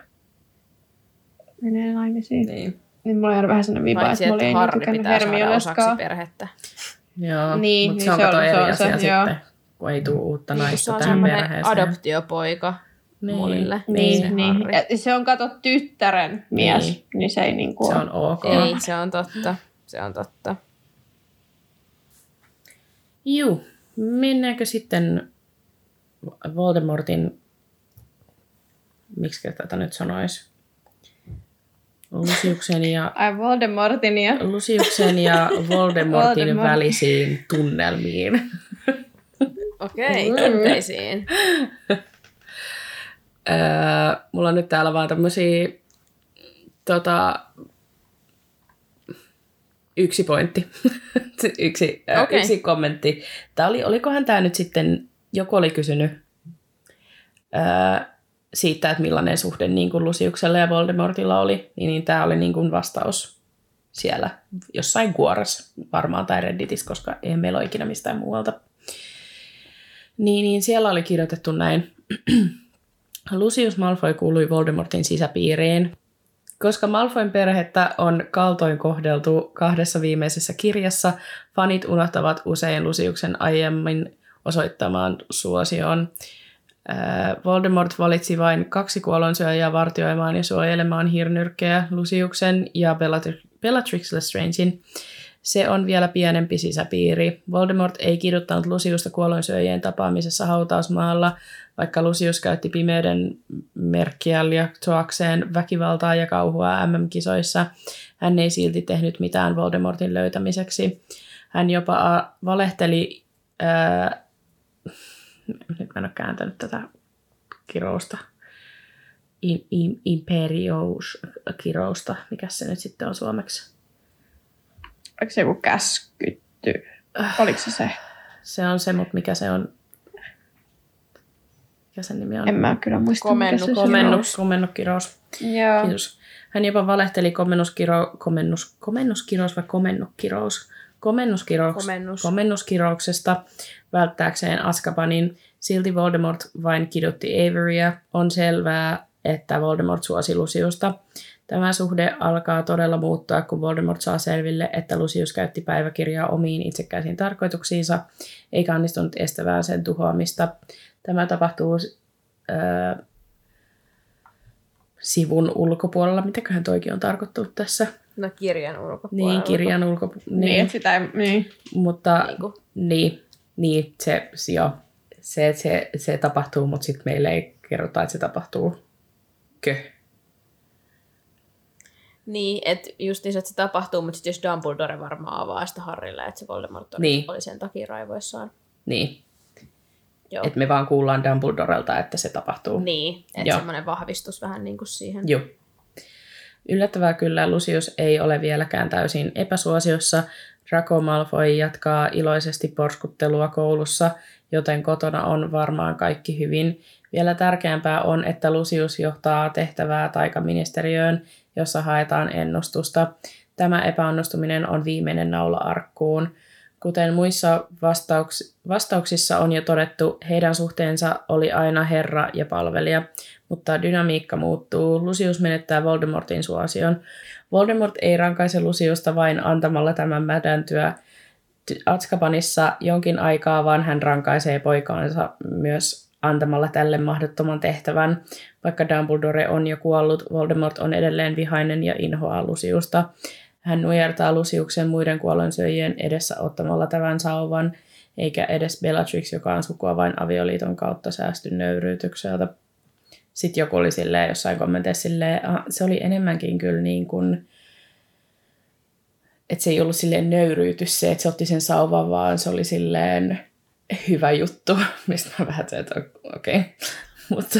menee naimisiin. Niin. Niin mulla on vähän sellainen viba, että Moli että ei niin tykännyt Hermionestakaan. perhettä. Joo, Niin, mutta niin se on se on- se eri se, asia joo. sitten, kun ei tule uutta Niin, kun se naista on tähän semmoinen perheeseen. adoptiopoika Niin. Molille. Niin, se niin. Et Se on kato tyttären mies, Niin. niin, niin se ei niinku Se ole. on ok. Ei, se on totta. Se on totta. Juu, mennäänkö sitten Voldemortin, miksi tätä nyt sanoisi, Lusiuksen ja, [laughs] Ai Voldemortin ja... Lusiuksen ja Voldemortin Voldemort. välisiin tunnelmiin. Okei, okay, tunteisiin. [laughs] Öö, mulla on nyt täällä vaan tämmösiä tota, yksi pointti, [laughs] yksi, okay. Yksi kommentti. Tää oli, olikohan tämä nyt sitten, joku oli kysynyt öö, siitä, että millainen suhde niin kuin Lusiuksella ja Voldemortilla oli, niin, niin tämä oli niin kuin vastaus siellä jossain kuoressa varmaan tai Redditissä, koska ei meillä ole ikinä mistään muualta. Niin, niin siellä oli kirjoitettu näin. [clears throat] Lucius Malfoy kuului Voldemortin sisäpiiriin. Koska Malfoyn perhettä on kaltoin kohdeltu kahdessa viimeisessä kirjassa, fanit unohtavat usein Luciuksen aiemmin osoittamaan suosioon. Ää, Voldemort valitsi vain kaksi kuolonsyöjää vartioimaan ja suojelemaan hirnyrkkejä, Luciuksen ja Bellatri- Bellatrix Lestrangein. Se on vielä pienempi sisäpiiri. Voldemort ei kiduttanut Luciusta kuolonsyöjien tapaamisessa hautausmaalla, vaikka Lucius käytti pimeyden merkkiä lietsoakseen väkivaltaa ja kauhua MM-kisoissa. Hän ei silti tehnyt mitään Voldemortin löytämiseksi. Hän jopa a- valehteli... Ää, nyt mä en ole kääntänyt tätä kirousta. Imperious kirousta. Mikä se nyt sitten on suomeksi? Oliko se joku käskytty? Oliko se se? Se on se, mutta mikä se on? Mikä sen nimi on? En mä kyllä muista. Komennus. mikä se Komennus, komennokirous. on. Joo. Kiitos. Hän jopa valehteli komennuskiro, komennus, komennuskirous vai komennukkirous? Komennuskirous, Komennus. komennuskirouksesta välttääkseen Askabanin. Silti Voldemort vain kidutti Averya. On selvää, että Voldemort suosi Luciusta. Tämä suhde alkaa todella muuttua, kun Voldemort saa selville, että Lucius käytti päiväkirjaa omiin itsekäisiin tarkoituksiinsa, eikä onnistunut estämään sen tuhoamista. Tämä tapahtuu öö, sivun ulkopuolella. Mitäköhän toikin on tarkoittanut tässä? No kirjan ulkopuolella. Niin, kirjan ulkopuolella. Niin, Niin, sitä ei, niin. mutta Niin kuin. niin, niin se, se, joo, se, se, se tapahtuu, mutta sitten meille ei kerrota, että se tapahtuu. Kö? Niin, että just niin, että se tapahtuu, mutta sitten jos Dumbledore varmaan avaa sitä Harrille, että se Voldemort oli, Niin. oli sen takia raivoissaan. Niin, Joo. että me vaan kuullaan Dumbledorelta, että se tapahtuu. Niin, että semmoinen vahvistus vähän niin kuin siihen. Joo. Yllättävää kyllä, Lucius ei ole vieläkään täysin epäsuosiossa. Draco Malfoy jatkaa iloisesti porskuttelua koulussa, joten kotona on varmaan kaikki hyvin. Vielä tärkeämpää on, että Lucius johtaa tehtävää taikaministeriöön, jossa haetaan ennustusta. Tämä epäonnistuminen on viimeinen naula arkkuun. Kuten muissa vastauks- vastauksissa on jo todettu, heidän suhteensa oli aina herra ja palvelija. mutta dynamiikka muuttuu. Lucius menettää Voldemortin suosion. Voldemort ei rankaise Luciusta vain antamalla tämän mädäntyä Atskabanissa jonkin aikaa, vaan hän rankaisee poikaansa myös antamalla tälle mahdottoman tehtävän. Vaikka Dumbledore on jo kuollut, Voldemort on edelleen vihainen ja inhoaa Luciusta. Hän nujertaa Luciuksen muiden kuollonsyöjien edessä ottamalla tämän sauvan, eikä edes Bellatrix, joka on sukua vain avioliiton kautta, säästy nöyryytykseltä. Sitten joku oli silleen, jossain kommenteissa silleen, ah, se oli enemmänkin kyllä niin kuin, että se ei ollut silleen nöyryytys se, että se otti sen sauvan, vaan se oli silleen hyvä juttu, [laughs] mistä mä vähän että okei. [laughs] Okay. Mutta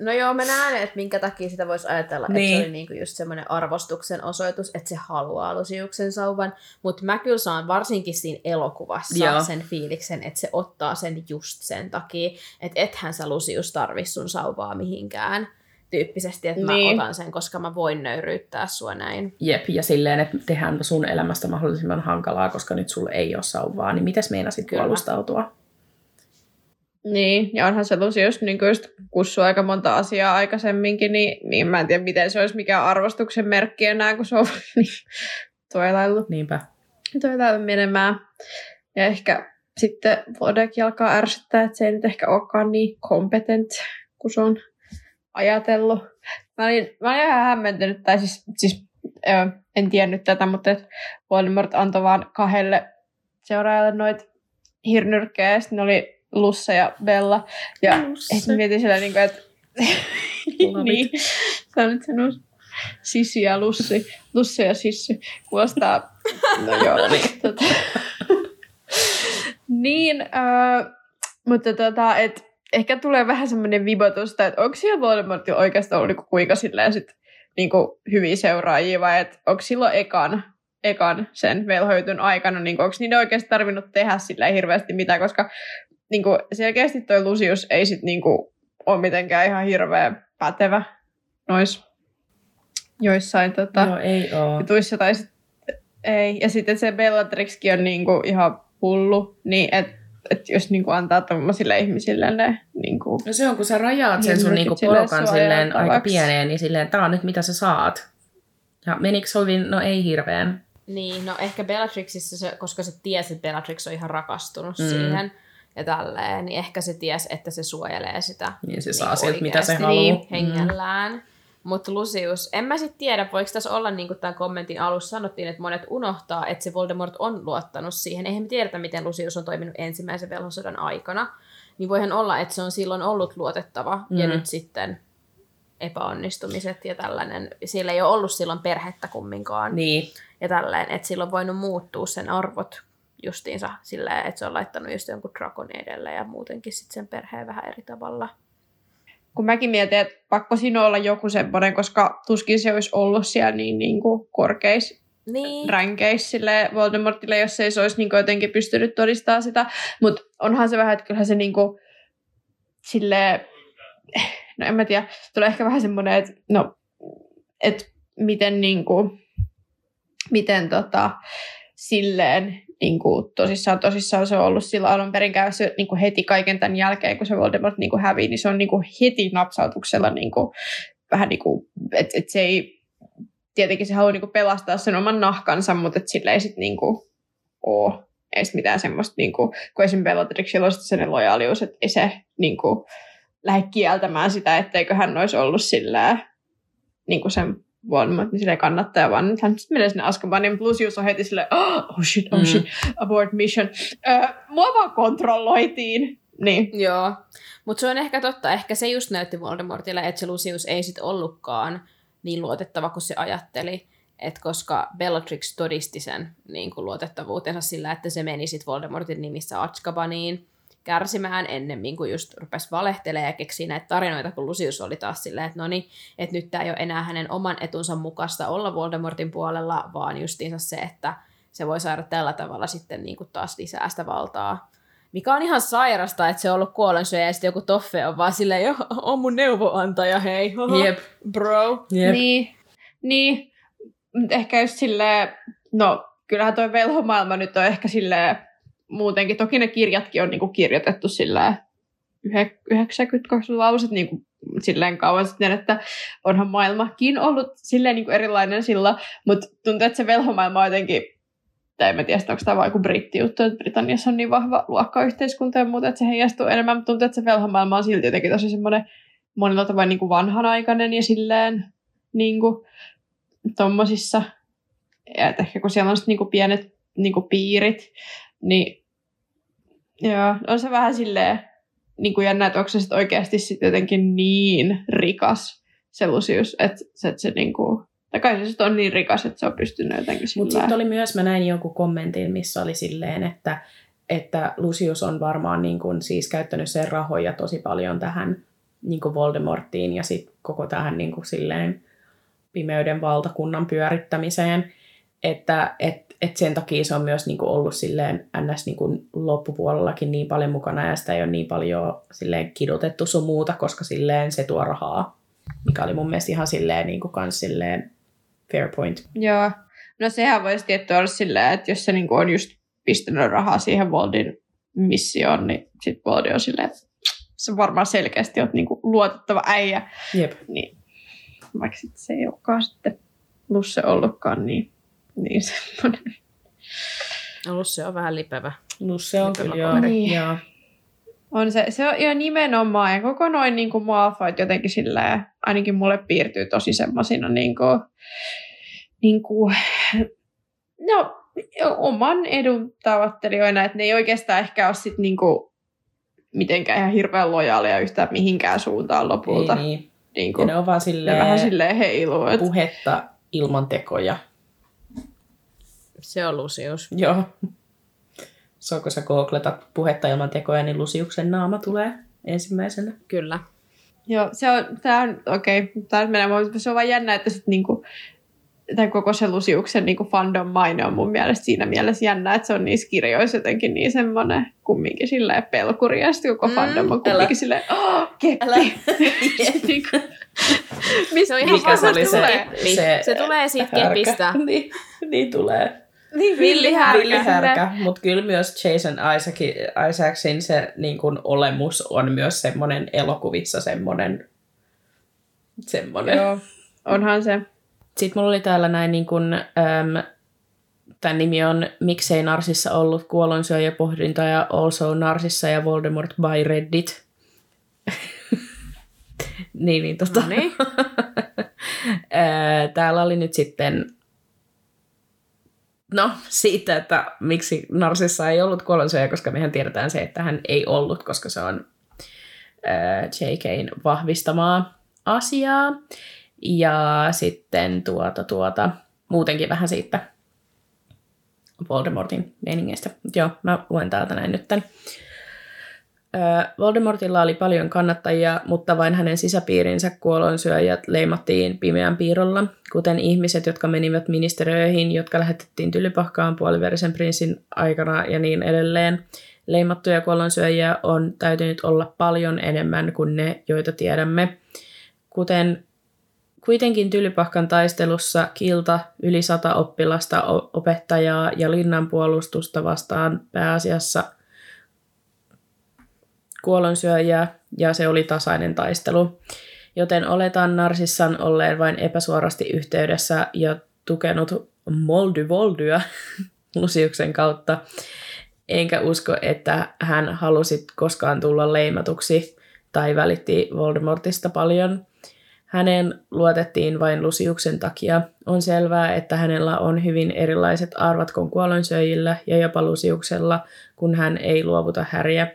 No joo, mä näen, että minkä takia sitä voisi ajatella, niin. että se oli niinku just semmoinen arvostuksen osoitus, että se haluaa Lusiuksen sauvan. Mutta mä kyllä saan varsinkin siinä elokuvassa joo. sen fiiliksen, että se ottaa sen just sen takia, että ethän sä Lusius tarvi sun sauvaa mihinkään tyyppisesti, että niin. mä otan sen, koska mä voin nöyryyttää sua näin. Jep, ja silleen, että tehdään sun elämästä mahdollisimman hankalaa, koska nyt sulle ei ole sauvaa, niin mitäs meinasit puolustautua? Niin, ja onhan se Lucius niin just kussu aika monta asiaa aikaisemminkin, niin, niin mä en tiedä, miten se olisi mikään arvostuksen merkki enää, kun se on [laughs] niin toilaillut. Niinpä. Toilaillut menemään. Ja ehkä sitten Vodekin alkaa ärsyttää, että se ei nyt ehkä olekaan niin kompetent, kun se on ajatellut. Mä olin, mä olin ihan hämmentynyt, tai siis, siis en tiennyt tätä, mutta Voldemort antoi vaan kahdelle seuraajalle noita hirnyrkkejä, ja sitten ne oli Lussa ja Bella. Ja Lussa. mietin siellä, [laughs] niin kuin, että niin, se on nyt sinun Sissi ja Lussi. Lussi ja Sissi. Kuulostaa, no joo, niin, [laughs] tota. niin äh, mutta tota, et, ehkä tulee vähän semmoinen vibotusta, että onko siellä Voldemortilla oikeastaan ollut niinku kuinka silleen sit, niinku hyviä seuraajia vai että onko silloin ekan, ekan sen velhoitun aikana, niin onko niiden oikeasti tarvinnut tehdä silleen hirveästi mitään, koska niin kuin, selkeästi toi Lucius ei sit niin kuin, ole mitenkään ihan hirveä pätevä nois joissain tota, no, ei oo. jutuissa. Tai sit, ei. Ja sitten se Bellatrixkin on niin kuin, ihan hullu, niin että et jos niinku antaa tämmöisille ihmisille ne... Niinku, no se on, kun sä rajaat sen sun niinku porokan silleen aika pieneen, niin silleen, tää on nyt mitä sä saat. Ja menikö sovin? No ei hirveän. Niin, no ehkä Bellatrixissa, se, koska se tiesi, että Bellatrix on ihan rakastunut mm. siihen, ja tälleen, niin ehkä se ties, että se suojelee sitä. Niin se saa niin sieltä, mitä se haluaa. Niin, hengellään. Mm. Mutta Lucius, en mä sitten tiedä, voiko tässä olla, niin kuin tämän kommentin alussa sanottiin, että monet unohtaa, että se Voldemort on luottanut siihen. Eihän me tiedetä, miten Lucius on toiminut ensimmäisen velhosodan aikana. Niin voihan olla, että se on silloin ollut luotettava, mm. ja nyt sitten epäonnistumiset ja tällainen. Siellä ei ole ollut silloin perhettä kumminkaan. Niin. Ja tällainen, että silloin voinut muuttua sen arvot justiinsa silleen, että se on laittanut just jonkun drakonin edelle ja muutenkin sitten sen perheen vähän eri tavalla. Kun mäkin mietin, että pakko siinä olla joku semmoinen, koska tuskin se olisi ollut siellä niin, niin kuin korkeis niin. ränkeis Voldemortille, jos ei se olisi niin kuin jotenkin pystynyt todistamaan sitä. Mutta onhan se vähän, että kyllähän se niin kuin, silleen, no en mä tiedä, tulee ehkä vähän semmoinen, että no, että miten niin kuin, miten tota, silleen niin kuin, tosissaan, tosissaan se on ollut sillä alun perin käyssä niin kuin heti kaiken tämän jälkeen, kun se Voldemort niin kuin hävii, niin se on niin kuin heti napsautuksella niin kuin, vähän niin kuin, että et se ei, tietenkin se haluaa niin kuin pelastaa sen oman nahkansa, mutta että sillä ei sitten niin kuin ole edes mitään semmoista, niin kuin, kun esimerkiksi Bellatrixilla on sen lojaalius, että ei se niin kuin, lähde kieltämään sitä, etteikö hän olisi ollut sillä niin kuin sen Voldemort, niin silleen kannattaja, vaan nyt hän sitten menee sinne Azkabanin, plus Lucius on heti silleen, oh, shit, oh shit, mm. abort mission. Öö, mua vaan kontrolloitiin. Niin. Joo, mutta se on ehkä totta. Ehkä se just näytti Voldemortille, että se Lucius ei sitten ollutkaan niin luotettava kuin se ajatteli. Et koska Bellatrix todisti sen niin kuin luotettavuutensa sillä, että se meni sitten Voldemortin nimissä Azkabaniin kärsimään ennemmin kuin just rupesi valehtelemaan ja keksii näitä tarinoita, kun Lucius oli taas silleen, että no niin, että nyt tämä ei ole enää hänen oman etunsa mukaista olla Voldemortin puolella, vaan justiinsa se, että se voi saada tällä tavalla sitten niin kuin taas lisää sitä valtaa. Mikä on ihan sairasta, että se on ollut kuolensyöjä ja sitten joku toffe on vaan silleen, jo, on mun neuvoantaja, hei, Oho, Jep. bro. Jep. Niin, niin. Ehkä just silleen, no kyllähän toi velhomaailma nyt on ehkä silleen muutenkin. Toki ne kirjatkin on niinku kirjoitettu sillä 90 lauset niin kuin silleen kauan sitten, että onhan maailmakin ollut silleen niin kuin erilainen sillä, mutta tuntuu, että se velhomaailma on jotenkin tai en tiedä, onko tämä vain joku brittijuttu, että Britanniassa on niin vahva luokkayhteiskunta ja muuta, että se heijastuu enemmän, mutta tuntuu, että se velhomaailma on silti jotenkin tosi semmoinen monella tavoin niin kuin vanhanaikainen ja silleen niin kuin, tommosissa, että ehkä kun siellä on sitten niin kuin pienet niin kuin piirit, niin joo, on se vähän silleen niin kuin jännä, että onko se sitten oikeasti sit jotenkin niin rikas se Lucius, että se, että se niin kuin, tai kai se sitten on niin rikas, että se on pystynyt jotenkin Mutta sitten oli myös, mä näin jonkun kommentin, missä oli silleen, että, että Lucius on varmaan niin kuin, siis käyttänyt sen rahoja tosi paljon tähän niin kuin Voldemorttiin ja sitten koko tähän niin kuin, silleen pimeyden valtakunnan pyörittämiseen, että et, et sen takia se on myös niin kuin, ollut silleen ns. Niin kuin, loppupuolellakin niin paljon mukana ja sitä ei ole niin paljon silleen kidutettu sun muuta, koska silleen se tuo rahaa, mikä oli mun mielestä ihan silleen, niin kuin, kans silleen fair point. Joo. No sehän voisi tietty olla silleen, että jos se niin kuin on just pistänyt rahaa siihen Voldin missioon, niin sitten Voldi on silleen, että se varmaan selkeästi on niin kuin luotettava äijä. Jep. Niin, vaikka sit se ei olekaan sitten Lusse ollutkaan niin, niin semmoinen. Ollut se on vähän lipevä. Lusse on Lipevä kyllä, joo. Niin. joo. On se, se on ihan nimenomaan, ja koko noin niin kuin Malfoyt jotenkin silleen, ainakin mulle piirtyy tosi semmoisina niin kuin, niin kuin, no, oman edun tavoittelijoina, että ne ei oikeastaan ehkä ole sit niin kuin, mitenkään ihan hirveän lojaaleja yhtään mihinkään suuntaan lopulta. Ei niin. Niin Ja kuin, ne on vaan silleen, vähän silleen heiluu. että- puhetta ilman tekoja. Se on Lucius. Joo. So, kun sä googletat puhetta ilman tekoja, niin Lusiuksen naama tulee ensimmäisenä. Kyllä. Joo, se on, tää on, okei, okay, tää menee, mutta se on vaan jännä, että sit niinku, tai koko se Lusiuksen niinku fandom maine on mun mielestä siinä mielessä jännä, että se on niissä kirjoissa jotenkin niin semmoinen kumminkin silleen pelkuri, ja sitten koko Mm, fandom on älä. kumminkin silleen, oh, keppi. Älä. [laughs] Niinku, [laughs] Se on ihan Mikä se oli se, tulee? se, Se tulee siitä kepistä. [laughs] niin, niin tulee. Niin Villihärkä. Villihärkä, mutta kyllä myös Jason Isaac, Isaacsin se niin kun olemus on myös semmoinen elokuvissa semmoinen, semmoinen. Joo, onhan se. Sitten mulla oli täällä näin niin kuin, äm, tämän nimi on Miksei Narsissa ollut kuolonsyöjä pohdinta ja Also Narsissa ja Voldemort by Reddit. [laughs] niin, niin tota. No niin. [laughs] Ää, Täällä oli nyt sitten, no siitä, että miksi Narsissa ei ollut kuolonsyöjä, koska mehän tiedetään se, että hän ei ollut, koska se on ää, JKn vahvistamaa asiaa. Ja sitten tuota, tuota, muutenkin vähän siitä Voldemortin meiningeistä. Joo, mä luen täältä näin nytten. Öö, Voldemortilla oli paljon kannattajia, mutta vain hänen sisäpiirinsä kuolonsyöjät leimattiin pimeän piirolla, kuten ihmiset, jotka menivät ministeriöihin, jotka lähetettiin tylypahkaan puoliverisen prinssin aikana ja niin edelleen. Leimattuja kuolonsyöjiä on täytynyt olla paljon enemmän kuin ne, joita tiedämme. Kuten Kuitenkin Tylypahkan taistelussa kilta yli sata oppilasta, opettajaa ja linnan puolustusta vastaan pääasiassa kuolonsyöjää, ja se oli tasainen taistelu. Joten oletan Narsissan olleen vain epäsuorasti yhteydessä ja tukenut Moldy Voldyä [laughs] Lusiuksen kautta. Enkä usko, että hän halusi koskaan tulla leimatuksi tai välitti Voldemortista paljon – Häneen luotettiin vain Lusiuksen takia. On selvää, että hänellä on hyvin erilaiset arvat kuin kuolonsyöjillä ja jopa Lusiuksella, kun hän ei luovuta häriä.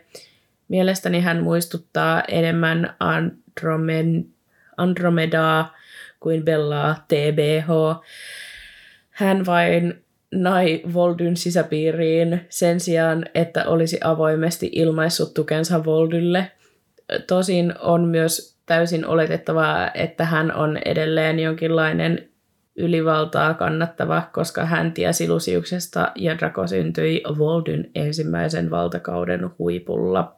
Mielestäni hän muistuttaa enemmän Andromen, Andromedaa kuin Bellaa TBH. Hän vain nai Voldyn sisäpiiriin sen sijaan, että olisi avoimesti ilmaissut tukensa Voldylle. Tosin on myös täysin oletettavaa, että hän on edelleen jonkinlainen ylivaltaa kannattava, koska hän tiesi Lusiuksesta ja Draco syntyi Voldyn ensimmäisen valtakauden huipulla.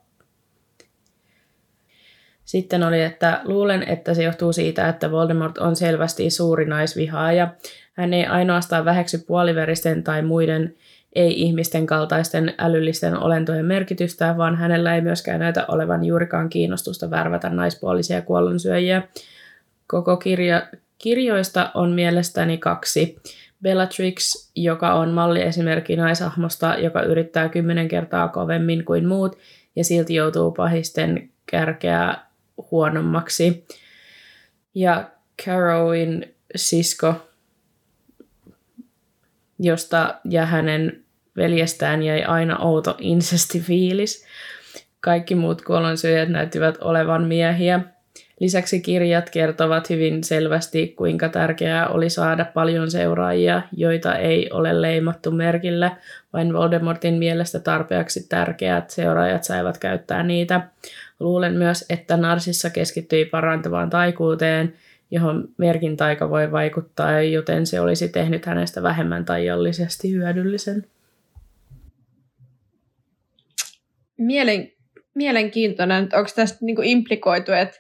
Sitten oli, että luulen, että se johtuu siitä, että Voldemort on selvästi suuri naisvihaaja. Hän ei ainoastaan väheksy puoliveristen tai muiden ei ihmisten kaltaisten älyllisten olentojen merkitystä, vaan hänellä ei myöskään näytä olevan juurikaan kiinnostusta värvätä naispuolisia kuollonsyöjiä. Koko kirja, kirjoista on mielestäni kaksi. Bellatrix, joka on malliesimerkki naisahmosta, joka yrittää kymmenen kertaa kovemmin kuin muut ja silti joutuu pahisten kärkeä huonommaksi. Ja Carowin sisko, josta ja hänen veljestään jäi aina outo insestifiilis. Kaikki muut kuollonsyöjät näyttivät olevan miehiä. Lisäksi kirjat kertovat hyvin selvästi, kuinka tärkeää oli saada paljon seuraajia, joita ei ole leimattu merkillä. Vain Voldemortin mielestä tarpeeksi tärkeät seuraajat saivat käyttää niitä. Luulen myös, että Narsissa keskittyi parantavaan taikuuteen, johon merkin taika voi vaikuttaa, joten se olisi tehnyt hänestä vähemmän tajallisesti hyödyllisen. Mielen, mielenkiintoinen, onko tästä niinku implikoitu, että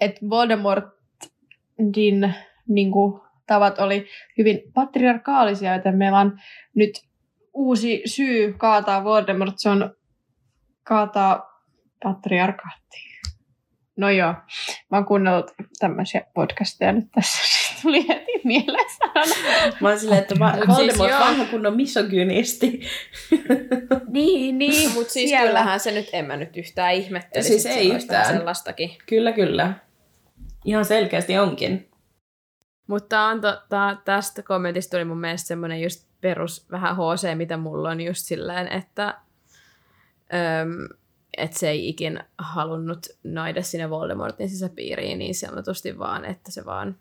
et Voldemortin niinku, tavat oli hyvin patriarkaalisia, joten meillä on nyt uusi syy kaataa Voldemort, se on kaataa patriarkaattia. No joo, mä oon kuunnellut tämmöisiä podcasteja nyt tässä, [laughs] siis tuli heti mieleen sana. Mä oon silleen, että va- Voldemort siis vanha kunnon misogynisti. [laughs] Niin, niin. Mutta siis siellä. kyllähän se nyt, en mä nyt yhtään ihmettelisi. Siis ei yhtään. Sellaistakin. kyllä, kyllä. Ihan selkeästi onkin. Mutta on tota, tästä kommentista tuli mun mielestä semmoinen just perus vähän HC, mitä mulla on just silleen, että, öm, että se ei ikin halunnut naida sinne Voldemortin sisäpiiriin niin sanotusti vaan, että se vaan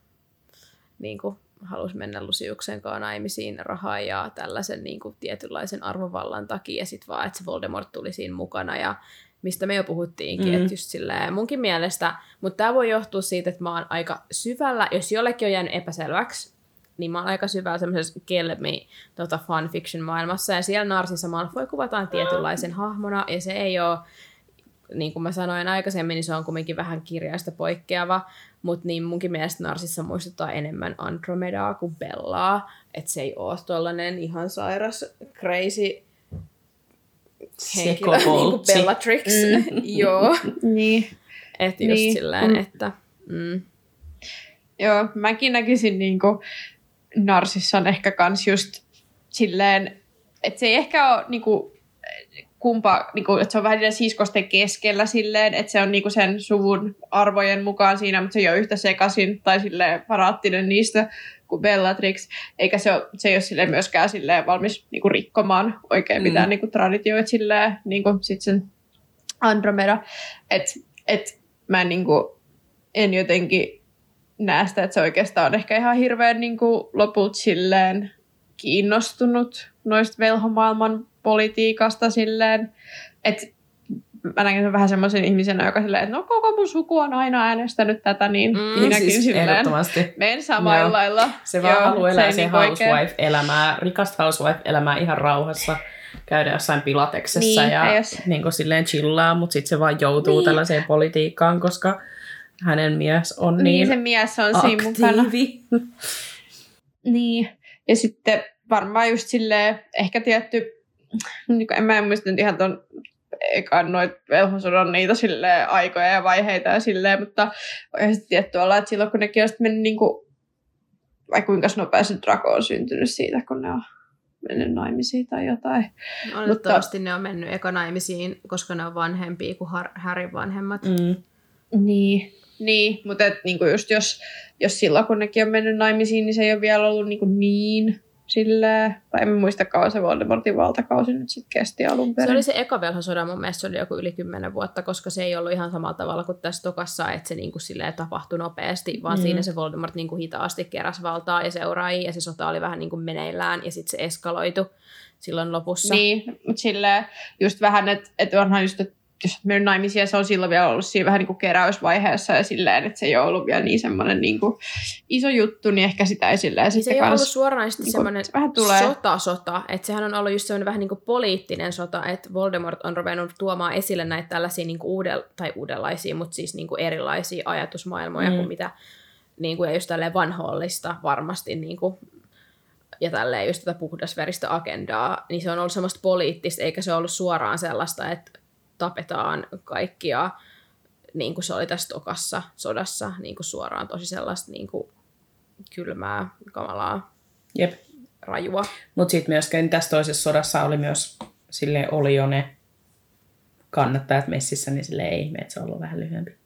niin kuin, halusi mennä Lusiuksen kanssa naimisiin rahaa ja tällaisen niin kuin, tietynlaisen arvovallan takia ja sitten vaan, että se Voldemort tuli siinä mukana ja mistä me jo puhuttiinkin, Mm. mm. että just silleen, munkin mielestä, mutta tämä voi johtua siitä, että mä oon aika syvällä, jos jollekin on jäänyt epäselväksi, niin mä oon aika syvällä semmoisessa Kelmi tota fanfiction maailmassa, ja siellä Narsissa Malfoy kuvataan tietynlaisen hahmona, ja se ei ole, niin kuin mä sanoin aikaisemmin, niin se on kuitenkin vähän kirjaista poikkeava, mutta niin munkin mielestä Narsissa muistuttaa enemmän Andromedaa kuin Bellaa, että se ei ole tollanen ihan sairas, crazy henkilö, [laughs] niin kuin. Bellatrix. Mm. [laughs] Joo. Niin. Että just Niin. silleen, Mm. että... Mm. Joo, mäkin näkisin niinku Narsissan ehkä kans just silleen, että se ei ehkä ole niinku kumpa, niinku, että se on vähän niiden siskosten keskellä silleen, että se on niinku sen suvun arvojen mukaan siinä, mutta se ei ole yhtä sekasin tai silleen paraattinen niistä kuin Bellatrix, eikä se, ole, se ei ole silleen myöskään silleen valmis niinku rikkomaan oikein Mm. mitään niinku traditioita silleen, niinku sit sen Andromeda, että et mä en niinku, en jotenkin näe sitä, että se oikeastaan on ehkä ihan hirveän niin kuin, loput silleen kiinnostunut noista velhomaailman politiikasta silleen, että mä näen sen vähän semmoisen ihmisenä, joka silleen, että no koko mun suku on aina äänestänyt tätä, niin Mm, minäkin siis silleen menen samalla Joo. lailla. Se vaan Joo, haluaa elää se niinku housewife-elämää, rikasta housewife-elämää ihan rauhassa, käydä jossain pilateksessa Niin, ja ja jos- niin kuin silleen chillaa, mutta sitten se vaan joutuu Niin. tällaiseen politiikkaan, koska hänen mies on Niin, niin, se mies on siinä mukana. aktiivi. [laughs] Niin, ja sitten varmaan just silleen, ehkä tietty, niin en mä en muista nyt ihan ton ekan noit velhosodan niitä silleen, aikoja ja vaiheita ja silleen, mutta on sitten tietty olla, että silloin kun nekin on sitten mennyt niin kuin, vai kuinka nopeasti Draco on syntynyt siitä, kun ne on mennyt naimisiin tai jotain. Oletettavasti ne on mennyt eka naimisiin, koska ne on vanhempia kuin Harryn vanhemmat. Mm. Niin, niin mutta et, niin kuin just jos, jos silloin kun nekin on mennyt naimisiin, niin se ei ole vielä ollut niin, kuin niin silleen, tai en muista kauan se Voldemortin valtakausi nyt sitten kesti alun perin. Se oli se eka velhosoda, mun mielestä se oli joku yli kymmenen vuotta, koska se ei ollut ihan samalla tavalla kuin tässä tokassa, että se niinku silleen tapahtui nopeasti, vaan Mm. siinä se Voldemort niinku hitaasti keräsi valtaa ja seuraajia, ja se sota oli vähän niinku meneillään, ja sitten se eskaloitu silloin lopussa. Niin, mutta silleen just vähän, että et onhan just, että jos olet mennyt naimisiin ja se on silloin vielä ollut siinä vähän niin kuin keräysvaiheessa ja silleen, että se ei ole ollut vielä niin semmoinen niin kuin iso juttu, niin ehkä sitä ei silleen Niin se sitten ei ole ollut kans, suoranaisesti niinku, semmoinen se vähän tulee. sota-sota, että sehän on ollut just semmoinen vähän niin kuin poliittinen sota, että Voldemort on ruvennut tuomaan esille näitä tällaisia niin kuin uudel, tai uudenlaisia, mutta siis niin kuin erilaisia ajatusmaailmoja mm. kuin mitä niin kuin, ja just tälleen vanhollista varmasti niin kuin, ja tälleen just tätä puhdasveristä agendaa, niin se on ollut semmoista poliittista, eikä se ollut suoraan sellaista, että tapetaan kaikkia, niin kuin se oli tässä tokassa sodassa, niin kuin suoraan tosi sellaista niin kuin kylmää, kamalaa, Jep. rajua. Mutta sitten myöskin tässä toisessa sodassa oli myös, sille oli jo ne kannattajat messissä, niin sille ei ihme, että se on ollut vähän lyhyempi.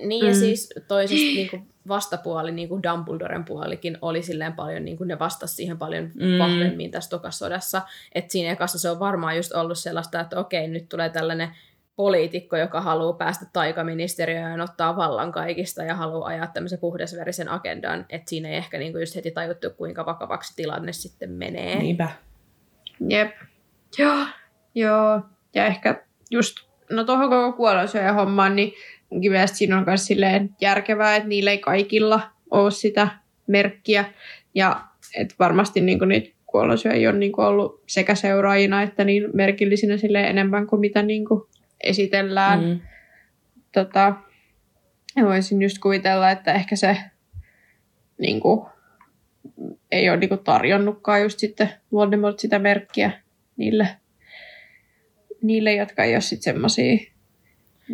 Niin ja siis toisesta niin kuin vastapuoli, niin kuin Dumbledoren puolikin, oli silleen paljon, niin kuin ne vastasi siihen paljon Mm. vahvemmin tässä tokasodassa. Että siinä ekassa se on varmaan just ollut sellaista, että okei, nyt tulee tällainen poliitikko, joka haluaa päästä taikaministeriöön ja ottaa vallan kaikista ja haluaa ajaa tämmöisen puhdasverisen agendan, että siinä ei ehkä niinku just heti tajuttu, kuinka vakavaksi tilanne sitten menee. Niinpä. Jep. Joo. Joo. Ja ehkä just, no tuohon koko kuolonsyöjä hommaan, niin munkin mielestä siinä on myös silleen järkevää, että niillä ei kaikilla ole sitä merkkiä. Ja että varmasti niin niitä kuolonsyöjiä on niin ollut sekä seuraajina että niin merkillisinä silleen enemmän kuin mitä niin esitellään. Mm. Tota, voisin just kuvitella, että ehkä se niin kuin, ei ole niin kuin, tarjonnutkaan just sitten Voldemort sitä merkkiä niille, niille jotka ei ole sitten semmoisia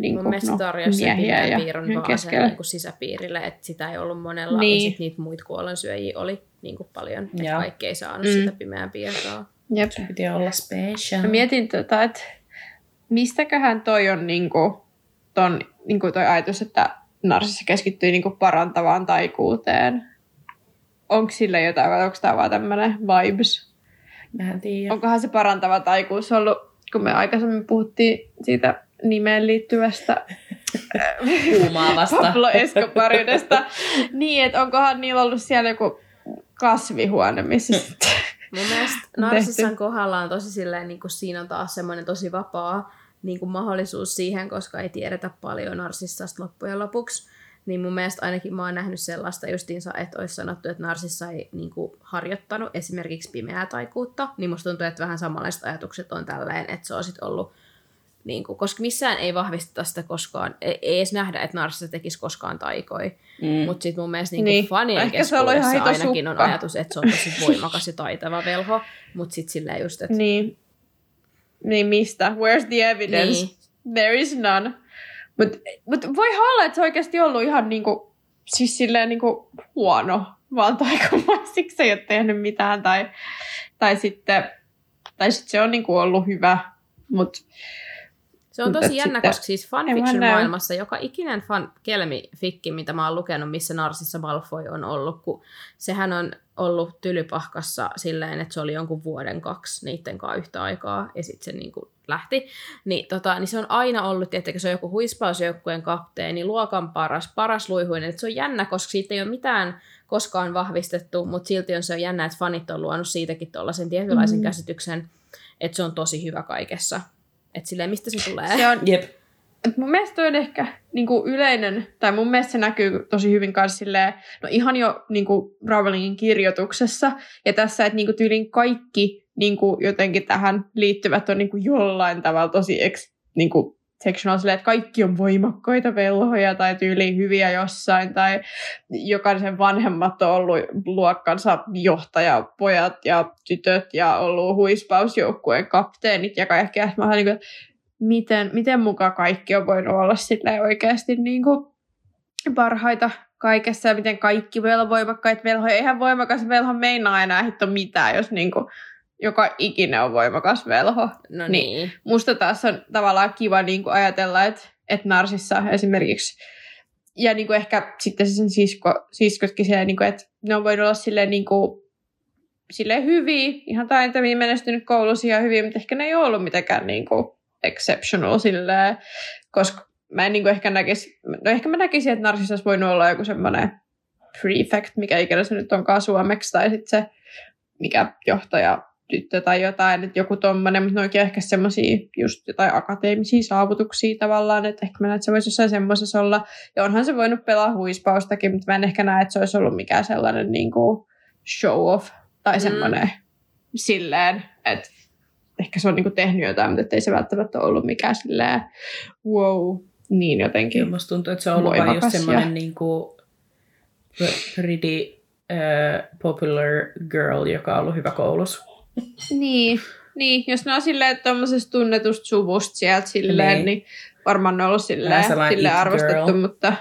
niin kuin, no, tarjosi sen miehiä pimeän ja piirron vaan sen keskellä. niin kuin sisäpiirille, että sitä ei ollut monella, Niin. ja sitten niitä muita kuolonsyöjiä oli niin kuin paljon, että kaikki ei saanut Mm. sitä pimeää piirtoa. Jep. Piti olla special. Mä mietin, tota, että mistäköhän toi on niinku, ton, niinku toi ajatus, että narsissa keskittyy niinku parantavaan taikuuteen. Onko sillä jotain vai onko tämä vaan tämmöinen vibes? Mä en tiedä. Onkohan se parantava taikuus ollut, kun me aikaisemmin puhuttiin siitä nimeen liittyvästä Kuumaavasta. Pablo Escobaridesta. niin, että onkohan niillä ollut siellä joku kasvihuone, missä [laughs] sitten... Mun mielestä. Narsissan kohdalla on tosi silleen, niin kuin siinä on taas semmoinen tosi vapaa niin kuin mahdollisuus siihen, koska ei tiedetä paljon Narsissasta loppujen lopuksi. Niin mun mielestä ainakin mä oon nähnyt sellaista justiinsa, että olisi sanottu, että Narsissa ei niin kuin, harjoittanut esimerkiksi pimeää taikuutta. Niin musta tuntuu, että vähän samanlaiset ajatukset on tälleen, että se on sit ollut niin kuin, koska missään ei vahvisteta sitä koskaan, ei, ei edes nähdä, että Narsissa tekisi koskaan taikoi. Mm. Mutta sitten mun mielestä niinku Niin. niin. fanien Ehkä se on ollut ihan keskuudessa ainakin on sukka. ajatus, että se on tosi [laughs] voimakas ja taitava velho. Mutta sitten silleen just, että Niin. Niin mistä? Where's the evidence? Niin. There is none. Mutta mut voi olla, että se oikeasti ollut ihan niinku, siis silleen niinku huono vaan taikumaisiksi [laughs] se ei ole tehnyt mitään. Tai, tai sitten tai sit se on niinku ollut hyvä. Mutta se on tosi jännä, koska siis fanfiction-maailmassa joka ikinen fan, kelmifikki, mitä mä oon lukenut, missä Narsissa Malfoy on ollut, kun sehän on ollut tylypahkassa silleen, että se oli jonkun vuoden kaksi niiden kanssa yhtä aikaa, ja sitten se niin kuin lähti. Niin, tota, niin se on aina ollut, että se on joku huispausjoukkueen kapteeni, luokan paras, paras luihuinen. Et se on jännä, koska siitä ei ole mitään koskaan vahvistettu, mutta silti on se on jännä, että fanit on luonut siitäkin tuollaisen tietynlaisen Mm. käsityksen, että se on tosi hyvä kaikessa. Että silleen, mistä se tulee? se on, Jep. Et mun mielestä on ehkä niinku yleinen, tai mun mielestä se näkyy tosi hyvin kanssa silleen, no ihan jo niinku Rowlingin kirjoituksessa, ja tässä, että niinku tyylin kaikki niinku jotenkin tähän liittyvät on niinku jollain tavalla tosi ex, niinku sectional silleen, että kaikki on voimakkaita velhoja tai tyyliin hyviä jossain, tai jokaisen vanhemmat on ollut luokkansa johtajapojat ja tytöt ja ollut huispausjoukkueen kapteenit ja kaikkea. Mä oon niin kuin, miten, miten mukaan kaikki on voinut olla oikeasti niin kuin parhaita kaikessa ja miten kaikki voi olla voimakkaita velhoja. Eihän voimakas velho meinaa enää hitto mitään, jos niin kuin joka ikinen on voimakas velho. No Niin. niin. Musta taas on tavallaan kiva niin kuin ajatella, että, että Narsissa esimerkiksi ja niin kuin ehkä sitten sen sisko, siskotkin siellä, niin kuin, että ne on voinut olla silleen, niin kuin, silleen hyviä, ihan taitavia, menestynyt koulussa ihan hyviä, mutta ehkä ne ei ollut mitenkään niin kuin exceptional silleen, koska mä en niin kuin ehkä näkisi, no ehkä mä näkisin, että Narsissa olisi voinut olla joku semmoinen prefect, mikä ikinä se nyt onkaan suomeksi, tai sitten se, mikä johtaja tyttö tai jotain, että joku tommonen, mutta ne onkin ehkä semmoisia just jotain akateemisia saavutuksia tavallaan, että ehkä mä näen, että se voisi jossain semmoisessa olla. Ja onhan se voinut pelaa huispaustakin, mutta mä en ehkä näe, että se olisi ollut mikään sellainen niin kuin show off tai Mm. semmoinen silleen, että ehkä se on niin kuin tehnyt jotain, mutta ei se välttämättä ollut mikään silleen wow, niin Kyllä jotenkin. musta tuntuu, että se on ollut vain just semmoinen niin kuin pretty äh, popular girl, joka on ollut hyvä koulussa. Niin, niin, jos ne on silleen tuommoisesta tunnetusta suvusta sieltä silleen, Niin. niin, varmaan ne on ollut silleen, silleen arvostettu, girl. mutta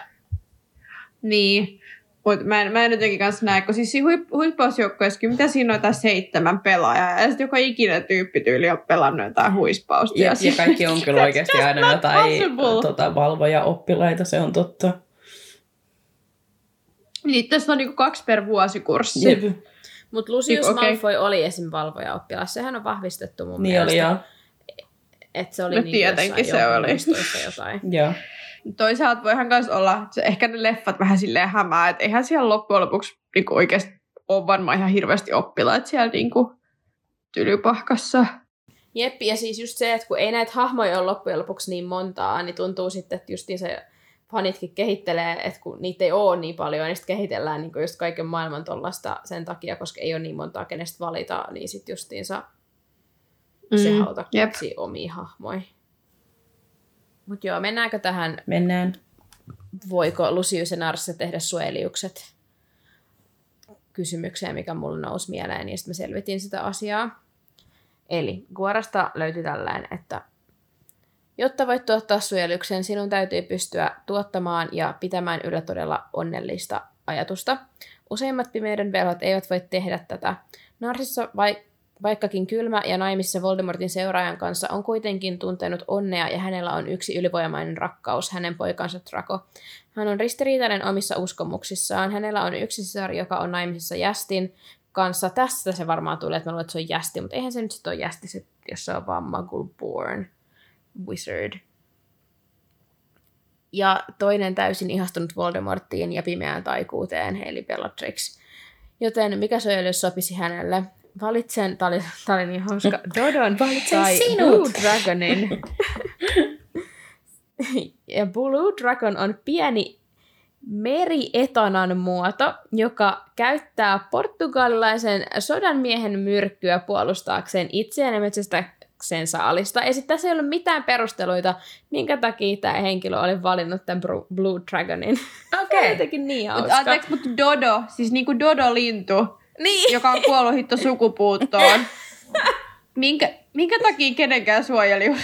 niin. Mut mä, en, mä en jotenkin kanssa näe, kun siis siinä huip, huispausjoukkueessakin, mitä siinä on jotain seitsemän pelaajaa, ja sitten joka ikinen tyyppi tyyli on pelannut jotain huispausta. Ja, ja kaikki on kyllä oikeasti aina jotain tota, valvoja-oppilaita, se on totta. Niin, tässä on niinku kaksi per vuosikurssi. Jep. Mutta Lucius Niin, okei. Malfoy oli esim. valvoja-oppilas. Sehän on vahvistettu mun Niin oli, mielestä. joo. Että se oli No niin tietenkin jossain se oli. muistoissa jotain. [laughs] Joo. Toisaalta voihan myös olla, että se- ehkä ne leffat vähän silleen hämää, että eihän siellä loppujen lopuksi niinku oikeasti ole varmaan ihan hirveästi oppilaita siellä niinku tylypahkassa. Jep, ja siis just se, että kun ei näitä hahmoja ole loppujen lopuksi niin montaa, niin tuntuu sitten, että justiin se fanitkin kehittelee, että kun niitä ei ole niin paljon, niin sitten kehitellään niin just kaiken maailman tollasta sen takia, koska ei ole niin montaa kenestä valita, niin sitten justiinsa mm. se hauta keksii omia hahmoja. Mutta joo, mennäänkö tähän, Mennään. voiko Lucius ja Narssa tehdä suojeliukset kysymykseen, mikä mulle nousi mieleen, ja sitten mä selvitin sitä asiaa. Eli Guarasta löytyi tällainen, että jotta voit tuottaa suojeluksen, sinun täytyy pystyä tuottamaan ja pitämään yllä todella onnellista ajatusta. Useimmat pimeyden velhot eivät voi tehdä tätä. Narsissa, vai, vaikkakin kylmä ja naimissa Voldemortin seuraajan kanssa, on kuitenkin tuntenut onnea ja hänellä on yksi ylivoimainen rakkaus, hänen poikansa Draco. Hän on ristiriitainen omissa uskomuksissaan. Hänellä on yksi sisar, joka on naimisissa Jästin kanssa. Tästä se varmaan tulee, että mä luulen, että se on Jästi, mutta eihän se nyt sitten ole Jästi, jos se on vaan Muggle born wizard. Ja toinen täysin ihastunut Voldemorttiin ja pimeään taikuuteen, eli Bellatrix. Joten mikä suojelus sopisi hänelle? Valitsen, tää oli, tää oli niin hauska, [laughs] Dodon Valitsen tai sinut. Blue Dragonin. ja Blue Dragon on pieni merietanan muoto, joka käyttää portugalilaisen sodanmiehen myrkkyä puolustaakseen itseään ja metsästäkseen saalista. Ja sitten tässä ei ollut mitään perusteluita, minkä takia tämä henkilö oli valinnut tämän Blue Dragonin. Okei. [laughs] On jotenkin niin Mutta hauska. mutta Dodo, siis niinku Dodo-lintu, Niin. joka on kuollut hitto sukupuuttoon. [laughs] Minkä, minkä takia kenenkään suojelius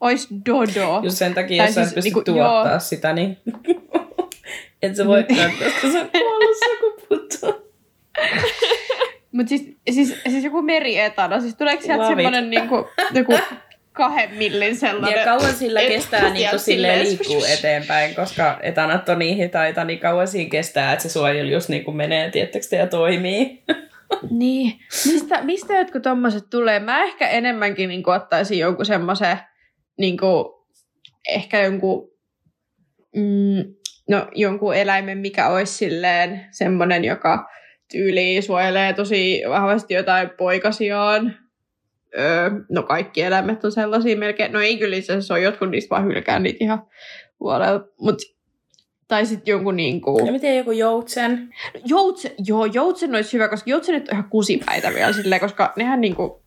olisi Dodo? Just sen takia, Tai jos sä et siis pysty niinku, tuottaa joo. sitä, niin [laughs] et sä voi koska sä oot kuollut sukupuuttoon. Mutta siis, siis, siis joku merietana, siis tuleeko sieltä semmoinen niinku, joku kahden millin sellainen? Ja kauan sillä et- kestää niin silleen silleen- liikkuu eteenpäin, koska etanat on niin hitaita, niin kauan siinä kestää, että se suojelius niin kuin menee, tiettäkö ja toimii. [laughs] Niin. Mistä, mistä jotkut tommoset tulee? Mä ehkä enemmänkin niin ottaisin jonkun semmoisen, niin ehkä jonkun, mm, no, jonkun eläimen, mikä olisi silleen semmoinen, joka tyyliin suojelee tosi vahvasti jotain poikasiaan. Öö, no kaikki eläimet on sellaisia melkein. No ei kyllä itse asiassa ole, jotkut niistä vaan hylkää niitä ihan huolella. Mut, tai sitten jonkun niinku... Ja miten joku joutsen? Joutsen, joo, joutsen olisi hyvä, koska joutsenet on ihan kusipäitä vielä silleen, koska nehän niinku,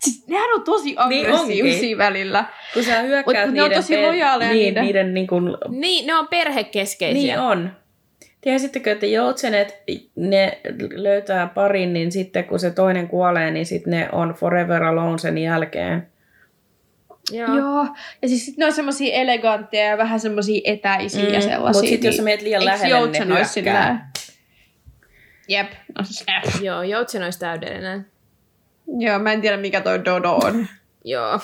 siis nehän on tosi aggressiivisia onkin. välillä. Kun sä hyökkäät Mut- mut niiden, ne on tosi lojaaleja niin, niiden. niiden niin kuin, Niin, ne on perhekeskeisiä. niin on. Tiesittekö, että joutsenet, ne löytää parin, niin sitten kun se toinen kuolee, niin sitten ne on forever alone sen jälkeen. Joo. Joo. Ja siis sit ne on semmosia elegantteja ja vähän semmosia etäisiä mm, ja sellaisia. Mutta sitten jos sä meet liian lähelle, niin joutsen ne hyökkää. Jep. No, snap. Joo, joutsen olisi täydellinen. Joo, mä en tiedä mikä toi Dodo on. Joo.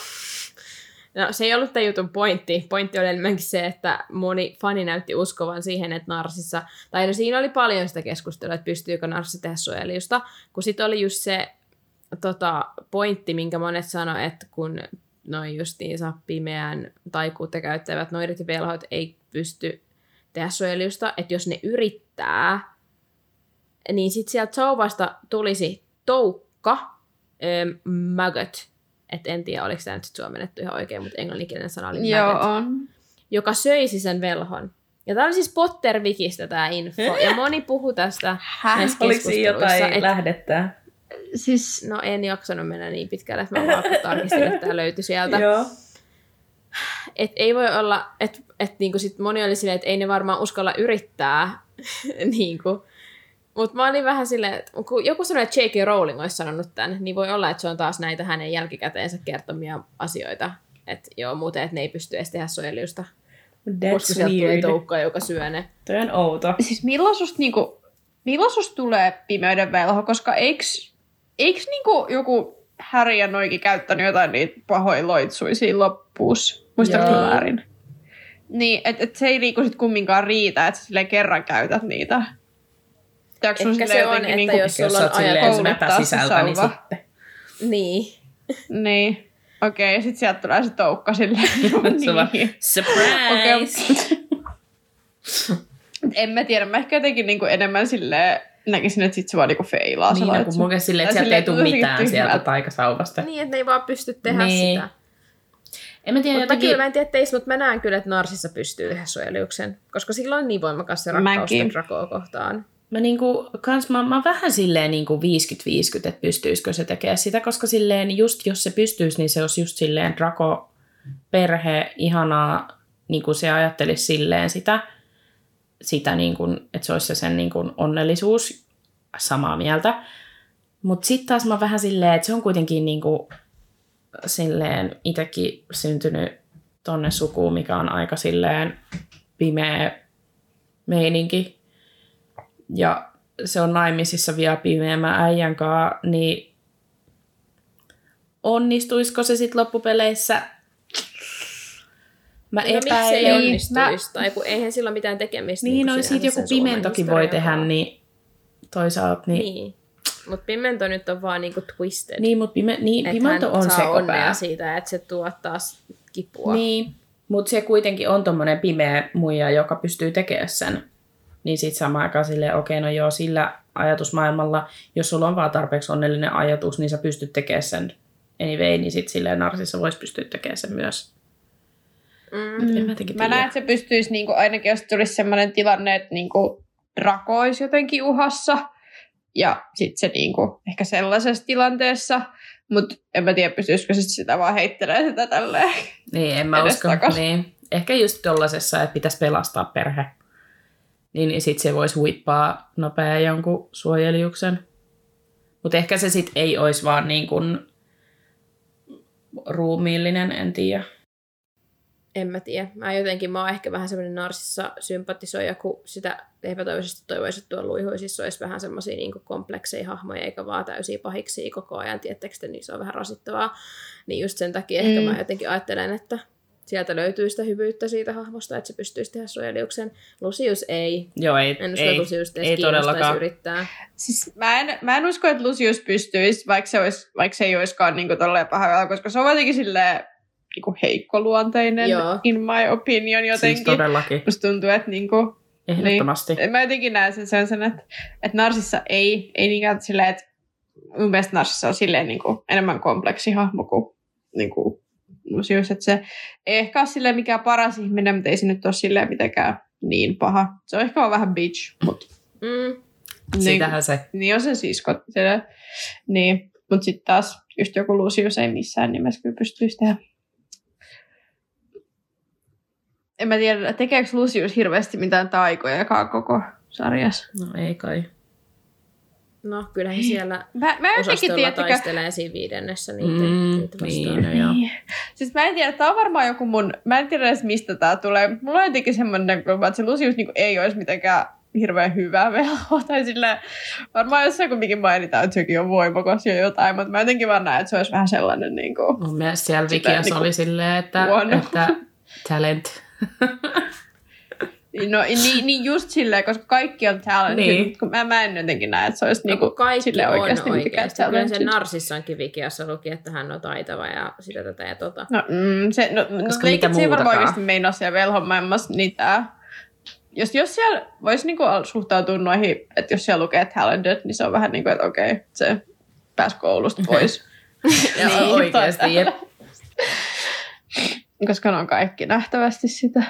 No, se ei ollut tämän jutun pointti. Pointti oli enemmänkin se, että moni fani näytti uskovan siihen, että Narsissa, tai no siinä oli paljon sitä keskustelua, että pystyykö Narsissa tehdä suojelijusta, kun sitten oli just se tota, pointti, minkä monet sanoi, että kun noin justiinsa pimeän taikuutta käyttävät noidet ja velhot ei pysty tehdä suojelijusta, että jos ne yrittää, niin sitten sieltä souvasta tulisi toukka, ähm, maggot, et en tiedä, oliko tämä nyt suomennettu ihan oikein, mutta englanninkielinen sana oli Joo, maggot, on. joka söisi sen velhon. Ja tämä oli siis Pottervikistä tämä info, ja moni puhuu tästä näissä Oliko siinä jotain et- lähdettä? Siis, No en jaksanut mennä niin pitkälle, että mä vaan tarkistin, että tämä löytyi sieltä. [laughs] Joo. Et ei voi olla, että et niinku sit moni oli silleen, että ei ne varmaan uskalla yrittää. [laughs] niinku. Mutta mä olin vähän silleen, että kun joku sanoi, että J.K. Rowling olisi sanonut tämän, niin voi olla, että se on taas näitä hänen jälkikäteensä kertomia asioita. Että joo, muuten, että ne ei pysty edes tehdä suojelijusta. Koska sieltä tulee toukka, joka syö ne. Toi on outo. Siis milloin susta, niinku, milloin susta tulee pimeyden velho? Koska eiks, eiks niinku joku Harry ja noikin käyttänyt jotain niitä pahoja loitsuja siinä loppuus? Muistatko Joo. väärin? Niin, että et se ei niinku sit kumminkaan riitä, että sä silleen kerran käytät niitä. Pitääkö sun Ehkä se on, jotenkin että niinku- jos sulla on ajatus... sun kouluttaa se sisältä, niin sitten. Niin. Niin. Okei, okay, sit sieltä tulee se toukka silleen. [laughs] Niin. Surprise! En mä tiedä, mä ehkä jotenkin niinku enemmän silleen näkisin, että sit se vaan niinku feilaa se Niin, no, kun mulle silleen, että sieltä ei tule mitään sieltä taikasauvasta. Niin, että ne ei vaan pysty tehdä Niin. sitä. En mä tiedä, Mutta jotenkin... kyllä mä en tiedä teistä, mutta mä näen kyllä, että Narsissa pystyy tehdä suojeliuksen. Koska sillä on niin voimakas se rakkaus Dracoa kohtaan. Mä, niinku, kans, mä, mä vähän silleen niinku 50-50, että pystyisikö se tekemään sitä, koska silleen just jos se pystyisi, niin se olisi just silleen Draco perhe, ihanaa, niin kuin se ajattelisi silleen sitä, sitä niin kuin, että se olisi se sen niin kuin onnellisuus samaa mieltä. Mutta sitten taas mä vähän silleen, että se on kuitenkin niin kuin, silleen itsekin syntynyt tonne sukuun, mikä on aika silleen pimeä meininki. Ja se on naimisissa vielä pimeämmän äijän kanssa, niin onnistuisiko se sitten loppupeleissä? Mä No miksi ei epäilen. onnistuisi? Tai kun eihän sillä ole mitään tekemistä. Niin, no kuin sit joku pimentokin voi tehdä, niin toisaalta niin... Niin, Niin. Mutta pimento nyt on vaan niinku twisted. niin mutta pime, niin, pimento on saa onnea siitä, että se tuo taas kipua. Niin, mutta se kuitenkin on tommonen pimeä muija, joka pystyy tekemään sen. Niin sit samaan aikaan silleen, okei, no joo, sillä ajatusmaailmalla, jos sulla on vaan tarpeeksi onnellinen ajatus, niin sä pystyt tekemään sen anyway, niin sit silleen narsissa voisi pystyä tekemään sen myös. Mm. En mä Mä näen, että se pystyisi niinku, ainakin, jos tulisi sellainen tilanne, että niinku, Draco olisi jotenkin uhassa. Ja sitten se niinku, ehkä sellaisessa tilanteessa. Mutta en mä tiedä, pystyisikö sit sitä vaan heittelemään sitä tälleen. Niin, en mä usko. takas. Niin. Ehkä just tollasessa, että pitäisi pelastaa perhe. Niin, niin sit se voisi huippaa nopea jonkun suojeliuksen. Mutta ehkä se sit ei olisi vaan niin kuin ruumiillinen, en tiedä. En mä tiedä. Mä jotenkin, mä oon ehkä vähän semmoinen narsissa sympatisoija, kun sitä epätoivoisesti toivoisi, että tuolla luihuisissa olisi vähän semmoisia niin komplekseja hahmoja, eikä vaan täysiä pahiksi koko ajan, tiettekö te, niin se on vähän rasittavaa. Niin just sen takia ehkä Mm. mä jotenkin ajattelen, että sieltä löytyy sitä hyvyyttä siitä hahmosta, että se pystyisi tehdä suojeliuksen. Lucius ei. Joo, ei, En usko, ei, että Lucius edes ei todellakaan. yrittää. Siis mä en, mä en usko, että Lucius pystyisi, vaikka se, olisi, vaikka se ei olisikaan niinku tolleen paha, koska se on jotenkin silleen niinku heikkoluonteinen, Joo. in my opinion jotenkin. Siis todellakin, Musta tuntuu, että niinku, ehdottomasti. En mä jotenkin näen sen, sen, sen että, että Narsissa ei, ei niinkään silleen, että mun mielestä Narsissa on silleen niin kuin, enemmän kompleksi hahmo kuin, niin Lucius, että se ei ehkä ole silleen mikään paras ihminen, mutta ei se nyt ole silleen mitenkään niin paha. Se on ehkä vaan vähän bitch, mutta Mm. Siitähän se. niin on se sisko. Silleen, niin, mutta sitten taas just joku Lucius ei missään nimessä kyllä pystyisi tehdä. En mä tiedä, tekeekö Lucius hirveästi mitään taikojakaan koko sarjassa. No ei kai. No, kyllähän siellä Mä, mä osastolla tiedättekö, taistelee siinä viidennessä niitä, Mm, niitä vastaan. niin, no. Niin. Siis mä en tiedä, tää on varmaan joku mun, mä en tiedä edes mistä tää tulee. Mulla on jotenkin semmoinen että se Lucius niinku ei olisi mitenkään hirveän hyvä [laughs] velho. Tai sillä varmaan jossain kumminkin mainitaan, että sekin on voimakas ja jotain, mutta mä jotenkin vaan näen, että se olisi vähän sellainen niinku... Mun mielestä siellä Sitä Vikiassa niinku oli silleen, että, huono. että talent. [laughs] No niin, niin just silleen, koska kaikki on talented, Niin. niin. mä, mä en jotenkin näe, että se olisi No, niinku kun kaikki silleen on oikeasti mikään oikeasti. Kyllä sen Narsissankin Vikiassa luki, että hän on taitava ja sitä tätä ja tota. No, mm, se, no, no Koska leikit, mitä se ei varmaan oikeasti meinaa siellä velhomaailmassa niitä. Jos, jos siellä voisi niinku suhtautua noihin, että jos siellä lukee talented, niin se on vähän niin kuin, että okei, se pääsi koulusta pois. [laughs] Ja Niin, oikeasti, jep. Koska ne on kaikki nähtävästi sitä.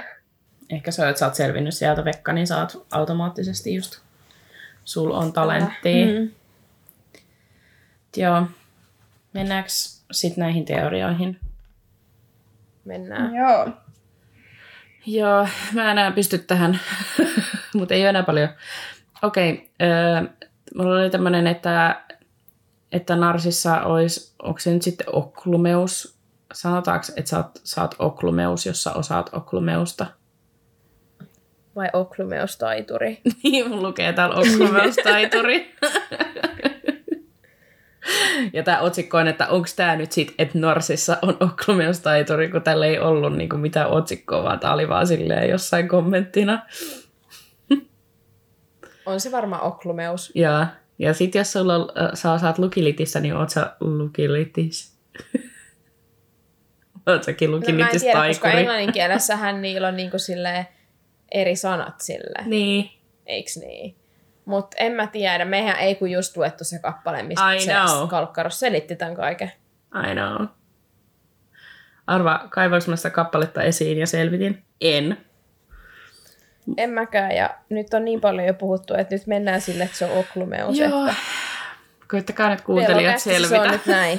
Ehkä se on, että sä oot selvinnyt sieltä Vekka, niin sä oot automaattisesti just, sul on talenttia. Mm. Mm. Joo. Mennäänkö sitten näihin teorioihin? Mennään. Joo. Joo, mä enää pysty tähän, [laughs] mutta ei ole enää paljon Okei, okay, mulla oli tämmöinen, että, että Narsissa olisi, onko se nyt sitten oklumeus? Sanotaanko, että sä oot, sä oot oklumeus, jos sä osaat oklumeusta? Vai oklumeustaituri? [laughs] Niin, mun lukee täällä oklumeustaituri. [laughs] Ja tämä otsikko on, että onko tämä nyt sitten, että Norsissa on oklumeustaituri, kun tällä ei ollut niinku mitään otsikkoa, vaan tämä oli vaan silleen jossain kommenttina. [laughs] On se varmaan oklumeus. Ja, ja sitten jos sulla, on- äh, sä osaat lukilitissä, niin oot sä lukilitis. oot säkin No, mä en tiedä, koska lukilitistaikuri. englannin kielessähän niillä on niinku silleen eri sanat sille. niin, Eiks niin? Mutta en mä tiedä, mehän ei kun just luettu se kappale, mistä I se know. Kalkkaros selitti tämän kaiken. I know. Arva, kaivoinko mä sitä kappaletta esiin ja selvitin? En. En mäkään, ja nyt on niin paljon jo puhuttu, että nyt mennään sille, että se on oklumeus. Joo. Että Koittakaa nyt kuuntelijat selvitä. Se on nyt näin.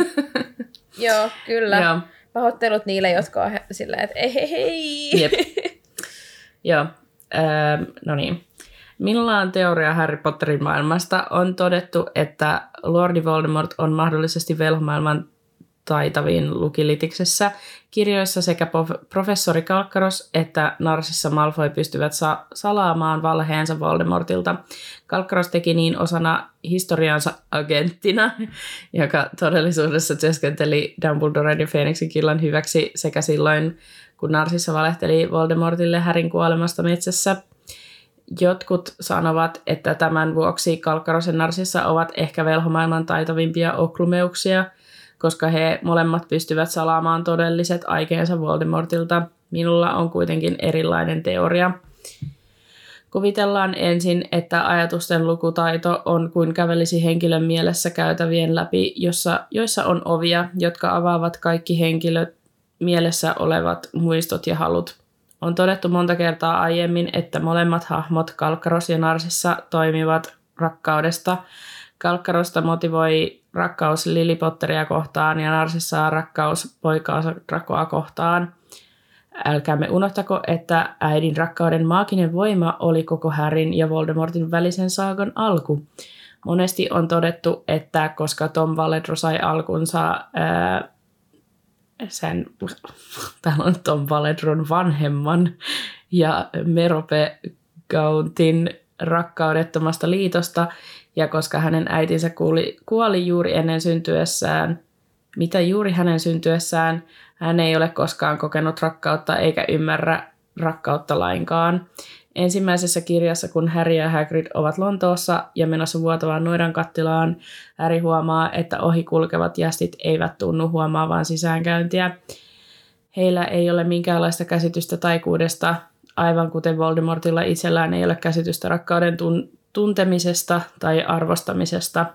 [laughs] Joo, kyllä. Joo. Pahoittelut niille, jotka on he- silleen, että ei hei hei. Jep. [laughs] Joo, ähm, no niin. Minulla on teoria Harry Potterin maailmasta. On todettu, että Lordi Voldemort on mahdollisesti velhomaailman taitavin lukilitiksessä. Kirjoissa sekä professori Kalkkaros että Narsissa Malfoy pystyvät sa- salaamaan valheensa Voldemortilta. Kalkkaros teki niin osana historiansa agenttina, [laughs] joka todellisuudessa työskenteli Dumbledoren ja Phoenixin killan hyväksi sekä silloin, kun Narsissa valehteli Voldemortille Härin kuolemasta metsässä. Jotkut sanovat, että tämän vuoksi Kalkkarosen Narsissa ovat ehkä velhomaailman taitavimpia oklumeuksia, koska he molemmat pystyvät salaamaan todelliset aikeensa Voldemortilta. Minulla on kuitenkin erilainen teoria. Kuvitellaan ensin, että ajatusten lukutaito on kuin kävelisi henkilön mielessä käytävien läpi, jossa, joissa on ovia, jotka avaavat kaikki henkilöt mielessä olevat muistot ja halut. On todettu monta kertaa aiemmin, että molemmat hahmot Kalkkaros ja Narsissa toimivat rakkaudesta. Kalkkarosta motivoi rakkaus Lily Potteria kohtaan ja Narsissa rakkaus poikaansa Dracoa kohtaan. Älkäämme unohtako, että äidin rakkauden maaginen voima oli koko Harryn ja Voldemortin välisen saagan alku. Monesti on todettu, että koska Tom Valedro sai alkunsa ää, sen, täällä on Tom Valedron vanhemman ja Merope Gauntin rakkaudettomasta liitosta, ja koska hänen äitinsä kuuli, kuoli juuri ennen syntyessään, mitä juuri hänen syntyessään, hän ei ole koskaan kokenut rakkautta eikä ymmärrä rakkautta lainkaan. Ensimmäisessä kirjassa, kun Harry ja Hagrid ovat Lontoossa ja menossa vuotavaan noidan kattilaan, Harry huomaa, että ohi kulkevat jästit eivät tunnu huomaavan sisäänkäyntiä. Heillä ei ole minkäänlaista käsitystä taikuudesta, aivan kuten Voldemortilla itsellään ei ole käsitystä rakkauden tun- tuntemisesta tai arvostamisesta.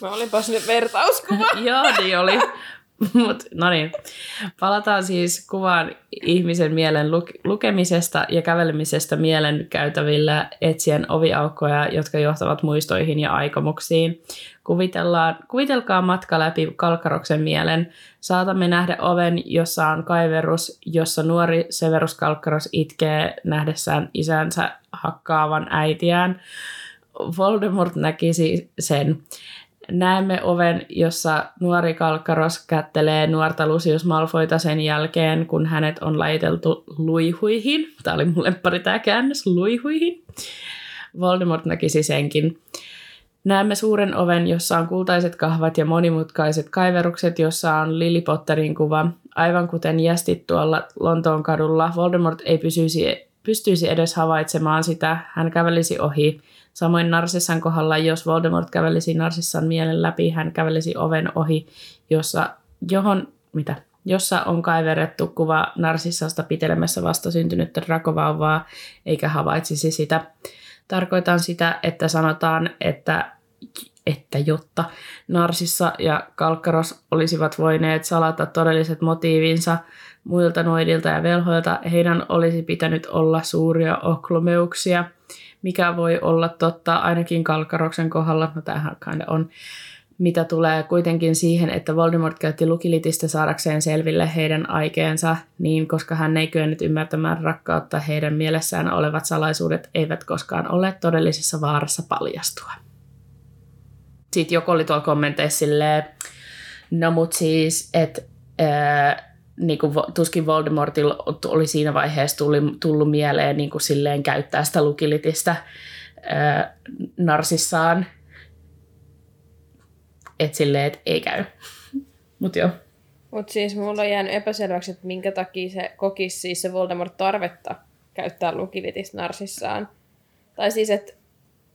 Mä olinpas nyt vertauskuva. [laughs] Joo, niin oli. [laughs] Mut, no niin. Palataan siis kuvaan ihmisen mielen luk- lukemisesta ja kävelemisestä mielen käytävillä etsien oviaukkoja, jotka johtavat muistoihin ja aikomuksiin. Kuvitellaan, kuvitelkaa matka läpi Kalkkaroksen mielen. Saatamme nähdä oven, jossa on kaiverus, jossa nuori Severus Kalkkaros itkee nähdessään isänsä hakkaavan äitiään. Voldemort näkisi sen. Näemme oven, jossa nuori Kalkkaros kättelee nuorta Lucius Malfoyta sen jälkeen, kun hänet on laiteltu luihuihin. Tämä oli mun lemppari tämä käännös, luihuihin. Voldemort näkisi senkin. Näemme suuren oven, jossa on kultaiset kahvat ja monimutkaiset kaiverukset, jossa on Lily Potterin kuva. Aivan kuten jästit tuolla Lontoon kadulla, Voldemort ei pysyisi, pystyisi edes havaitsemaan sitä. Hän kävelisi ohi. Samoin Narsissan kohdalla, jos Voldemort kävelisi Narsissan mielen läpi, hän kävelisi oven ohi, jossa, johon, mitä, jossa on kaiverrettu kuva Narsissasta pitelemässä vastasyntynyttä drakovauvaa, eikä havaitsisi sitä. Tarkoitan sitä, että sanotaan, että, että jotta Narsissa ja Kalkkaros olisivat voineet salata todelliset motiivinsa muilta noidilta ja velhoilta, heidän olisi pitänyt olla suuria oklomeuksia, mikä voi olla totta ainakin Kalkkaroksen kohdalla, no tämähän on, mitä tulee kuitenkin siihen, että Voldemort käytti lukilitistä saadakseen selville heidän aikeensa, niin koska hän ei kyennyt ymmärtämään rakkautta, heidän mielessään olevat salaisuudet eivät koskaan ole todellisessa vaarassa paljastua. Sitten joku oli tuolla kommenteissa silleen, no mut siis, että niin kuin, tuskin Voldemortilla oli siinä vaiheessa tuli, tullut mieleen niin kuin silleen käyttää sitä lukilitistä ää, narsissaan. Että silleen, että ei käy. [laughs] Mut joo. Mutta siis mulla on jäänyt epäselväksi, että minkä takia se kokisi siis se Voldemort tarvetta käyttää lukilitistä narsissaan. Tai siis, että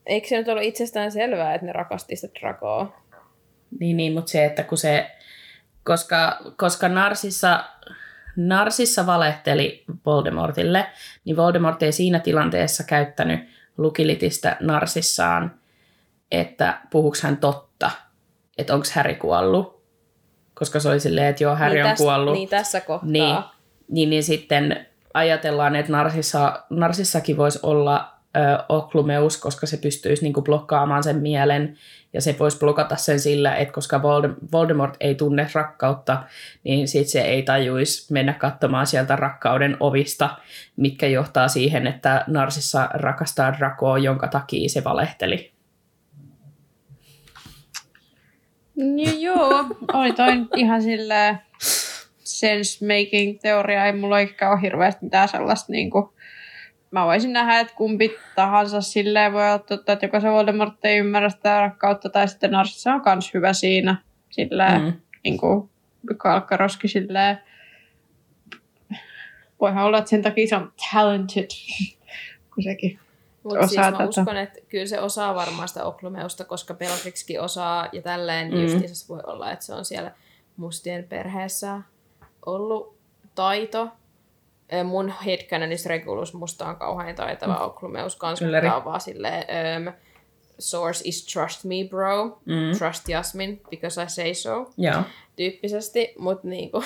eikö se nyt ollut itsestään selvää, että ne rakasti sitä Dracoa? Niin, niin mutta se, että kun se, koska, koska Narsissa, Narsissa valehteli Voldemortille, niin Voldemort ei siinä tilanteessa käyttänyt lukilitistä Narsissaan, että puhuks hän totta, että onko Häri kuollut. Koska se oli silleen, että joo, Häri niin on täs, kuollut. Niin tässä kohtaa. Niin, niin, niin sitten ajatellaan, että Narsissa, Narsissakin voisi olla Oklumeus, koska se pystyisi niin kuin, blokkaamaan sen mielen ja se voisi blokata sen sillä, että koska Voldemort ei tunne rakkautta, niin sitten se ei tajuisi mennä katsomaan sieltä rakkauden ovista, mitkä johtaa siihen, että Narsissa rakastaa Dracoa, jonka takia se valehteli. Ja joo, oli toi ihan silleen sense-making teoria. Ei mulla ehkä ole hirveästi mitään sellaista niinku, mä voisin nähdä, että kumpi tahansa silleen voi olla totta, että joko se Voldemort ei ymmärrä sitä rakkautta, tai sitten Narsissa on kans hyvä siinä, silleen, mm. niin kuin Kalkkaroski silleen. Voihan olla, että sen takia se on talented, [laughs] kun sekin Mutta siis osaa mä tätä. uskon, että kyllä se osaa varmaan sitä Oklumeusta, koska Bellatrixkin osaa ja tälleen Mm. mm. justiinsa voi olla, että se on siellä mustien perheessä ollut taito. Mun headcanonissa Regulus musta on kauhean taitava mm. Oklumeus kans, Ylläri. mutta on vaan silleen, um, source is trust me bro, Mm. trust Jasmin because I say so, Joo. tyyppisesti, mutta niinku,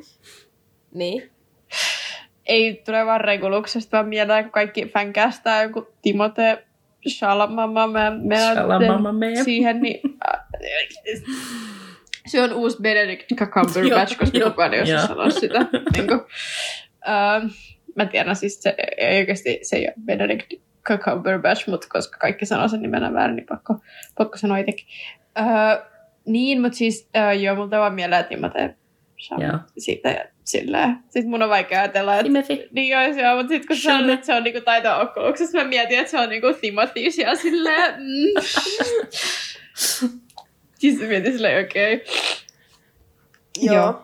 [laughs] niin. ei tule vaan Reguluksesta, vaan mieleen, kun kaikki fänkästää joku Timote Shalamama Shalamamame. siihen, niin [laughs] äh, se on uusi Benedict Cumberbatch, Joo, koska joo, kukaan ei osaa joo. sanoa sitä. niin kuin, ähm, mä tiedän siis, se ei oikeasti se ei ole Benedict Cumberbatch, mutta koska kaikki sanoo sen nimenä väärin, niin pakko, pakko sanoa itsekin. Äh, niin, mutta siis äh, joo, multa vaan mieleen Timote Joo. Chalamet siitä ja silleen. Sitten mun on vaikea ajatella, että Timothy. niin joo, se on, mutta sitten kun sanoit, että se on niinku taito-okkoluksessa, mä mietin, että se on niinku Timothy siellä silleen. Mm. [laughs] siis mietin silleen, okei. Okay. Joo.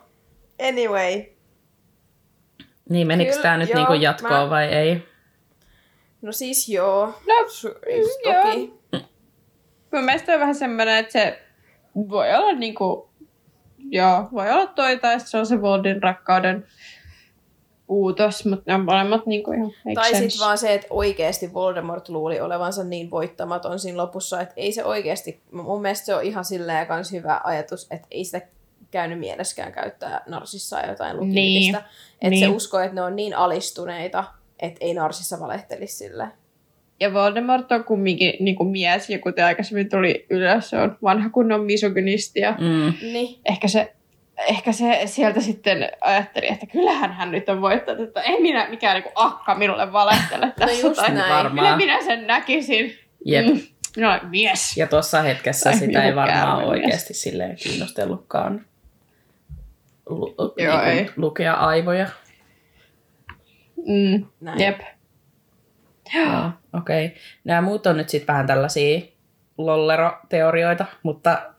Anyway. Niin, menikö Kyllä, tämä nyt joo, niinku jatkoon mä- vai ei? No siis joo. No, Su- joo. toki. Mun mielestä on vähän semmoinen, että se voi olla niinku, joo, voi olla toi, tai se on se Voldin rakkauden uutos, mutta ne on molemmat niinku ihan make Tai sitten vaan se, että oikeasti Voldemort luuli olevansa niin voittamaton siinä lopussa, että ei se oikeasti, mun mielestä se on ihan silleen kans hyvä ajatus, että ei sitä käynyt mieleskään käyttää Narsissa jotain lukilitistä. Niin, Että niin. se uskoo, että ne on niin alistuneita, että ei Narsissa valehtelisi sille. Ja Voldemort on kumminkin niinku mies, ja kuten aikaisemmin tuli ylös, se on vanha kunnon misogynisti, ja Mm. Niin. ehkä se, ehkä se sieltä sitten ajatteli, että kyllähän hän nyt on voittanut, että ei minä mikään niinku akka minulle valehtele tässä. just tai näin. Kyllä Varmaan. minä sen näkisin. Jep. Mm, minä olen mies. Ja tuossa hetkessä Tai sitä ei varmaan oikeasti silleen kiinnostellutkaan lu- Joo, niinku ei. lukea aivoja. Mm, Näin. jep. Okei. Okay. Nämä muut on nyt sitten vähän tällaisia lollero-teorioita, mutta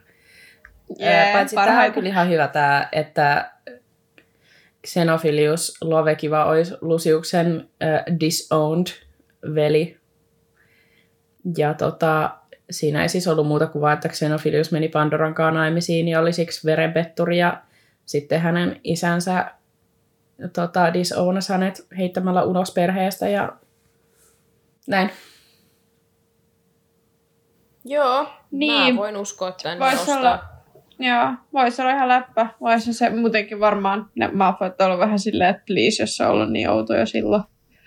yeah, paitsi tämä on kyllä ihan hyvä tämä, että Xenophilius Lovekiva olisi Lusiuksen äh, disowned veli. Ja tota, siinä ei siis ollut muuta kuin vaan, että Xenophilius meni Pandoran kanssa naimisiin ja oli siksi verenpetturi ja sitten hänen isänsä tota, disownasi hänet heittämällä ulos perheestä ja näin. Joo, Niin. mä voin uskoa tämän Vois nostaa. olla, joo, voisi olla ihan läppä. Voisi se muutenkin varmaan, ne Malfoyt on ollut vähän silleen, että please, jos se on ollut niin outo jo silloin.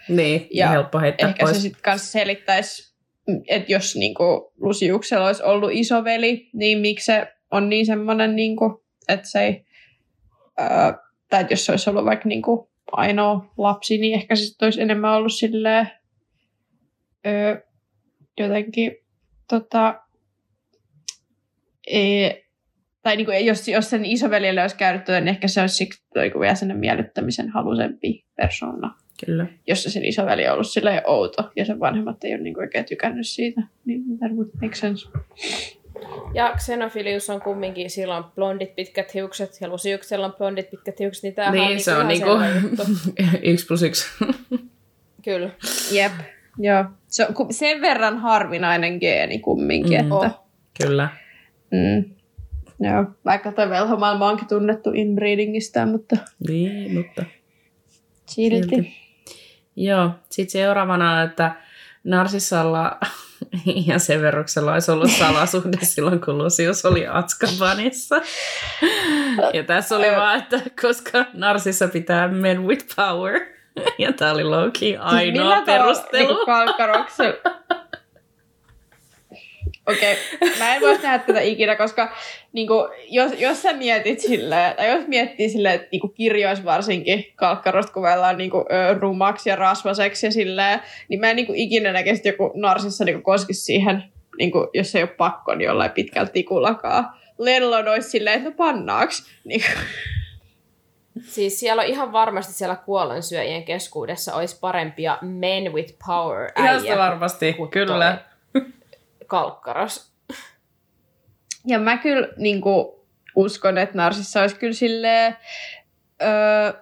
Niin, ja helppo heittää Ehkä pois. se sitten kanssa selittäisi että jos niin kuin, Lusiuksella olisi ollut isoveli, niin miksi se on niin semmoinen, niin kuin, että se ei, ää, tai että jos se olisi ollut vaikka niin kuin, ainoa lapsi, niin ehkä se sitten olisi enemmän ollut silleen, öö, jotenkin tota, e, tai niin kuin, jos, jos sen isoveljelle olisi käynyt niin ehkä se olisi siksi niin vielä sen miellyttämisen halusempi persona. Kyllä. Jos se sen isoveli on ollut silleen outo ja sen vanhemmat ei ole niin kuin oikein tykännyt siitä, niin that would make sense. Ja Xenophilius on kumminkin, silloin blondit pitkät hiukset, ja Lusiuksella on blondit pitkät hiukset, niin tämähän Niin, on se on niinku niinku [laughs] yksi plus yksi. Kyllä. Jep. Joo. Se on sen verran harvinainen geeni kumminkin, Mm. mm. että... Kyllä. Mm. Joo, vaikka toi velhomaailma onkin tunnettu inbreedingistä, mutta Niin, mutta... silti. Silti. Joo, sitten seuraavana, että Narsissalla [laughs] ja Severuksella olisi ollut salasuhde [laughs] silloin, kun Lucius oli Atskabanissa. Ja tässä oli vaan, että koska Narsissa pitää men with power. [laughs] Ja tämä oli Loki ainoa Siis millä tavalla perustelu. Niinku kalkkaroksella. Okei, okay. mä en voisi nähdä tätä ikinä, koska niin kuin, jos, jos sä mietit silleen, tai jos miettii silleen, että niin kuin kirjoissa varsinkin kalkkarosta kuvaillaan niin kuin, ö, rumaksi ja rasvaseksi ja silleen, niin mä en niin kuin, ikinä näkisi, että joku narsissa niin kuin, koskisi siihen, niin kuin, jos ei ole pakko, niin jollain pitkältä tikullakaan. Lellon olisi silleen, että no pannaaks. Niin kuin, Siis siellä on ihan varmasti siellä kuollonsyöjien keskuudessa olisi parempia men with power Ihan varmasti, kyllä. toi Kalkkaros. Ja mä kyllä niin kuin, uskon, että Narsissa olisi kyllä silleen, öö,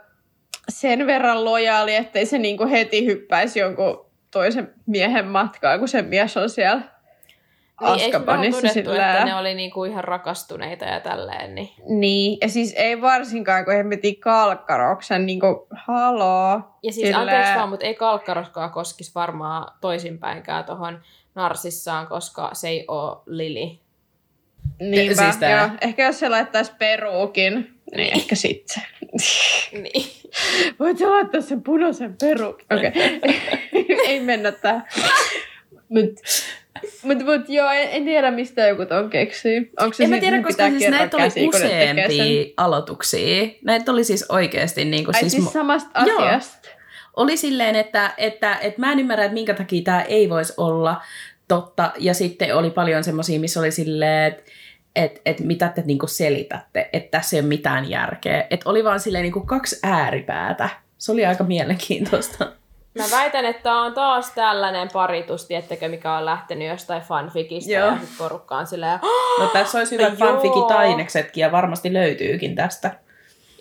sen verran lojaali, ettei se niin kuin, heti hyppäisi jonkun toisen miehen matkaan, kun se mies on siellä Niin, Askabanissa todettu, että sillä... ne oli niinku ihan rakastuneita ja tälleen, niin Niin, ja siis ei varsinkaan, kun hemmetin kalkkaroksen, niin kuin, haloo. Ja siis Sillä- anteeksi vaan, mutta ei kalkkaroskaa koskisi varmaan toisinpäinkään tuohon narsissaan, koska se ei ole Lili. Niinpä, Siis tää- joo. Ehkä jos se laittaisi peruukin, niin ehkä sitten. [laughs] Niin. Voit sä laittaa sen punaisen perukin? Okei. Okay. [laughs] ei mennä tähän. Mut, mut, mut joo, en, en, tiedä mistä joku ton keksii. Onko se En mä tiedä, koska pitää siis kerran näitä oli useampia aloituksia. Näitä oli siis oikeasti niin kuin, Ai siis, siis, samasta Joo. Oli silleen, että, että, että mä en ymmärrä, että minkä takia tämä ei voisi olla totta. Ja sitten oli paljon semmoisia, missä oli silleen, että et, et mitä te niinku selitätte, että tässä ei ole mitään järkeä. Että oli vaan silleen niinku kaksi ääripäätä. Se oli aika mielenkiintoista. Mä väitän, että on taas tällainen paritus, tiettekö, mikä on lähtenyt jostain fanfikista Joo. ja sit porukka on silleen, No tässä olisi hyvät Joo. fanfikit-aineksetkin ja varmasti löytyykin tästä.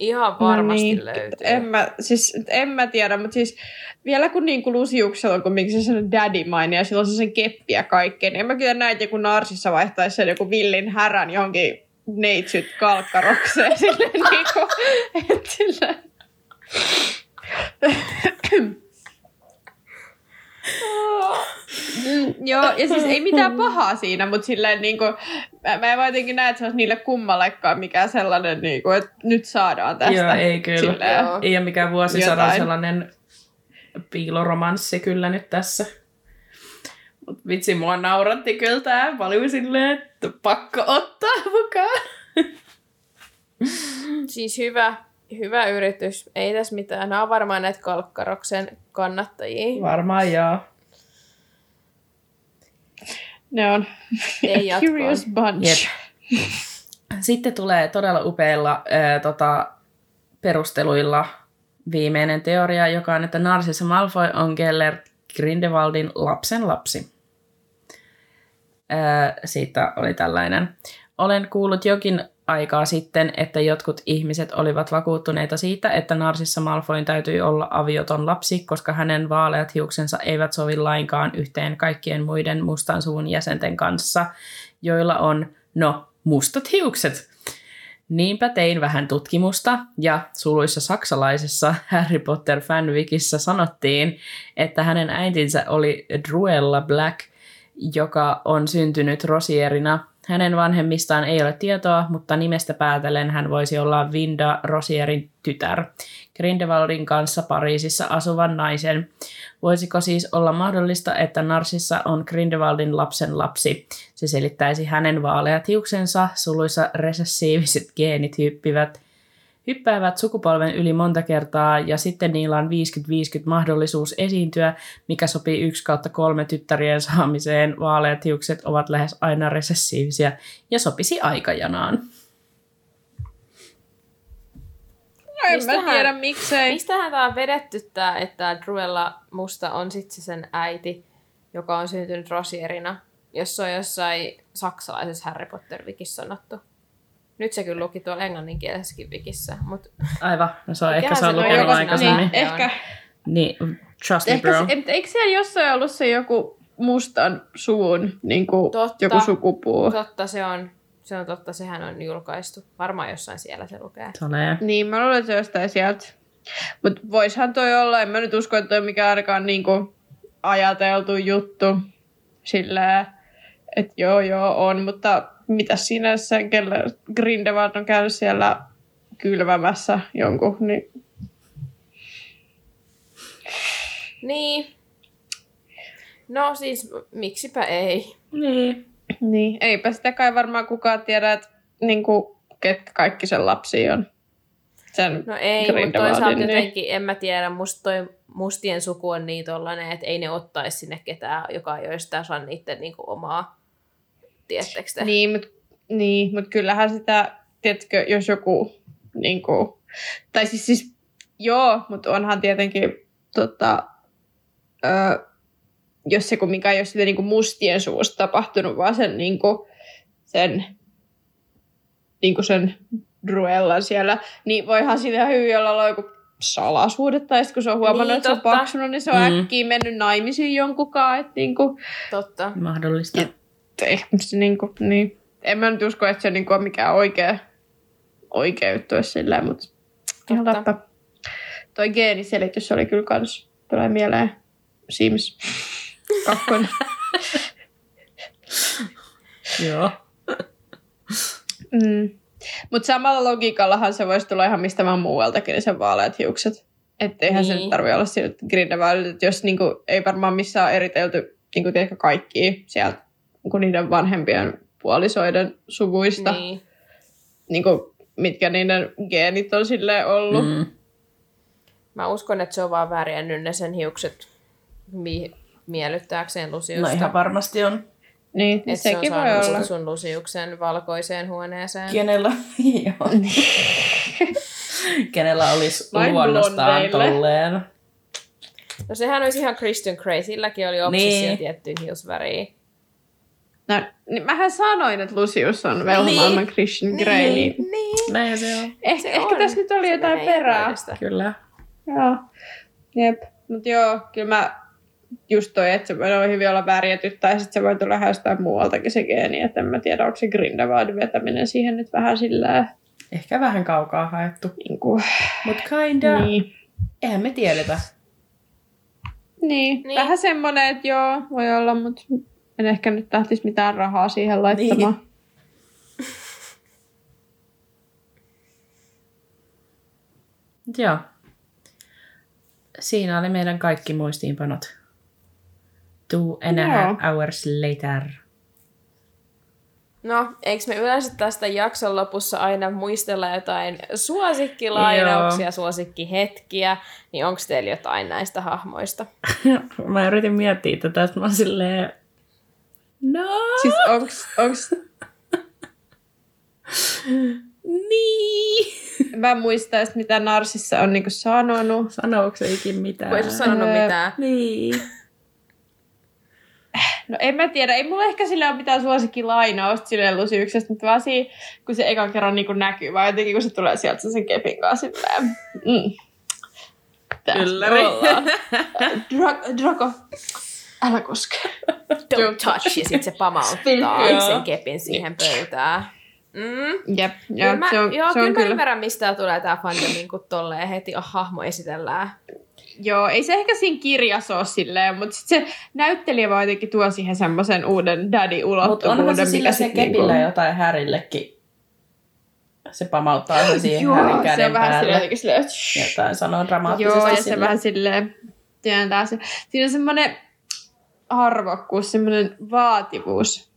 Ihan varmasti niin. löytyy. En mä, siis, en mä tiedä, mutta siis vielä kun niinku Lusiuksella on kumminkin se daddy maine ja silloin se sen keppi ja kaikkea, niin en mä kyllä näe, että joku narsissa vaihtaisi sen joku villin härän johonkin neitsyt kalkkarokseen. [laughs] Silleen niinku, et. Mm, Joo, ja siis ei mitään pahaa siinä, mutta silleen niinku, mä, mä en vaan jotenkin näe, että se olisi niille kummallekaan mikään sellainen, niinku, että nyt saadaan tästä. Joo, ei kyllä. Silleen. Joo. Ei ole mikään vuosisadan Jotain. sellainen piiloromanssi kyllä nyt tässä. Mut vitsi, mua nauratti kyllä tää. Mä olin silleen, että pakko ottaa mukaan. Siis hyvä, hyvä yritys. Ei tässä mitään. Nämä on varmaan näitä kalkkaroksen kannattajia. Varmaan joo. Ne on Ei [laughs] curious bunch. Jep. Sitten tulee todella upeilla ää, tota, perusteluilla viimeinen teoria, joka on, että Narcissa Malfoy on Gellert Grindelwaldin lapsen lapsi. Ää, siitä oli tällainen. Olen kuullut jokin aikaa sitten, että jotkut ihmiset olivat vakuuttuneita siitä, että Narsissa Malfoyn täytyy olla avioton lapsi, koska hänen vaaleat hiuksensa eivät sovi lainkaan yhteen kaikkien muiden mustan suvun jäsenten kanssa, joilla on, no, mustat hiukset. Niinpä tein vähän tutkimusta ja suluissa saksalaisessa Harry Potter fanwikissä sanottiin, että hänen äitinsä oli Druella Black, joka on syntynyt Rosierina Hänen vanhemmistaan ei ole tietoa, mutta nimestä päätellen hän voisi olla Vinda Rosierin tytär, Grindelwaldin kanssa Pariisissa asuvan naisen. Voisiko siis olla mahdollista, että Narsissa on Grindelwaldin lapsen lapsi? Se selittäisi hänen vaaleat hiuksensa, suluissa resessiiviset geenit hyppivät, hyppäävät sukupolven yli monta kertaa ja sitten niillä on 50-50 mahdollisuus esiintyä, mikä sopii 1 kautta kolme tyttärien saamiseen. Vaaleat hiukset ovat lähes aina resessiivisiä ja sopisi aikajanaan. No en Mistähän- mä tiedä miksei. Mistähän tämä on vedetty tää, että Druella Musta on sitten se sen äiti, joka on syntynyt Rosierina, jos se on jossain saksalaisessa Harry Potter-vikissä sanottu. Nyt se kyllä luki tuolla englanninkielisessäkin vikissä, mutta Aivan, no se on ehkä se on lukenut joku- aikaisemmin. niin. Ehkä, niin trust me ehkä bro. se, et- eikö siellä jossain ollut se joku mustan suvun niin kuin Totta. joku sukupuu? totta se on, se on totta, sehän on julkaistu. Varmaan jossain siellä se lukee. Tulee. Niin, mä luulen, että se on jostain sieltä. Mutta voishan toi olla, en mä nyt usko, että toi on mikään ainakaan niinku ajateltu juttu. Sillä, että joo joo on, mutta mitä siinä se, kelle Grindelwald on käynyt siellä kylvämässä jonkun, niin Niin. No siis, miksipä ei. Niin. Niin, eipä sitä kai varmaan kukaan tiedä, että niinku, ketkä kaikki sen lapsi on. Sen No ei, mutta toisaalta niin. jotenkin, en mä tiedä, musta toi mustien suku on niin tollanen, että ei ne ottaisi sinne ketään, joka ei olisi osa niiden niinku omaa, tiedättekö te? Niin, mutta niin, mut kyllähän sitä, tiedätkö, jos joku, niin kuin, tai siis, siis joo, mutta onhan tietenkin, tota, ö, jos se kumminkaan ei ole sitä niin kuin mustien suusta tapahtunut, vaan sen, niin kuin, sen, niin kuin sen Druellan siellä, niin voihan siitä hyvin olla joku salasuudet, tai sitten kun se on huomannut, Niin, että se on paksunut, niin se on Mm. äkkiä mennyt naimisiin jonkunkaan, että niin kuin, Totta. Mahdollista. Ehkä se niinku, niin. En mä nyt usko, että se niinku on mikään oikea, oikea juttu sillä mutta ihan Totta. Toi geeniselitys oli kyllä kans, tulee mieleen Sims 2. [laughs] Joo. mm. Mutta samalla logiikallahan se voisi tulla ihan mistä vaan muualtakin, niin sen vaaleat hiukset. Että eihän niin. se Niin. nyt tarvitse olla siinä Grindelwald, että jos niinku, ei varmaan missään eritelty niinku, tiedätkö, kaikkia sieltä niinku niiden vanhempien puolisoiden suvuista. Niin. niin kuin, mitkä niiden geenit on sille ollut. Mm. Mä uskon, että se on vaan värjännyt ne sen hiukset mi- miellyttääkseen Lusiusta. No ihan varmasti on. Niin, että se on sekin voi saanut olla. sit sun Lusiuksen valkoiseen huoneeseen. Kenellä, [laughs] joo. [laughs] Kenellä olisi Vain luonnostaan blondeille. tolleen. No sehän olisi ihan Christian Grey, silläkin oli obsessio Niin. niin. tiettyyn hiusväriin. No, niin mähän sanoin, että Lucius on velho Niin. maailman Christian Grey, niin, niin. niin. Näin se on. ehkä, Se ehkä on. tässä nyt oli Se jotain perää. järjestä. Kyllä. Joo. Jep. Mut joo, kyllä mä just toi, että se voi hyvin olla värjätyt, tai sitten se voi tulla ihan jostain muualtakin se geeni, että en mä tiedä, onko se Grindelwaldin vetäminen siihen nyt vähän sillä Ehkä vähän kaukaa haettu. niin kuin, Mut kinda. Niin. niin. Eihän me tiedetä. Niin, Niin. niin, vähän semmoinen, että joo, voi olla, mutta en ehkä nyt tahtisi mitään rahaa siihen laittamaan. Niin. [laughs] Joo. Siinä oli meidän kaikki muistiinpanot. Two and a half hours later. No, eikö me yleensä tästä jakson lopussa aina muistella jotain suosikkilainauksia, Joo. suosikkihetkiä, niin onko teillä jotain näistä hahmoista? [laughs] Mä yritin miettiä tätä, että mä oon silleen... No, Siis onks, onks, niin. mä en muista edes, mitä Narsissa on niinku sanonut. Sanooko se ikin mitään? Kun ei sanonut Öö, mitään. Niin. No en mä tiedä, ei mulla ehkä sillä ole mitään suosikkilainausta silleen Lusiuksesta, mutta vaan siinä, kun se ekan kerran niinku näkyy, vaan jotenkin kun se tulee sieltä sen kepin kanssa silleen. Mm. Tässä Ylläri. ollaan. [laughs] Dra- Draco, älä koske. [laughs] Don't touch, ja sitten se pamauttaa [laughs] Joo. sen kepin siihen pöytään. Mm. Jep, Kyllä joo, mä, se on, joo, se kyllä on mä kyllä. ymmärrän, mistä tulee tää fandomin, kun tolleen heti oh, hahmo esitellään. Joo, ei se ehkä siinä kirjassa ole silleen, mutta sit se näyttelijä vaan jotenkin tuo siihen semmoisen uuden Mutta daddy-ulottuvuuden. onhan se sillä mikä se sit kepillä niinku- jotain Härillekin. Se pamauttaa se siihen Joo, Härin se käden on vähän silleen, päälle. jotenkin silleen, Jotain sanoo dramaattisesti Joo, ja se silleen. vähän silleen työntää se. Siinä on semmoinen arvokkuus, semmoinen vaativuus.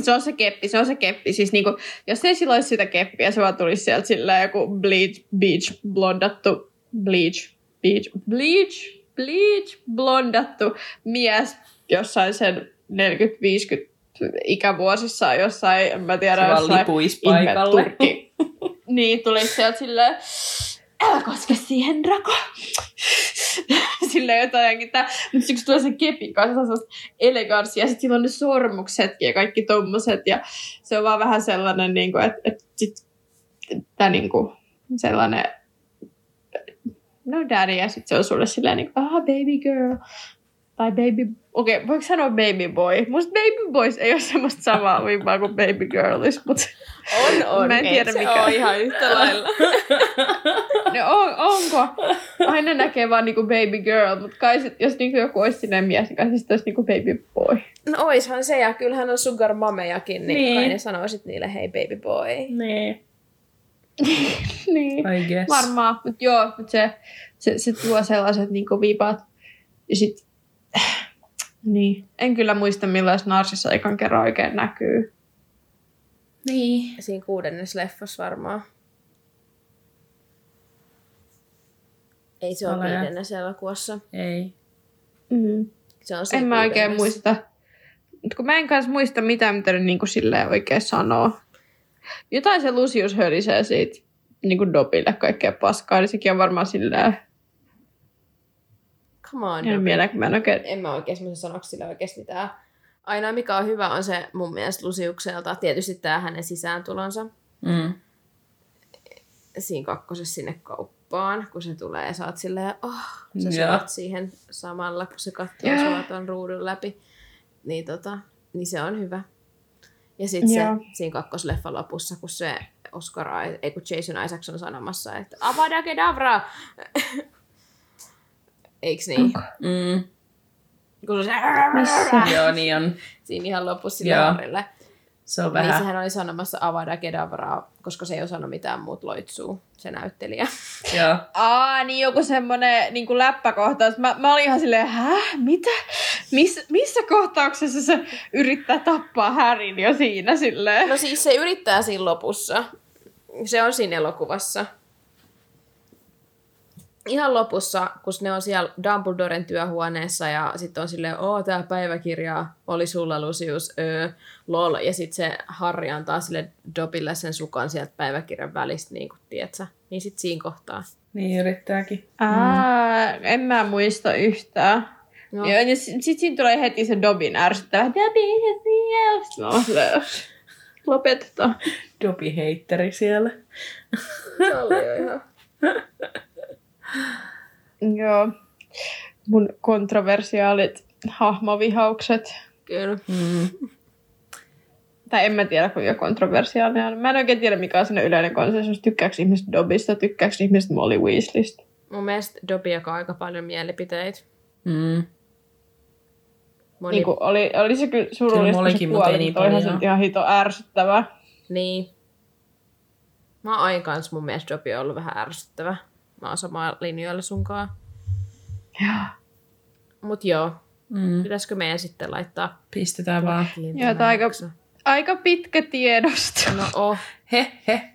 Se on se keppi, se on se keppi. Siis niinku, jos ei sillä olisi sitä keppiä, se vaan tulisi sieltä sillä joku bleach, beach, blondattu, bleach, beach, bleach, bleach, blondattu mies jossain sen 40-50 ikävuosissa jossain, en mä tiedä, Se jossain lipuisi ihme paikalle. turkki. [laughs] niin, tuli sieltä silleen, älä koske siihen, Rako. [laughs] silleen jotain, tää. mutta kun tulee sen kepin kanssa, se on eleganssia, ja sitten sillä on ne sormuksetkin ja kaikki tommoset, ja se on vaan vähän sellainen, niin kuin, että, että sit, että niin kuin, sellainen, no daddy, ja sitten se on sulle silleen, niin kuin, ah, baby girl, tai baby, okei, okay, voiko sanoa baby boy? Musta baby boys ei ole semmoista samaa viivaa kuin baby girlis, mutta On, [laughs] on. Mä en Ei tiedä, se mikä- ole ihan yhtä lailla. [laughs] no on, onko? Aina näkee vaan niinku baby girl, mutta kai sit, jos niinku joku olisi sinne mies, niin kai se sitten olisi niinku baby boy. No oishan se, ja kyllähän on sugar mamejakin, niin, Niin. kai ne sanoisit niille hei baby boy. Niin, [laughs] niin. I guess. Varmaan, mutta joo, mutta se, se, se tuo sellaiset niinku vipat. Ja sit, niin. En kyllä muista, millaista narsissa ekan kerran oikein näkyy. Niin. Siinä kuudennes leffassa varmaan. Ei se ole Ole. viidennes elokuvassa. Ei. Mm. Se on siinä En mä oikein kuudennes. muista. Mutta kun mä en kanssa muista mitään, mitä ne niinku silleen oikein sanoo. Jotain se Lucius hörisee siitä niinku Dobille kaikkea paskaa, niin sekin on varmaan silleen... Come on, En mieleen, kun mä en oikein... en mä oikein semmoisen sanoksi sille oikeasti mitään. Ainoa mikä on hyvä on se mun mielestä Lusiukselta, tietysti tämä hänen sisääntulonsa Mm. siinä kakkosessa sinne kauppaan, kun se tulee ja sä oot silleen, oh, sä suot siihen samalla, kun se katsoo Joo. sua ton ruudun läpi. Niin, tota, niin se on hyvä. Ja sitten se Joo. siinä kakkosleffan lopussa, kun se Oscar, ei kun Jason Isaacs on sanomassa, että Avada Kedavra! [laughs] Eiks niin? Mm. Kun se Missä? Joo, niin on. siinä ihan lopussa sille Joo. Se on Niin vähän. sehän oli sanomassa Avada Kedavraa, koska se ei osannut mitään muut loitsuu, se näyttelijä. [laughs] Joo. Aa, niin joku semmonen niin läppäkohtaus. Mä, mä olin ihan silleen, häh? Mitä? Miss, missä kohtauksessa se yrittää tappaa Härin jo siinä silleen? No siis se yrittää siinä lopussa. Se on siinä elokuvassa. Ihan lopussa, kun ne on siellä Dumbledoren työhuoneessa ja sitten on silleen, oo tää päiväkirja oli sulla Lucius, öö, lol. Ja sitten se Harri antaa sille Dobille sen sukan sieltä päiväkirjan välistä, niin kuin tiedätkö. Niin sitten siinä kohtaa. Niin yrittääkin. Aa, en mä muista yhtään. No, No. Ja, ja sitten sit siinä tulee heti se Dobin ärsyttävä. Oon silleen, lopetetaan. Dobi heitteri siellä. se oli jo ihan... [gasps] Joo. Mun kontroversiaalit hahmovihaukset. Kyllä. Mm. Tai en mä tiedä, kuinka kontroversiaalinen on. Mä en oikein tiedä, mikä on sellainen yleinen konsensus. Tykkääkö ihmiset Dobista, tykkääkö ihmiset Molly Weasleystä? Mun mielestä Dobby jakaa aika paljon mielipiteitä. Mm. Moni... Niin oli, oli se kyllä surullista, Kyllä kun se kuoli, niin olihan se ihan hito ärsyttävää. Niin. Mä oon aina kans mun mielestä Dobby on ollut vähän ärsyttävä. Mä oon samaa linjoilla sunkaan. Joo. Mut joo, Mm. pitäisikö meidän sitten laittaa Pistetään vaan. Joo, aika-? Aika pitkä tiedosto. No oh. He, he.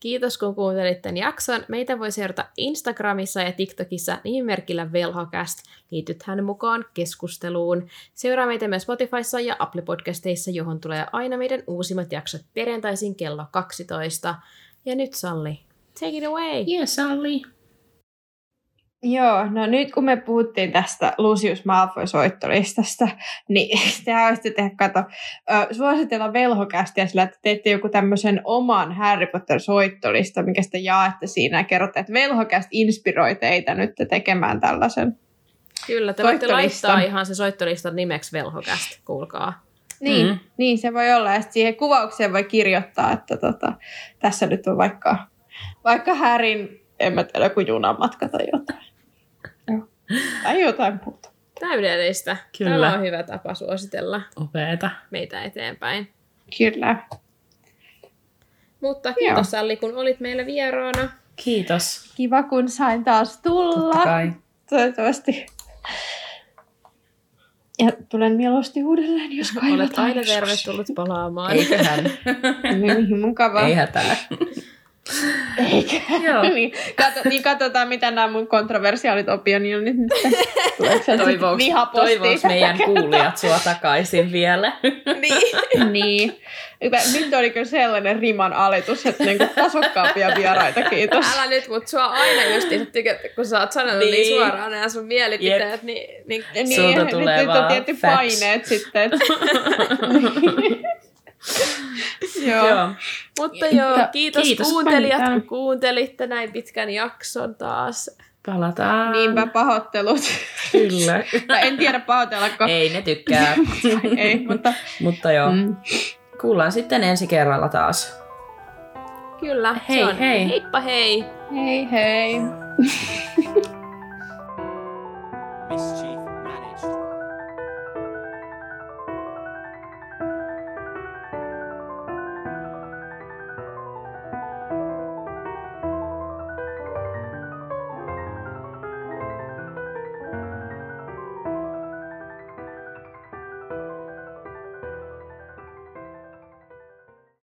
Kiitos kun kuuntelit tämän jakson. Meitä voi seurata Instagramissa ja TikTokissa nimimerkillä Velhocast. Liitythän mukaan keskusteluun. Seuraa meitä myös Spotifyssa ja Apple Podcasteissa, johon tulee aina meidän uusimmat jaksot perjantaisin kello 12. Ja nyt Salli, take it away! Yes, Salli. Joo, no nyt kun me puhuttiin tästä Lucius Malfoy-soittolistasta, [laughs] niin tehän olisitte tehdä, kato, ö, suositella velhokästiä sillä, että teette joku tämmöisen oman Harry Potter-soittolista, mikä sitten jaatte siinä ja kerrotte, että velhokäst inspiroi teitä nyt tekemään tällaisen. Kyllä, te voitte laittaa ihan se soittolistan nimeksi Velhocast, kuulkaa. Niin, Mm. niin se voi olla. Ja sitten siihen kuvaukseen voi kirjoittaa, että tota, tässä nyt on vaikka, vaikka Härin en mä tiedä, kuin junamatka tai jotain. Joo. Tai jotain muuta. Täydellistä. Kyllä. Tämä on hyvä tapa suositella Upeeta. meitä eteenpäin. Kyllä. Mutta kiitos Salli, kun olit meillä vieraana. Kiitos. Kiva, kun sain taas tulla. Totta kai. Toivottavasti. Ja tulen mieluusti uudelleen, jos kaivataan Olet aina tervetullut palaamaan. Eiköhän. Niin, mukavaa. Ei hätää. Eikä. Joo. [laughs] niin, kato, niin katsotaan, mitä nämä mun kontroversiaalit opinionit nyt toivooks meidän [laughs] kuulijat sua takaisin vielä? niin. niin. Nyt oli kyllä sellainen riman alitus, että niinku tasokkaampia vieraita, kiitos. Älä nyt, mutta sua aina justiin tykätä, kun sä oot sanonut niin, Niin. niin suoraan nämä sun mielipiteet, niin, niin Niin, Sulta nyt, tulee nyt on vaan tietty facts. paineet sitten. Että... [laughs] Joo. Joo. Mutta joo, kiitos, kiitos kuuntelijat, paljon. kun kuuntelitte näin pitkän jakson taas. Palataan. Niinpä pahoittelut. Kyllä. [laughs] Mä en tiedä pahoitellako. Ei ne tykkää. [laughs] Ei, mutta... Mutta joo, Mm. kuullaan sitten ensi kerralla taas. Kyllä, Hei, se on. hei. Heippa hei! Hei hei. [laughs]